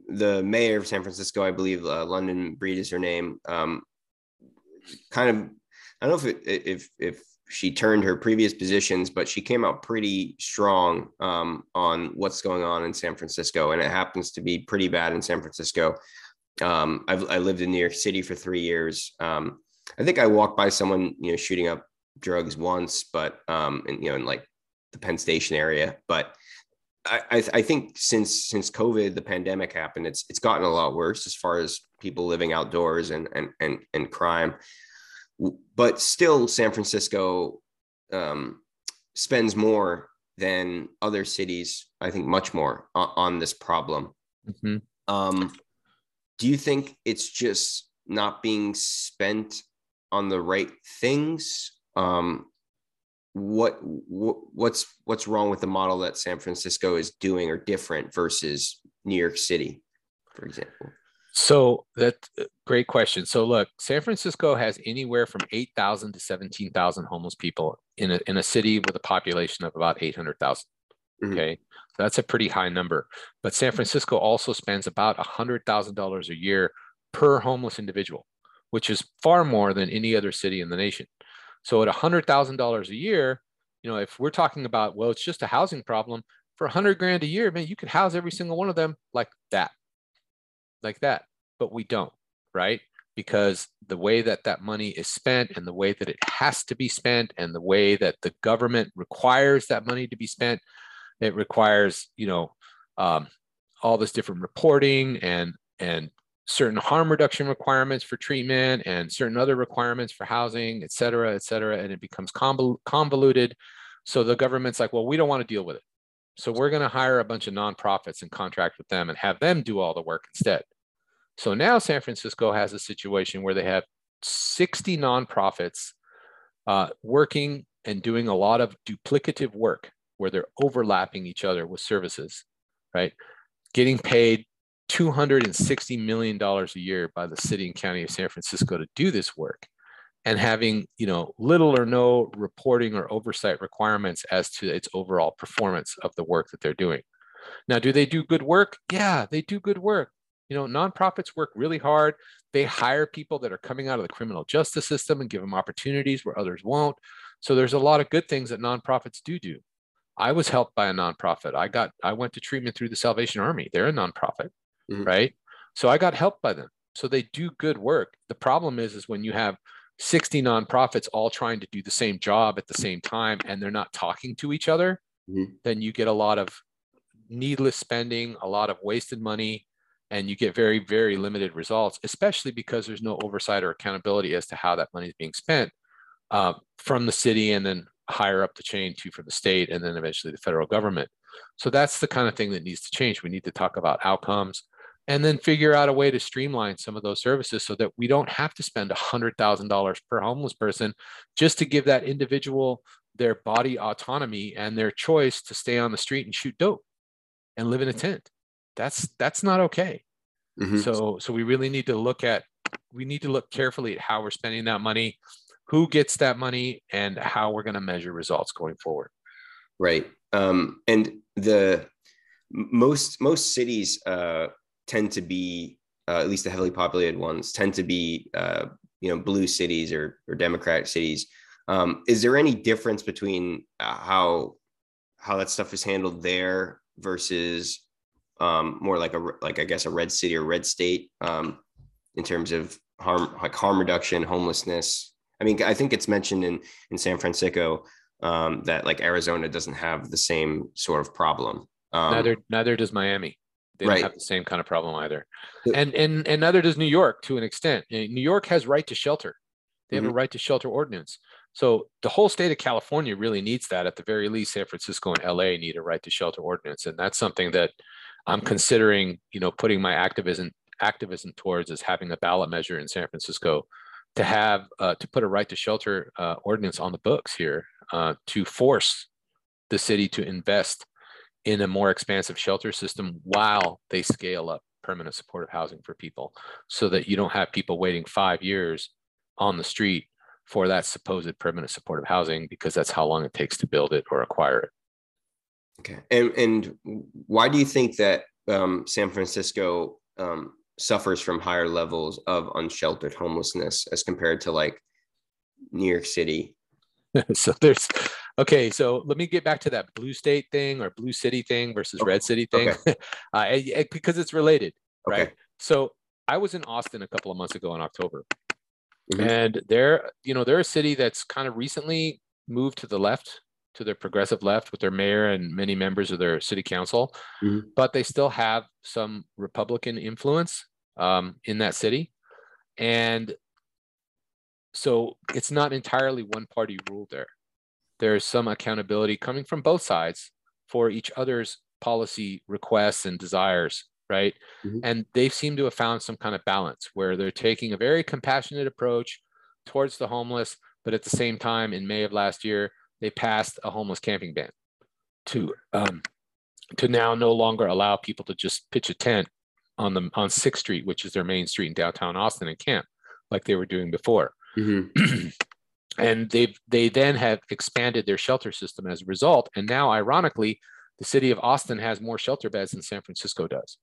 the mayor of San Francisco, I believe uh, London Breed is her name. Um, kind of, I don't know if it, if if she turned her previous positions, but she came out pretty strong um, on what's going on in San Francisco, and it happens to be pretty bad in San Francisco. Um, I've I lived in New York City for three years. Um, I think I walked by someone you know shooting up drugs once, but um, and you know in like the Penn Station area, but I, I think since since COVID, the pandemic happened, it's it's gotten a lot worse as far as people living outdoors and and and, and crime. But still, San Francisco um, spends more than other cities. I think much more on, on this problem. Mhm. Um, do you think it's just not being spent on the right things? Um, what, what what's what's wrong with the model that San Francisco is doing or different versus New York City, for example? So that's a great question. So look, San Francisco has anywhere from 8,000 to 17,000 homeless people in a, in a city with a population of about 800,000. Mhm. Okay. So that's a pretty high number. But San Francisco also spends about $100,000 a year per homeless individual, which is far more than any other city in the nation. So at $100,000 a year, you know, if we're talking about, well, it's just a housing problem for 100 grand a year, man, you could house every single one of them like that like that, but we don't, right? Because the way that that money is spent and the way that it has to be spent and the way that the government requires that money to be spent, it requires, you know, um, all this different reporting and and certain harm reduction requirements for treatment and certain other requirements for housing, et cetera, et cetera, and it becomes convoluted. So the government's like, well, we don't want to deal with it. So we're going to hire a bunch of nonprofits and contract with them and have them do all the work instead. So now San Francisco has a situation where they have 60 nonprofits uh, working and doing a lot of duplicative work where they're overlapping each other with services, right? Getting paid $260 million a year by the city and county of San Francisco to do this work. And having you know little or no reporting or oversight requirements as to its overall performance of the work that they're doing. Now do they do good work? Yeah they do good work. You know nonprofits work really hard. They hire people that are coming out of the criminal justice system and give them opportunities where others won't. So there's a lot of good things that nonprofits do do. I was helped by a nonprofit. I got i went to treatment through the salvation army. They're a nonprofit Mhm. right so i got helped by them so they do good work the problem is is when you have 60 nonprofits all trying to do the same job at the same time and they're not talking to each other, Mhm. then you get a lot of needless spending, a lot of wasted money, and you get very, very limited results, especially because there's no oversight or accountability as to how that money is being spent uh, from the city and then higher up the chain to from the state and then eventually the federal government. So that's the kind of thing that needs to change. We need to talk about outcomes and then figure out a way to streamline some of those services so that we don't have to spend $100,000 per homeless person just to give that individual their body autonomy and their choice to stay on the street and shoot dope and live in a tent. That's that's not okay. Mhm. So so we really need to look at we need to look carefully at how we're spending that money, who gets that money and how we're going to measure results going forward. Right. Um, and the most most cities uh, tend to be, uh, at least the heavily populated ones, tend to be, uh, you know, blue cities or or democratic cities. Um, is there any difference between uh, how how that stuff is handled there versus um, more like a like I guess a red city or red state um, in terms of harm like harm reduction, homelessness? I mean, I think it's mentioned in in San Francisco um, that like Arizona doesn't have the same sort of problem. Um, neither neither does Miami. They Right. don't have the same kind of problem either. And and and neither does New York to an extent. Uh, New York has right to shelter. They have a right to shelter ordinance. So the whole state of California really needs that. At the very least, San Francisco and LA need a right to shelter ordinance, and that's something that I'm considering. You know, putting my activism activism towards is having a ballot measure in San Francisco to have uh, to put a right to shelter uh, ordinance on the books here uh, to force the city to invest in a more expansive shelter system while they scale up permanent supportive housing for people so that you don't have people waiting five years on the street for that supposed permanent supportive housing because that's how long it takes to build it or acquire it. Okay. And and why do you think that um, San Francisco um, suffers from higher levels of unsheltered homelessness as compared to like New York City? so there's okay so let me get back to that blue state thing or blue city thing versus Okay. red city thing Okay. uh, eh, eh, because it's related right so i was in austin a couple of months ago in october Mhm. and they're you know they're a city that's kind of recently moved to the left to their progressive left with their mayor and many members of their city council Mhm. but they still have some republican influence um, in that city and so it's not entirely one party rule there there's some accountability coming from both sides for each other's policy requests and desires, right? Mm-hmm. And they seem to have found some kind of balance where they're taking a very compassionate approach towards the homeless, but at the same time, in May of last year, they passed a homeless camping ban to um, to now no longer allow people to just pitch a tent on the on Sixth Street, which is their main street in downtown Austin, and camp like they were doing before. Mm-hmm. and they they then have expanded their shelter system as a result. And now, ironically, the city of Austin has more shelter beds than San Francisco does.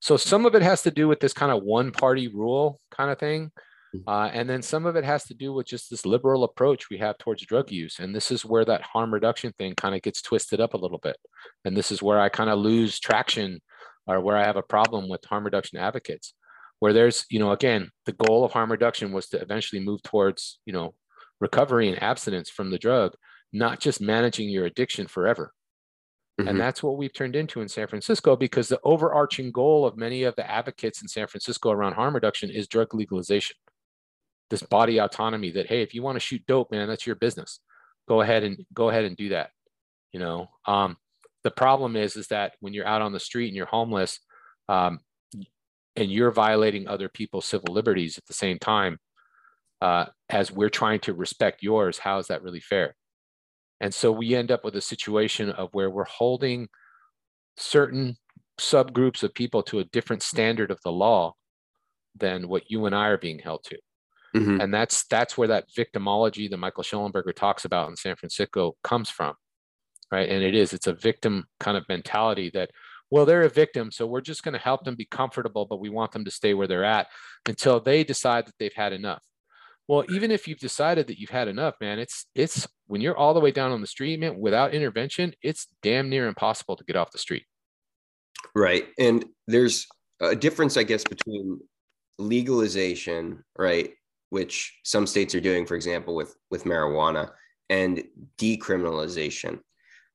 So some of it has to do with this kind of one party rule kind of thing. Mm-hmm. Uh, and then some of it has to do with just this liberal approach we have towards drug use. And this is where that harm reduction thing kind of gets twisted up a little bit. And this is where I kind of lose traction or where I have a problem with harm reduction advocates, where there's, you know, again, the goal of harm reduction was to eventually move towards, you know, recovery and abstinence from the drug, not just managing your addiction forever. Mm-hmm. And that's what we've turned into in San Francisco because the overarching goal of many of the advocates in San Francisco around harm reduction is drug legalization. This body autonomy that, hey, if you want to shoot dope, man, that's your business. Go ahead and go ahead and do that. You know, um, the problem is, is that when you're out on the street and you're homeless, um, and you're violating other people's civil liberties at the same time, uh, as we're trying to respect yours, how is that really fair? And so we end up with a situation of where we're holding certain subgroups of people to a different standard of the law than what you and I are being held to. Mm-hmm. And that's that's where that victimology that Michael Shellenberger talks about in San Francisco comes from. Right. And it is, it's a victim kind of mentality that, well, they're a victim, so we're just going to help them be comfortable, but we want them to stay where they're at until they decide that they've had enough. Well, even if you've decided that you've had enough, man, it's it's when you're all the way down on the street, man, without intervention, it's damn near impossible to get off the street. Right. And there's a difference, I guess, between legalization, right, which some states are doing, for example, with with marijuana, and decriminalization.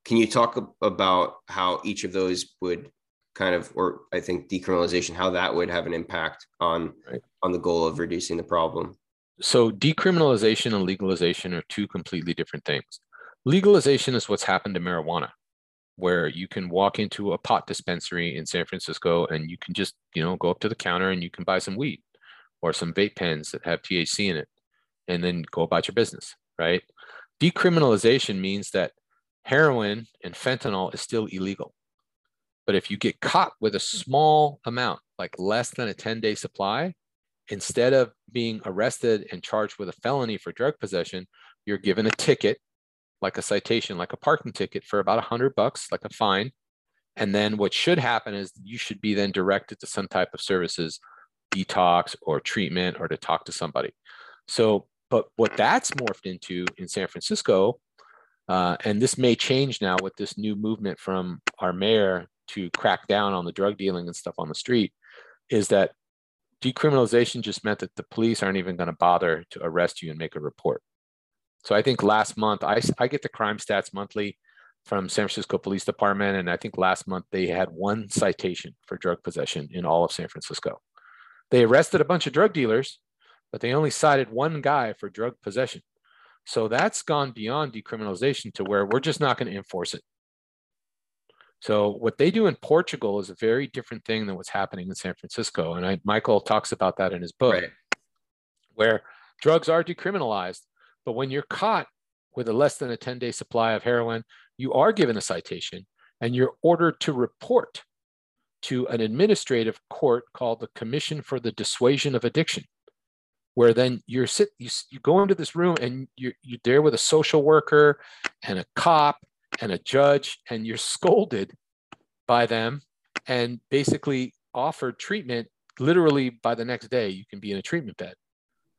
Can you talk about how each of those would kind of, or I think decriminalization, how that would have an impact on right. on the goal of reducing the problem? So decriminalization and legalization are two completely different things. Legalization is what's happened to marijuana, where you can walk into a pot dispensary in San Francisco and you can just, you know, go up to the counter and you can buy some weed or some vape pens that have THC in it and then go about your business, right? Decriminalization means that heroin and fentanyl is still illegal. But if you get caught with a small amount, like less than a 10 day supply, instead of being arrested and charged with a felony for drug possession, you're given a ticket, like a citation, like a parking ticket for about a hundred bucks, like a fine. And then what should happen is you should be then directed to some type of services, detox or treatment, or to talk to somebody. So, but what that's morphed into in San Francisco, uh, and this may change now with this new movement from our mayor to crack down on the drug dealing and stuff on the street, is that decriminalization just meant that the police aren't even going to bother to arrest you and make a report. So I think last month, I, I get the crime stats monthly from San Francisco Police Department. And I think last month they had one citation for drug possession in all of San Francisco. They arrested a bunch of drug dealers, but they only cited one guy for drug possession. So that's gone beyond decriminalization to where we're just not going to enforce it. So what they do in Portugal is a very different thing than what's happening in San Francisco. And I, Michael talks about that in his book, right. where drugs are decriminalized. But when you're caught with a less than a 10 day supply of heroin, you are given a citation and you're ordered to report to an administrative court called the Commission for the Dissuasion of Addiction, where then you're sit you, you go into this room and you're, you're there with a social worker and a cop and a judge, and you're scolded by them and basically offered treatment literally by the next day you can be in a treatment bed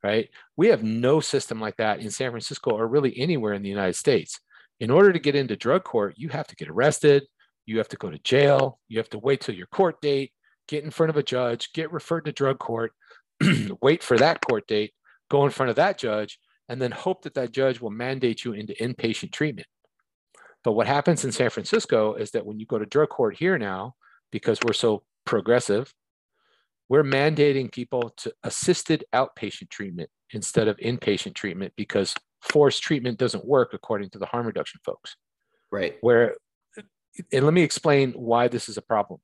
right? We have no system like that in san francisco or really anywhere in the united states. In order to get into drug court you have to get arrested you have to go to jail you have to wait till your court date get in front of a judge get referred to drug court wait for that court date go in front of that judge and then hope that that judge will mandate you into inpatient treatment but what happens in San Francisco is that when you go to drug court here now, because we're so progressive, we're mandating people to assisted outpatient treatment instead of inpatient treatment because forced treatment doesn't work according to the harm reduction folks. Right. Where, and let me explain why this is a problem.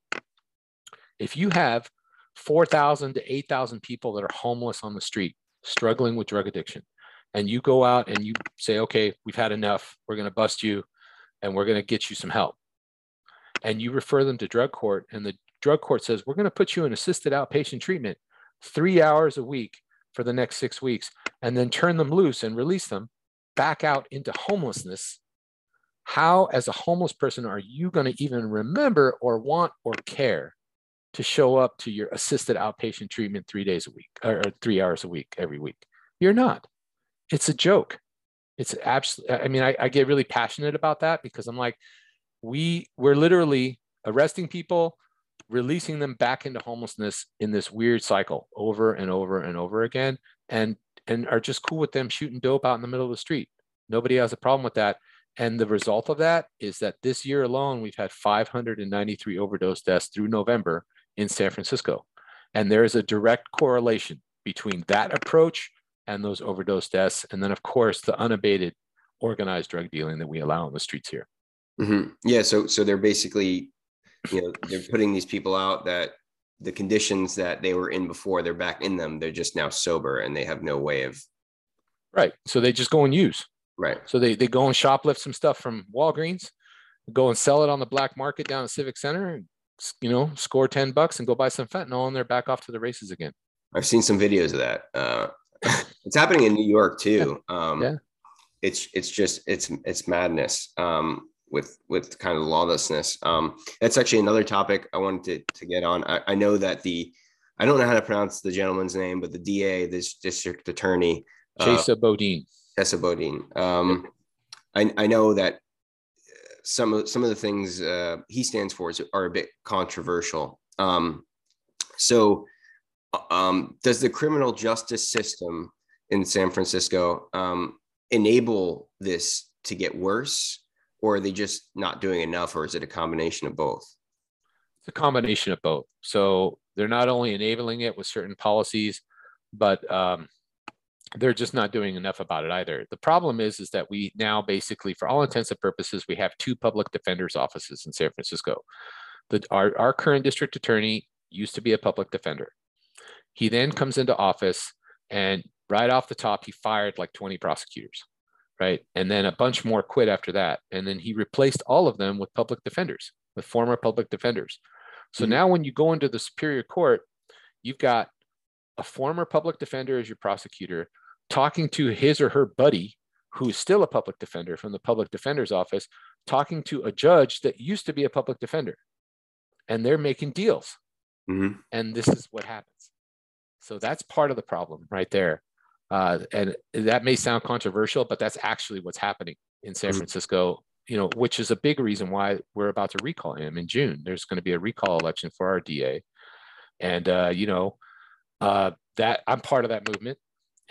If you have 4,000 to 8,000 people that are homeless on the street, struggling with drug addiction, and you go out and you say, okay, we've had enough, we're going to bust you, and we're going to get you some help. And you refer them to drug court, and the drug court says, we're going to put you in assisted outpatient treatment three hours a week for the next six weeks, and then turn them loose and release them back out into homelessness. How, as a homeless person, are you going to even remember or want or care to show up to your assisted outpatient treatment three days a week or, three hours a week every week? You're not. It's a joke. It's absolutely, I mean, I, I get really passionate about that because I'm like, we, we're literally arresting people, releasing them back into homelessness in this weird cycle over and over and over again and and are just cool with them shooting dope out in the middle of the street. Nobody has a problem with that. And the result of that is that this year alone we've had 593 overdose deaths through november in san francisco. And there is a direct correlation between that approach and those overdose deaths and then of course the unabated organized drug dealing that we allow on the streets here. Mm-hmm. yeah so so they're basically you know they're putting these people out that the conditions that they were in before they're back in them. They're just now sober and they have no way of right. So they just go and use. Right. So they, they go and shoplift some stuff from walgreens go and sell it on the black market down at civic center and you know score 10 bucks and go buy some fentanyl and they're back off to the races again. I've seen some videos of that. Uh, it's happening in new york too. Um, yeah. it's it's just it's it's madness um with with kind of lawlessness. Um, that's actually another topic I wanted to, to get on. I, I, know that the I don't know how to pronounce the gentleman's name, but the DA, this district attorney, Chesa uh, Boudin. Chesa Boudin. Um, I, I know that some of some of the things uh, he stands for is, are a bit controversial. Um, so, um, does the criminal justice system in San Francisco um, enable this to get worse? or are they just not doing enough or is it a combination of both? It's a combination of both. So they're not only enabling it with certain policies but um, they're just not doing enough about it either. The problem is is that we now basically for all intents and purposes we have two public defenders offices in san francisco. The, our, our current district attorney used to be a public defender he then comes into office and right off the top he fired like 20 prosecutors right? And then a bunch more quit after that. And then he replaced all of them with public defenders, with former public defenders. So mm-hmm. now when you go into the Superior Court, you've got a former public defender as your prosecutor talking to his or her buddy, who is still a public defender from the public defender's office, talking to a judge that used to be a public defender. And they're making deals. Mm-hmm. And this is what happens. So that's part of the problem right there. Uh, and that may sound controversial, but that's actually what's happening in San mm-hmm. Francisco, you know, which is a big reason why we're about to recall him in June. There's going to be a recall election for our DA. And, uh, you know, uh, that I'm part of that movement.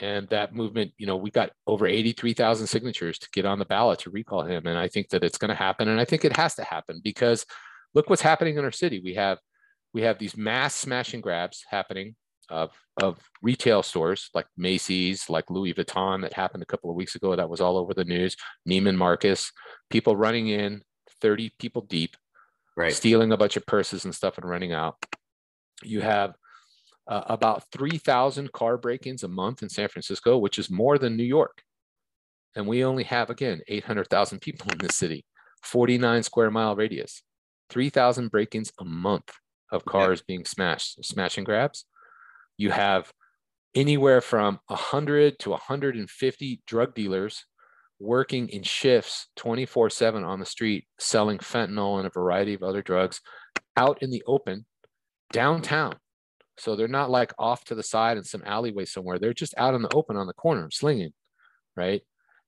And that movement, you know, we got over 83,000 signatures to get on the ballot to recall him. And I think that it's going to happen. And I think it has to happen because look what's happening in our city. We have we have these mass smash and grabs happening of, of retail stores like Macy's, like Louis Vuitton that happened a couple of weeks ago. That was all over the news. Neiman Marcus, people running in 30 people deep, right. stealing a bunch of purses and stuff and running out. You have uh, about 3,000 car break ins a month in San Francisco, which is more than New York. And we only have, again, 800,000 people in this city, 49 square mile radius, 3,000 break ins a month of cars yeah. being smashed, smash and grabs you have anywhere from 100 to 150 drug dealers working in shifts 24 7 on the street, selling fentanyl and a variety of other drugs out in the open downtown. So they're not like off to the side in some alleyway somewhere. They're just out in the open on the corner slinging, right?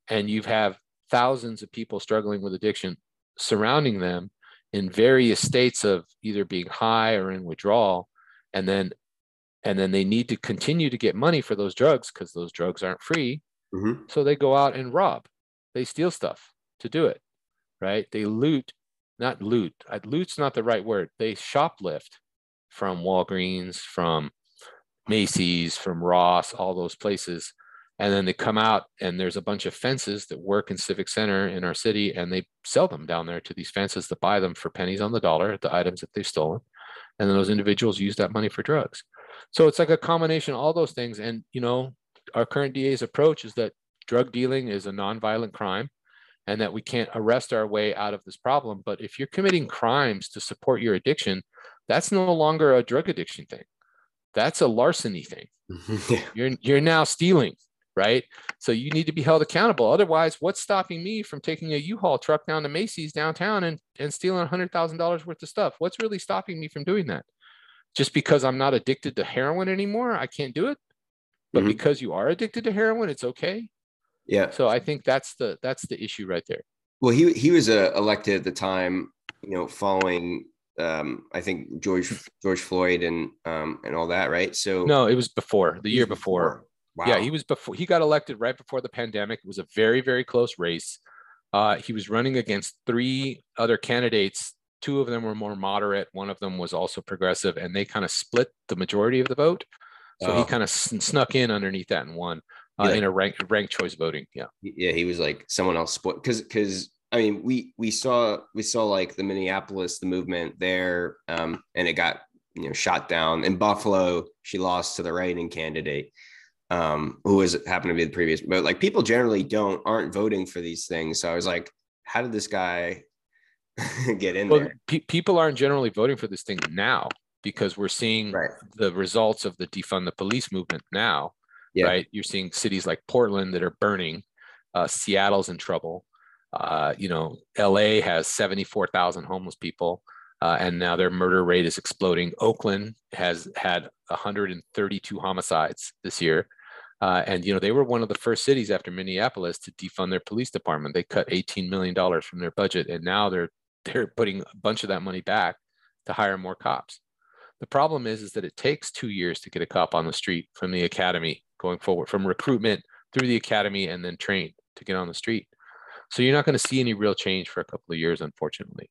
And you have thousands of people struggling with addiction surrounding them in various states of either being high or in withdrawal. And then and then they need to continue to get money for those drugs because those drugs aren't free. Mm-hmm. so they go out and rob. They steal stuff to do it right? They loot not loot loot's not the right word. They shoplift from walgreens from macy's from ross all those places. And then they come out and there's a bunch of fences that work in civic center in our city and they sell them down there to these fences that buy them for pennies on the dollar the items that they've stolen. And then those individuals use that money for drugs so it's like a combination of all those things and you know our current da's approach is that drug dealing is a nonviolent crime and that we can't arrest our way out of this problem but if you're committing crimes to support your addiction that's no longer a drug addiction thing that's a larceny thing yeah. you're you're now stealing right? So you need to be held accountable. Otherwise, what's stopping me from taking a U-Haul truck down to Macy's downtown and, and stealing $100,000 worth of stuff? What's really stopping me from doing that? Just because I'm not addicted to heroin anymore, I can't do it. But mm-hmm. because you are addicted to heroin, it's okay. Yeah. So I think that's the that's the issue right there. Well, he he was uh, elected at the time, you know, following um, I think George George Floyd and um, and all that, right? So no, it was before the year before. before. Wow. Yeah, he was before he got elected right before the pandemic. It was a very, very close race. Uh, he was running against three other candidates. Two of them were more moderate. One of them was also progressive, and they kind of split the majority of the vote. So oh. he kind of snuck in underneath that and won uh, yeah. in a rank ranked choice voting. Yeah. Yeah, he was like someone else because because I mean we we saw we saw like the Minneapolis the movement there, um, and it got you know shot down. In Buffalo, she lost to the write-in candidate um, who was happened to be the previous, but like people generally don't aren't voting for these things. So I was like, how did this guy get in well, there? Pe- people aren't generally voting for this thing now because we're seeing right. the results of the defund the police movement now. Yeah. Right, you're seeing cities like Portland that are burning. Uh, Seattle's in trouble. Uh, you know, LA has 74,000 homeless people. Uh, and now their murder rate is exploding. Oakland has had 132 homicides this year. Uh, and you know they were one of the first cities after Minneapolis to defund their police department. They cut 18 million dollars from their budget, and now they're they're putting a bunch of that money back to hire more cops. The problem is is that it takes two years to get a cop on the street from the academy going forward, from recruitment through the academy and then trained to get on the street. So you're not going to see any real change for a couple of years, unfortunately.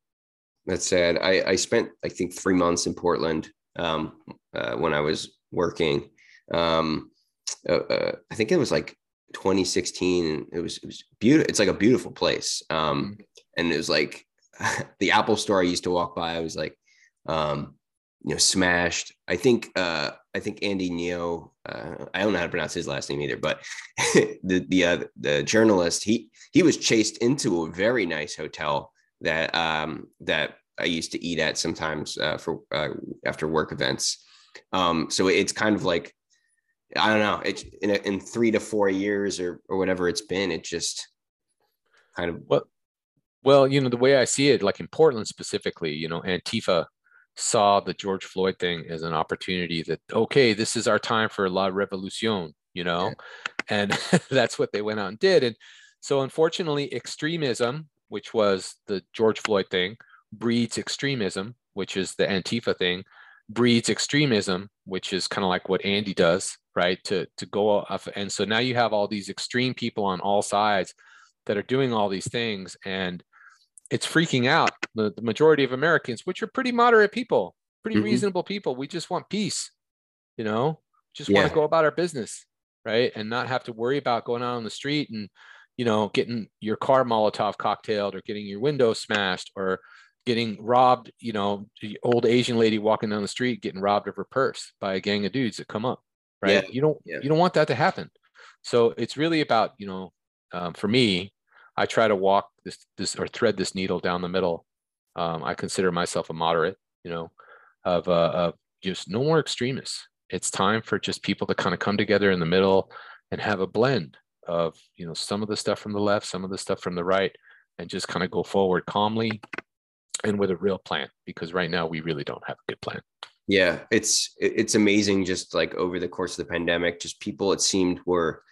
That's sad. I, I spent I think three months in Portland um, uh, when I was working. Um, uh, uh, I think it was like 2016. It was it was beautiful. It's like a beautiful place. Um, mm-hmm. and it was like the Apple store I used to walk by. I was like, um, you know, smashed. I think uh, I think Andy Ngo. Uh, I don't know how to pronounce his last name either, but the the uh, the journalist he he was chased into a very nice hotel that um, that I used to eat at sometimes uh, for uh, after work events. Um, so it's kind of like I don't know. It's in, a, in three to four years or or whatever it's been. It just kind of well, well, you know, the way I see it, like in Portland specifically, you know, Antifa saw the George Floyd thing as an opportunity that okay, this is our time for la revolution, you know, and that's what they went out and did. And so, unfortunately, extremism, which was the George Floyd thing, breeds extremism, which is the Antifa thing, breeds extremism, which is kind of like what Andy does, right? To to go off, and so now you have all these extreme people on all sides that are doing all these things, and it's freaking out the, the majority of Americans, which are pretty moderate people, pretty mm-hmm. reasonable people. We just want peace, you know, just yeah. want to go about our business, right, and not have to worry about going out on the street and you know getting your car Molotov cocktailed or getting your window smashed or getting robbed, you know, the old Asian lady walking down the street getting robbed of her purse by a gang of dudes that come up, right? Yeah. You don't yeah. you don't want that to happen. So it's really about, you know, um, for me, I try to walk this this or thread this needle down the middle. Um, I consider myself a moderate, you know, of uh, of just no more extremists. It's time for just people to kind of come together in the middle and have a blend of, you know, some of the stuff from the left, some of the stuff from the right, and just kind of go forward calmly and with a real plan because right now we really don't have a good plan yeah it's it's amazing just like over the course of the pandemic just people it seemed were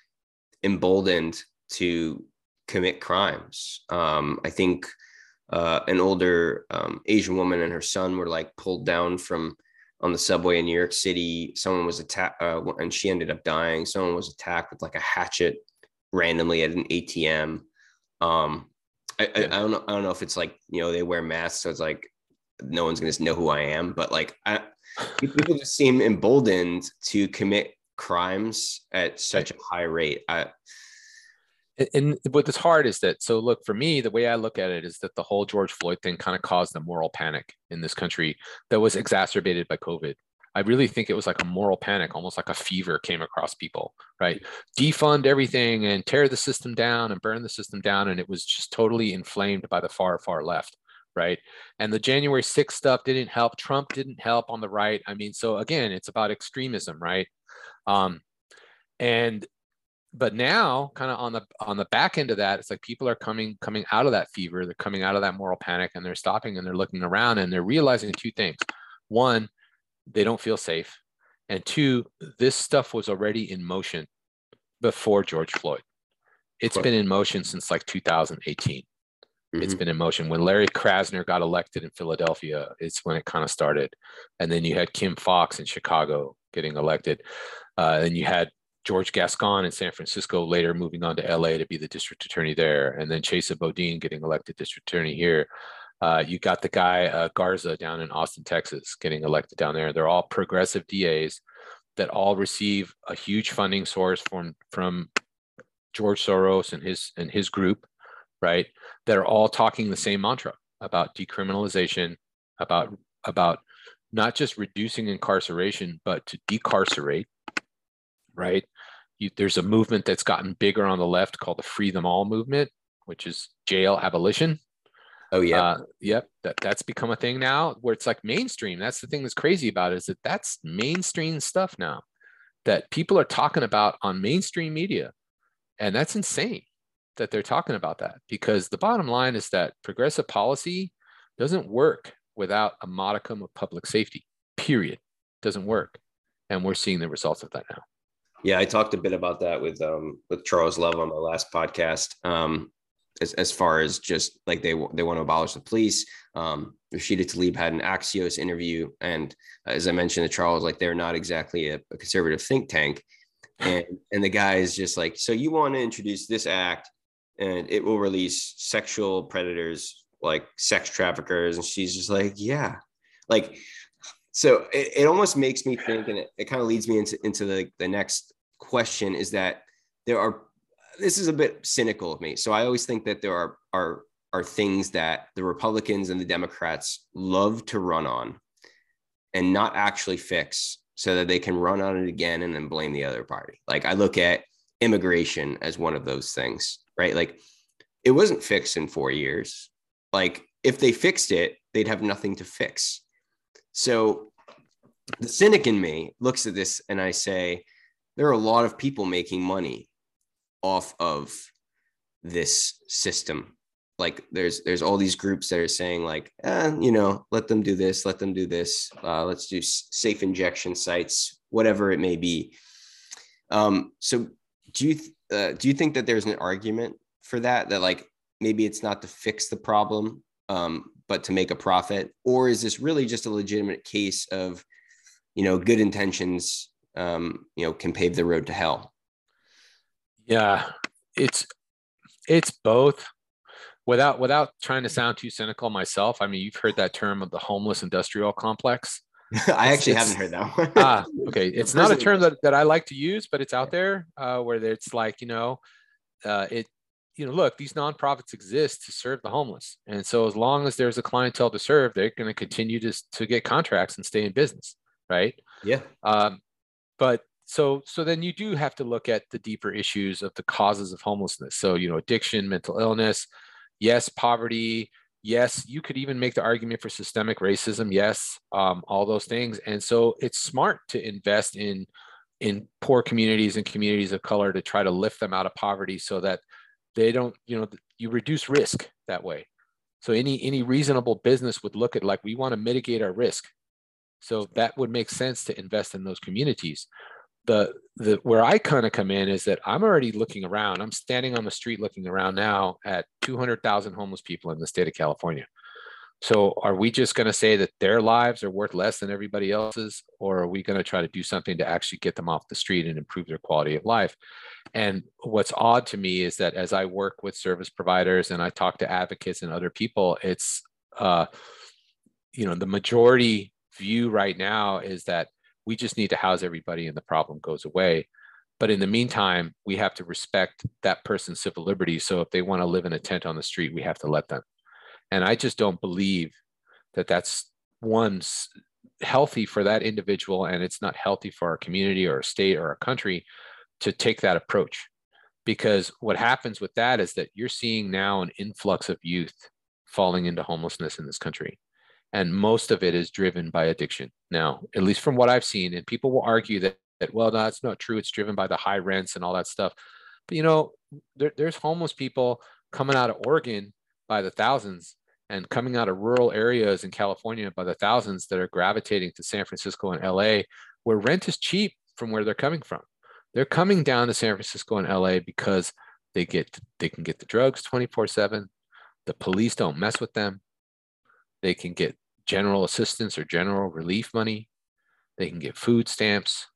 emboldened to commit crimes um, i think uh, an older um, asian woman and her son were like pulled down from on the subway in new york city someone was attacked uh, and she ended up dying someone was attacked with like a hatchet randomly at an atm um, I, I, I, don't know. I don't know if it's like you know they wear masks, so it's like no one's gonna know who I am. But like I, people just seem emboldened to commit crimes at such a high rate. I, and what's hard is that so look for me the way i look at it is that the whole george floyd thing kind of caused a moral panic in this country that was exacerbated by covid. I really think it was like a moral panic almost like a fever came across people right? Defund everything and tear the system down and burn the system down and it was just totally inflamed by the far far left right? And the january 6th stuff didn't help. Trump didn't help on the right. I mean so again it's about extremism right? Um, and but now kind of on the on the back end of that it's like people are coming coming out of that fever they're coming out of that moral panic and they're stopping and they're looking around and they're realizing two things. One they don't feel safe and two this stuff was already in motion before george floyd. It's been in motion since like 2018 mm-hmm. it's been in motion. When larry krasner got elected in philadelphia it's when it kind of started. And then you had kim foxx in chicago getting elected. Uh, and you had George Gascon in San Francisco, later moving on to LA to be the district attorney there, and then Chesa Boudin getting elected district attorney here. Uh, you got the guy uh, Garza down in Austin, Texas, getting elected down there. They're all progressive DAs that all receive a huge funding source from from George Soros and his and his group, right? That are all talking the same mantra about decriminalization, about about not just reducing incarceration, but to decarcerate, right? You, there's a movement that's gotten bigger on the left called the Free Them All movement, which is jail abolition. Oh yeah, uh, yep. That that's become a thing now, where it's like mainstream. That's the thing that's crazy about it is that that's mainstream stuff now, that people are talking about on mainstream media, and that's insane that they're talking about that because the bottom line is that progressive policy doesn't work without a modicum of public safety. Period. Doesn't work, and we're seeing the results of that now. Yeah, I talked a bit about that with um with Charles Love on my last podcast. Um, as, as far as just like they they want to abolish the police. Um, Rashida Tlaib had an Axios interview, and as I mentioned to Charles, like they're not exactly a, a conservative think tank, and and the guy is just like, so you want to introduce this act, and it will release sexual predators like sex traffickers, and she's just like, yeah, like so it, it almost makes me think, and it, it kind of leads me into, into the, the next question is that there are, this is a bit cynical of me. So I always think that there are, are, are things that the Republicans and the Democrats love to run on and not actually fix so that they can run on it again and then blame the other party. Like I look at immigration as one of those things, right? Like it wasn't fixed in four years. Like if they fixed it, they'd have nothing to fix. So the cynic in me looks at this and I say, there are a lot of people making money off of this system. Like there's there's all these groups that are saying like, eh, you know, let them do this, let them do this. Uh, let's do safe injection sites, whatever it may be. Um, so do you uh, do you think that there's an argument for that? That like maybe it's not to fix the problem, um, but to make a profit, or is this really just a legitimate case of, you know, good intentions, um, you know, can pave the road to hell? Yeah, it's it's both. Without without trying to sound too cynical myself, I mean, you've heard that term of the homeless industrial complex. I actually haven't heard that one. ah, okay. It's not a term that, that I like to use, but it's out there uh, where it's like, you know, uh, it you know, look, these nonprofits exist to serve the homeless. And so as long as there's a clientele to serve, they're going to continue to, to get contracts and stay in business. Right. Yeah. Um, but so, so then you do have to look at the deeper issues of the causes of homelessness. So, you know, addiction, mental illness, yes, poverty, yes, you could even make the argument for systemic racism. Yes. Um, all those things. And so it's smart to invest in, in poor communities and communities of color to try to lift them out of poverty so that they don't you know you reduce risk that way so any any reasonable business would look at like we want to mitigate our risk so that would make sense to invest in those communities. The the where i kind of come in is that i'm already looking around. I'm standing on the street looking around now at 200000 homeless people in the state of california. So are we just going to say that their lives are worth less than everybody else's, or are we going to try to do something to actually get them off the street and improve their quality of life? And what's odd to me is that as I work with service providers and I talk to advocates and other people, it's uh, you know the majority view right now is that We just need to house everybody and the problem goes away. But in the meantime, we have to respect that person's civil liberties. So if they want to live in a tent on the street, we have to let them. And I just don't believe that that's one healthy for that individual and it's not healthy for our community or a state or a country to take that approach because what happens with that is that you're seeing now an influx of youth falling into homelessness in this country and most of it is driven by addiction now at least from what i've seen and people will argue that, that well that's not true it's driven by the high rents and all that stuff but you know there, there's homeless people coming out of oregon by the thousands and coming out of rural areas in California by the thousands that are gravitating to San Francisco and LA, where rent is cheap from where they're coming from. They're coming down to San Francisco and LA because they get they can get the drugs 24/7. The police don't mess with them. They can get general assistance or general relief money. They can get food stamps,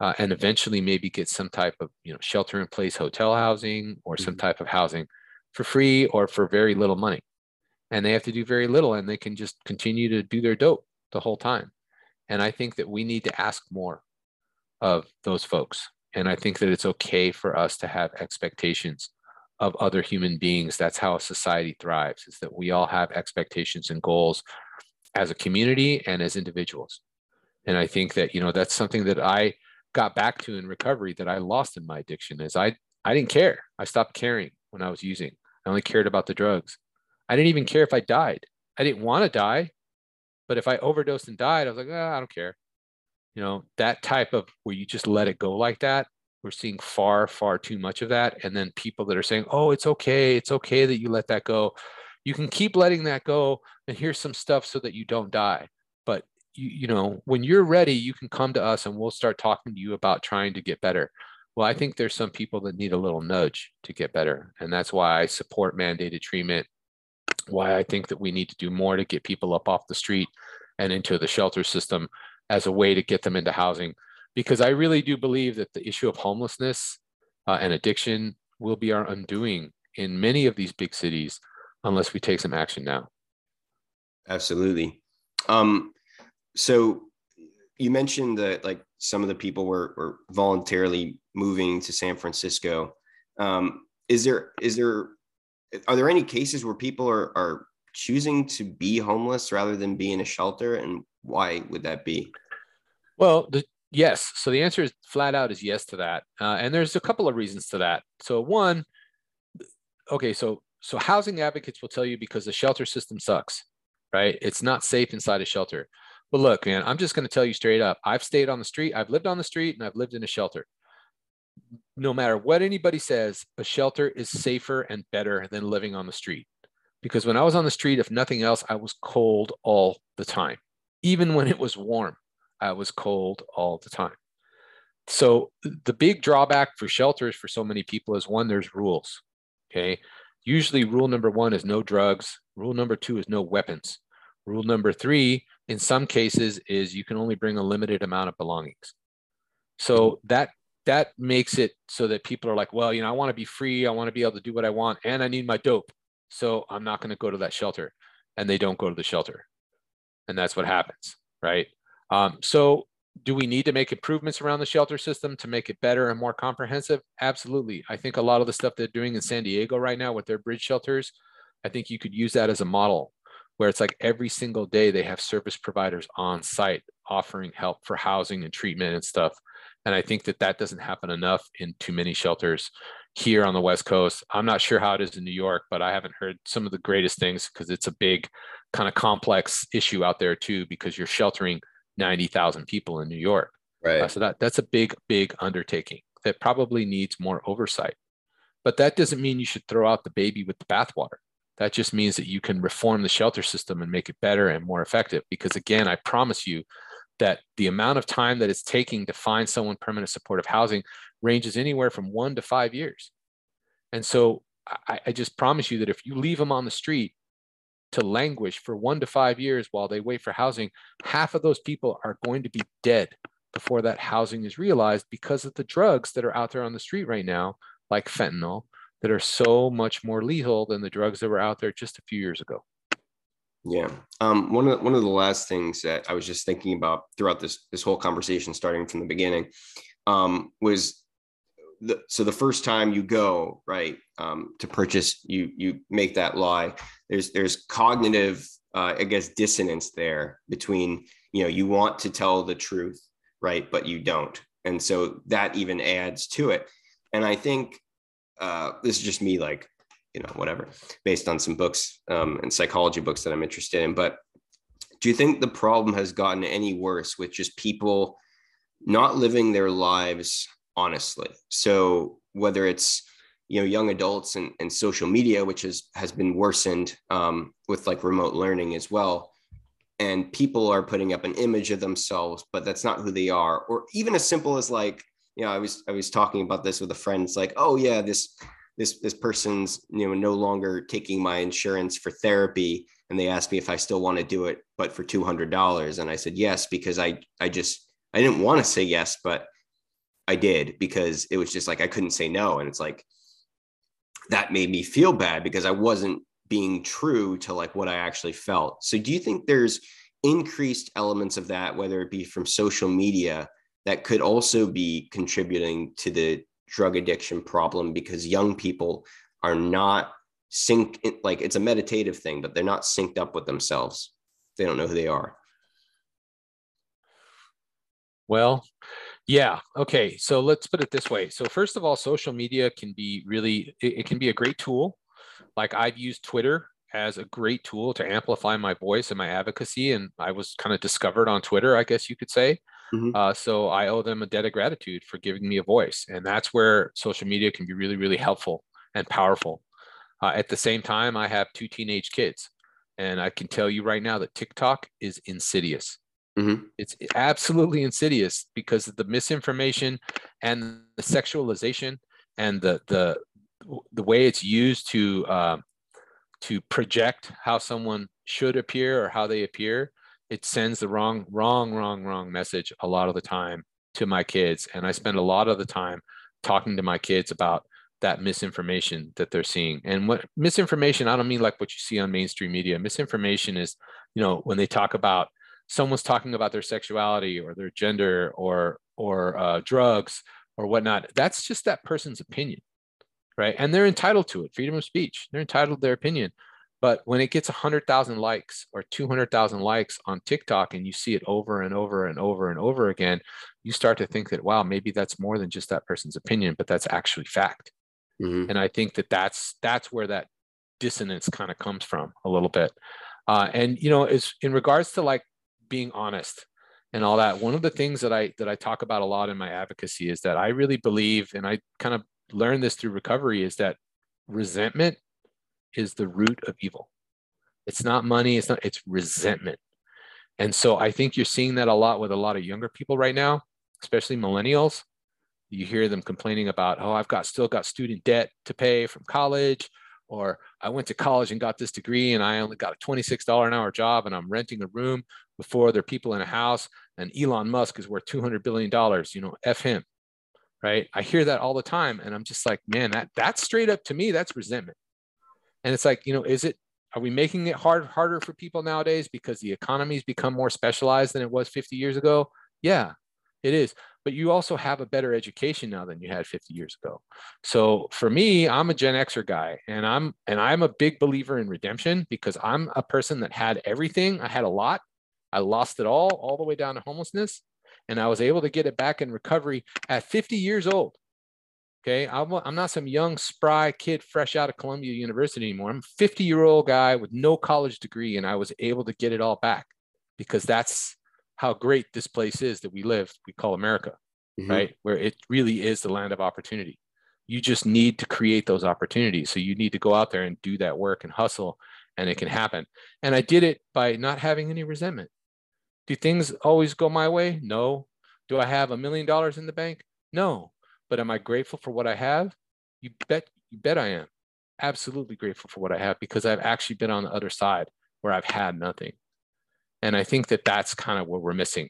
uh, and eventually maybe get some type of you know shelter in place hotel housing or some mm-hmm. type of housing for free or for very little money and they have to do very little and they can just continue to do their dope the whole time. And I think that we need to ask more of those folks. And I think that it's okay for us to have expectations of other human beings. That's how a society thrives, is that we all have expectations and goals as a community and as individuals. And I think that, you know, that's something that I got back to in recovery that I lost in my addiction is I I didn't care. I stopped caring when I was using. I only cared about the drugs. I didn't even care if I died. I didn't want to die, but if I overdosed and died, I was like, oh, I don't care. You know, that type of where you just let it go like that. We're seeing far, far too much of that. And then people that are saying, oh, it's okay. It's okay that you let that go. You can keep letting that go. And here's some stuff so that you don't die. But, you, you know, when you're ready, you can come to us and we'll start talking to you about trying to get better. Well, I think there's some people that need a little nudge to get better. And that's why I support mandated treatment why I think that we need to do more to get people up off the street and into the shelter system as a way to get them into housing. Because I really do believe that the issue of homelessness uh, and addiction will be our undoing in many of these big cities unless we take some action now. Absolutely. Um, so you mentioned that like some of the people were, were voluntarily moving to San Francisco. Um, is there is there are there any cases where people are, are choosing to be homeless rather than be in a shelter and why would that be well the, yes. So the answer is flat out is yes to that. Uh, and there's a couple of reasons to that. So one okay so so housing advocates will tell you because the shelter system sucks right? It's not safe inside a shelter. But look man i'm just going to tell you straight up. I've stayed on the street i've lived on the street and i've lived in a shelter. No matter what anybody says, a shelter is safer and better than living on the street. Because when I was on the street, if nothing else, I was cold all the time. Even when it was warm, I was cold all the time. So the big drawback for shelters for so many people is one, there's rules. Okay. Usually, rule number one is no drugs. Rule number two is no weapons. Rule number three, in some cases, is you can only bring a limited amount of belongings. So that that makes it so that people are like, well, you know, I want to be free. I want to be able to do what I want and I need my dope. So I'm not going to go to that shelter. And they don't go to the shelter. And that's what happens. Right. Um, so do we need to make improvements around the shelter system to make it better and more comprehensive? Absolutely. I think a lot of the stuff they're doing in San Diego right now with their bridge shelters, I think you could use that as a model where it's like every single day they have service providers on site offering help for housing and treatment and stuff and I think that that doesn't happen enough in too many shelters here on the West Coast. I'm not sure how it is in New York, but I haven't heard some of the greatest things because it's a big kind of complex issue out there too, because you're sheltering 90,000 people in New York. Right. Uh, so that, that's a big, big undertaking that probably needs more oversight. But that doesn't mean you should throw out the baby with the bathwater. That just means that you can reform the shelter system and make it better and more effective. Because again, I promise you, that the amount of time that it's taking to find someone permanent supportive housing ranges anywhere from one to five years. And so I, I, just promise you that if you leave them on the street to languish for one to five years while they wait for housing, half of those people are going to be dead before that housing is realized because of the drugs that are out there on the street right now, like fentanyl, that are so much more lethal than the drugs that were out there just a few years ago. Yeah. Um, one of the, one of the last things that I was just thinking about throughout this this whole conversation, starting from the beginning, um, was the, so the first time you go right um, to purchase, you you make that lie. There's there's cognitive, uh, I guess, dissonance there between you know you want to tell the truth, right, but you don't, and so that even adds to it. And I think uh, this is just me, like you know, whatever, based on some books um, and psychology books that I'm interested in. But do you think the problem has gotten any worse with just people not living their lives honestly? So whether it's you know young adults and, and social media, which has has been worsened um, with like remote learning as well, and people are putting up an image of themselves, but that's not who they are, or even as simple as like you know, I was I was talking about this with a friend. It's like, oh yeah, this this this person's you know no longer taking my insurance for therapy and they asked me if I still want to do it but for $200 and I said yes because I I just I didn't want to say yes but I did because it was just like I couldn't say no. And it's like that made me feel bad because I wasn't being true to like what I actually felt. So do you think there's increased elements of that whether it be from social media that could also be contributing to the drug addiction problem because young people are not synced like it's a meditative thing but they're not synced up with themselves. They don't know who they are. Well yeah okay so let's put it this way so first of all social media can be really it, it can be a great tool like i've used twitter as a great tool to amplify my voice and my advocacy and i was kind of discovered on twitter i guess you could say Mm-hmm. Uh, so I owe them a debt of gratitude for giving me a voice. And that's where social media can be really, really helpful and powerful. Uh, at the same time, I have two teenage kids. And I can tell you right now that TikTok is insidious. Mm-hmm. It's absolutely insidious because of the misinformation and the sexualization and the the the way it's used to uh, to project how someone should appear or how they appear it sends the wrong, wrong, wrong, wrong message a lot of the time to my kids. And I spend a lot of the time talking to my kids about that misinformation that they're seeing. And what misinformation, I don't mean like what you see on mainstream media. Misinformation is, you know, when they talk about someone's talking about their sexuality or their gender or or uh, drugs or whatnot. That's just that person's opinion, right? And they're entitled to it. Freedom of speech. They're entitled to their opinion. But when it gets 100,000 likes or 200,000 likes on TikTok and you see it over and over and over and over again, you start to think that, wow, maybe that's more than just that person's opinion, but that's actually fact. Mm-hmm. And I think that that's, that's where that dissonance kind of comes from a little bit. Uh, and, you know, is in regards to like being honest and all that, one of the things that I, that I talk about a lot in my advocacy is that I really believe, and I kind of learned this through recovery is that resentment is the root of evil. It's not money, it's not, it's resentment. And so I think you're seeing that a lot with a lot of younger people right now, especially millennials. You hear them complaining about, oh, I've got still got student debt to pay from college, or I went to college and got this degree and I only got a $26 an hour job and I'm renting a room before there are people in a house and Elon Musk is worth $200 billion, you know, F him, right? I hear that all the time. And I'm just like, man, that that's straight up to me, that's resentment. And it's like, you know, is it, are we making it hard, harder for people nowadays because the economy's become more specialized than it was 50 years ago? Yeah, it is. But you also have a better education now than you had 50 years ago. So for me, I'm a Gen Xer guy and I'm, and I'm a big believer in redemption because I'm a person that had everything. I had a lot. I lost it all, all the way down to homelessness. And I was able to get it back in recovery at 50 years old. Okay. I'm, I'm not some young, spry kid fresh out of Columbia University anymore. I'm a 50 year old guy with no college degree, and I was able to get it all back because that's how great this place is that we live, we call America, mm-hmm. right? Where it really is the land of opportunity. You just need to create those opportunities. So you need to go out there and do that work and hustle, and it can happen. And I did it by not having any resentment. Do things always go my way? No. Do I have a million dollars in the bank? No. But am I grateful for what I have? You bet, you bet I am. Absolutely grateful for what I have because I've actually been on the other side where I've had nothing. And I think that that's kind of what we're missing,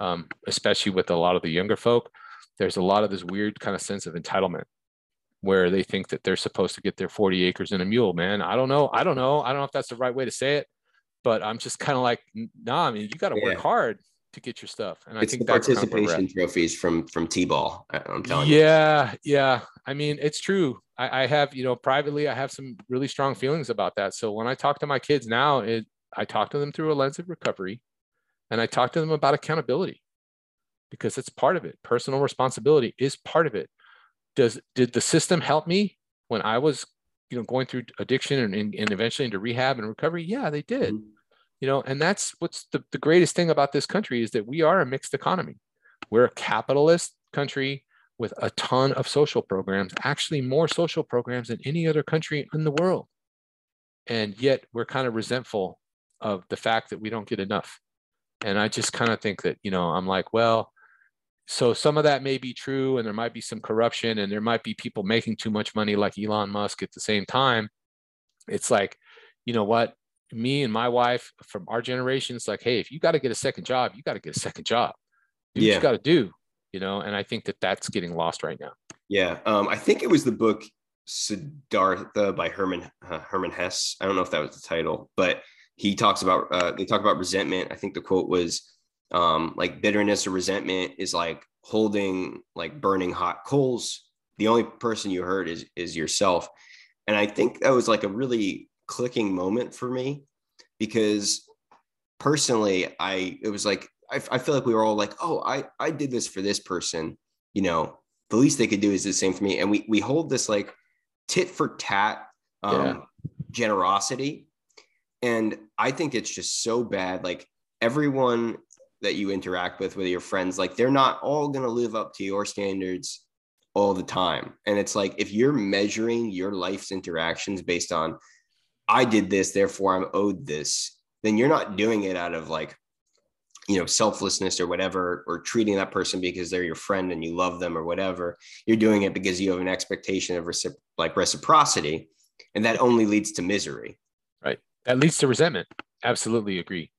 um, especially with a lot of the younger folk. There's a lot of this weird kind of sense of entitlement where they think that they're supposed to get their 40 acres and a mule, man. I don't know. I don't know. I don't know if that's the right way to say it, but I'm just kind of like, nah, I mean, you got to yeah. work hard to get your stuff. And it's I think participation kind of trophies from from T-ball. I'm telling yeah, you. Yeah, yeah. I mean, it's true. I, I, have, you know, privately, I have some really strong feelings about that. So when I talk to my kids now, it I talk to them through a lens of recovery, and I talk to them about accountability because it's part of it. Personal responsibility is part of it. Does did the system help me when I was, you know, going through addiction and, and eventually into rehab and recovery? Yeah, they did. Mm-hmm you know and that's what's the, the greatest thing about this country is that we are a mixed economy we're a capitalist country with a ton of social programs actually more social programs than any other country in the world and yet we're kind of resentful of the fact that we don't get enough and i just kind of think that you know i'm like well so some of that may be true and there might be some corruption and there might be people making too much money like elon musk at the same time it's like you know what me and my wife from our generation, it's like, hey, if you got to get a second job, you got to get a second job. Do yeah. what you got to do, you know. And I think that that's getting lost right now. Yeah, um, I think it was the book Siddhartha by Hermann uh, Hermann Hesse. I don't know if that was the title, but he talks about uh, they talk about resentment. I think the quote was um, like bitterness or resentment is like holding like burning hot coals. The only person you hurt is is yourself, and I think that was like a really clicking moment for me because personally, I it was like I, I feel like we were all like, oh, I I did this for this person, you know, the least they could do is the same for me, and we we hold this like tit for tat um, yeah. generosity, and I think it's just so bad. Like everyone that you interact with, with your friends, like they're not all gonna live up to your standards all the time. And it's like if you're measuring your life's interactions based on I did this, therefore I'm owed this, then you're not doing it out of like, you know, selflessness or whatever, or treating that person because they're your friend and you love them or whatever. You're doing it because you have an expectation of recip- like reciprocity, and that only leads to misery. That leads to resentment. Absolutely agree.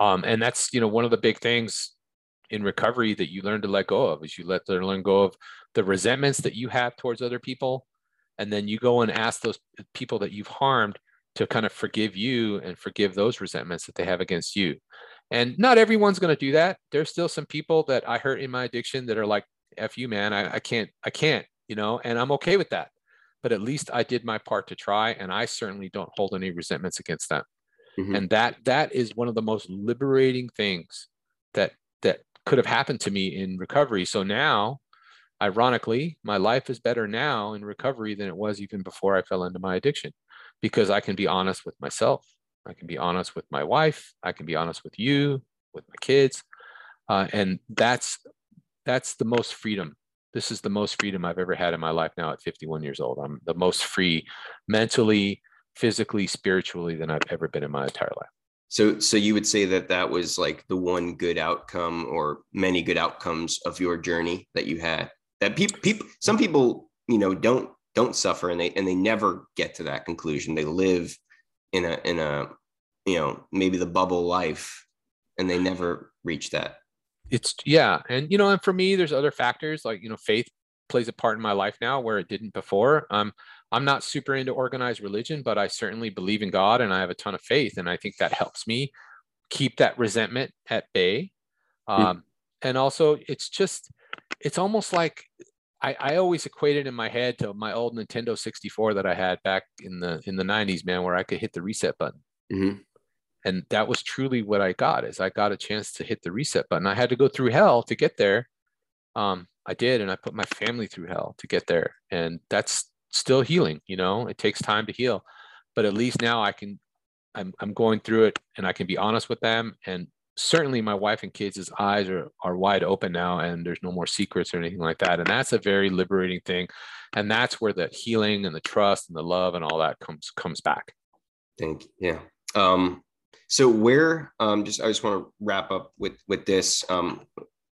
Um, and that's you know one of the big things in recovery that you learn to let go of is you let learn go of the resentments that you have towards other people and then you go and ask those people that you've harmed to kind of forgive you and forgive those resentments that they have against you. And not everyone's going to do that. There's still some people that I hurt in my addiction that are like, F you, man, I, I can't, I can't, you know, and I'm okay with that. But at least I did my part to try. And I certainly don't hold any resentments against them. Mm-hmm. And that, that is one of the most liberating things that, that could have happened to me in recovery. So now, ironically, my life is better now in recovery than it was even before I fell into my addiction because I can be honest with myself. I can be honest with my wife. I can be honest with you, with my kids. Uh, and that's that's the most freedom. This is the most freedom I've ever had in my life now at 51 years old. I'm the most free mentally, physically, spiritually than I've ever been in my entire life. So, so you would say that that was like the one good outcome, or many good outcomes of your journey that you had. That people, people, some people, you know, don't don't suffer and they and they never get to that conclusion they live in a in a you know maybe the bubble life and they never reach that it's yeah and you know and for me there's other factors like you know faith plays a part in my life now where it didn't before um i'm not super into organized religion but i certainly believe in god and i have a ton of faith and i think that helps me keep that resentment at bay um, mm. and also it's just it's almost like I, I always equated in my head to my old Nintendo 64 that I had back in the in the 90s, man, where I could hit the reset button. Mm-hmm. And that was truly what I got is I got a chance to hit the reset button. I had to go through hell to get there. Um, I did, and I put my family through hell to get there. And that's still healing, you know, it takes time to heal. But at least now I can I'm I'm going through it and I can be honest with them and certainly my wife and kids' eyes are, are wide open now and there's no more secrets or anything like that. And that's a very liberating thing. And that's where the healing and the trust and the love and all that comes comes back. Thank you. Yeah. Um, so where um, just I just want to wrap up with with this. Um,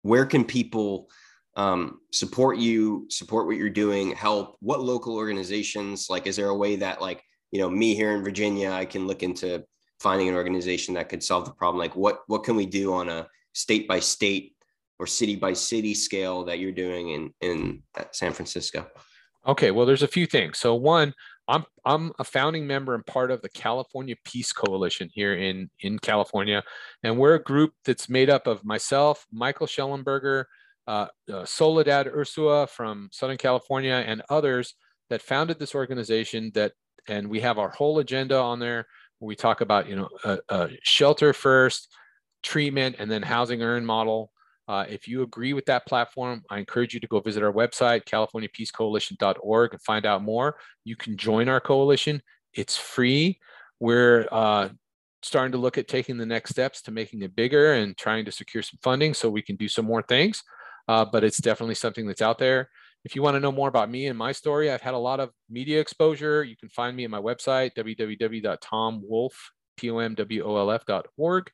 where can people um, support you, support what you're doing, help? What local organizations? Like, is there a way that like you know me here in Virginia, I can look into finding an organization that could solve the problem like what what can we do on a state by state or city by city scale that you're doing in in san francisco okay well there's a few things so one I'm I'm a founding member and part of the California Peace Coalition here in in California, and we're a group that's made up of myself, Michael Shellenberger, uh, uh, Soledad Ursua from Southern California, and others that founded this organization. That and we have our whole agenda on there. Where we talk about you know shelter first, treatment, and then housing earn model. Uh, if you agree with that platform, I encourage you to go visit our website, californiapeacecoalition.org, and find out more. You can join our coalition. It's free. We're uh, starting to look at taking the next steps to making it bigger and trying to secure some funding so we can do some more things. Uh, but it's definitely something that's out there. If you want to know more about me and my story, I've had a lot of media exposure. You can find me at my website, www.tomwolf.org.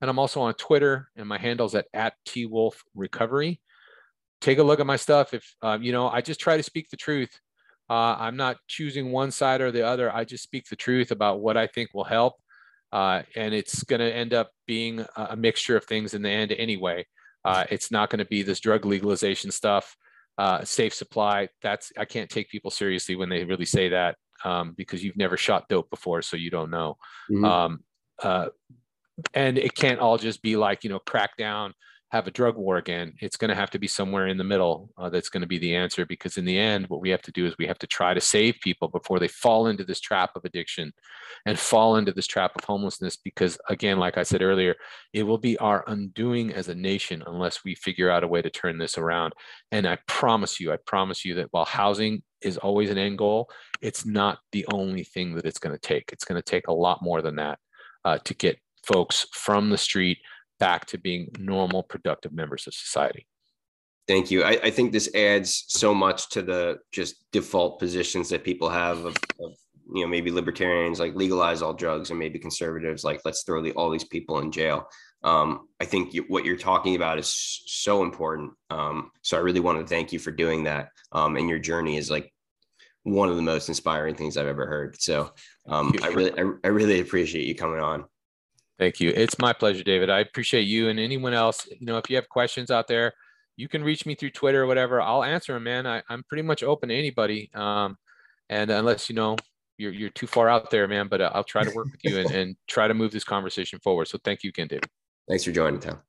And I'm also on Twitter, and my handle's at, at twolfrecovery. Take a look at my stuff. If, um, you know, I just try to speak the truth. Uh, I'm not choosing one side or the other. I just speak the truth about what I think will help. Uh, and it's going to end up being a mixture of things in the end anyway. Uh, it's not going to be this drug legalization stuff, uh, safe supply. That's I can't take people seriously when they really say that um, because you've never shot dope before, so you don't know. Mm-hmm. Um, uh, and it can't all just be like you know crack down have a drug war again. It's going to have to be somewhere in the middle uh, that's going to be the answer because in the end what we have to do is we have to try to save people before they fall into this trap of addiction and fall into this trap of homelessness because again like i said earlier it will be our undoing as a nation unless we figure out a way to turn this around. And i promise you i promise you that while housing is always an end goal it's not the only thing that it's going to take. It's going to take a lot more than that uh, to get folks from the street back to being normal, productive members of society. Thank you. I, I think this adds so much to the just default positions that people have of, of you know maybe libertarians like legalize all drugs and maybe conservatives like let's throw the, all these people in jail. Um, i think you, what you're talking about is so important. Um, so i really want to thank you for doing that. Um, and your journey is like one of the most inspiring things i've ever heard. So um, i really I, I really appreciate you coming on Thank you. It's my pleasure, David. I appreciate you and anyone else. You know, if you have questions out there, you can reach me through Twitter or whatever. I'll answer them, man. I, am pretty much open to anybody. Um, and unless you know you're you're too far out there, man, but uh, I'll try to work with you and, and try to move this conversation forward. So thank you again, David. Thanks for joining, Tom.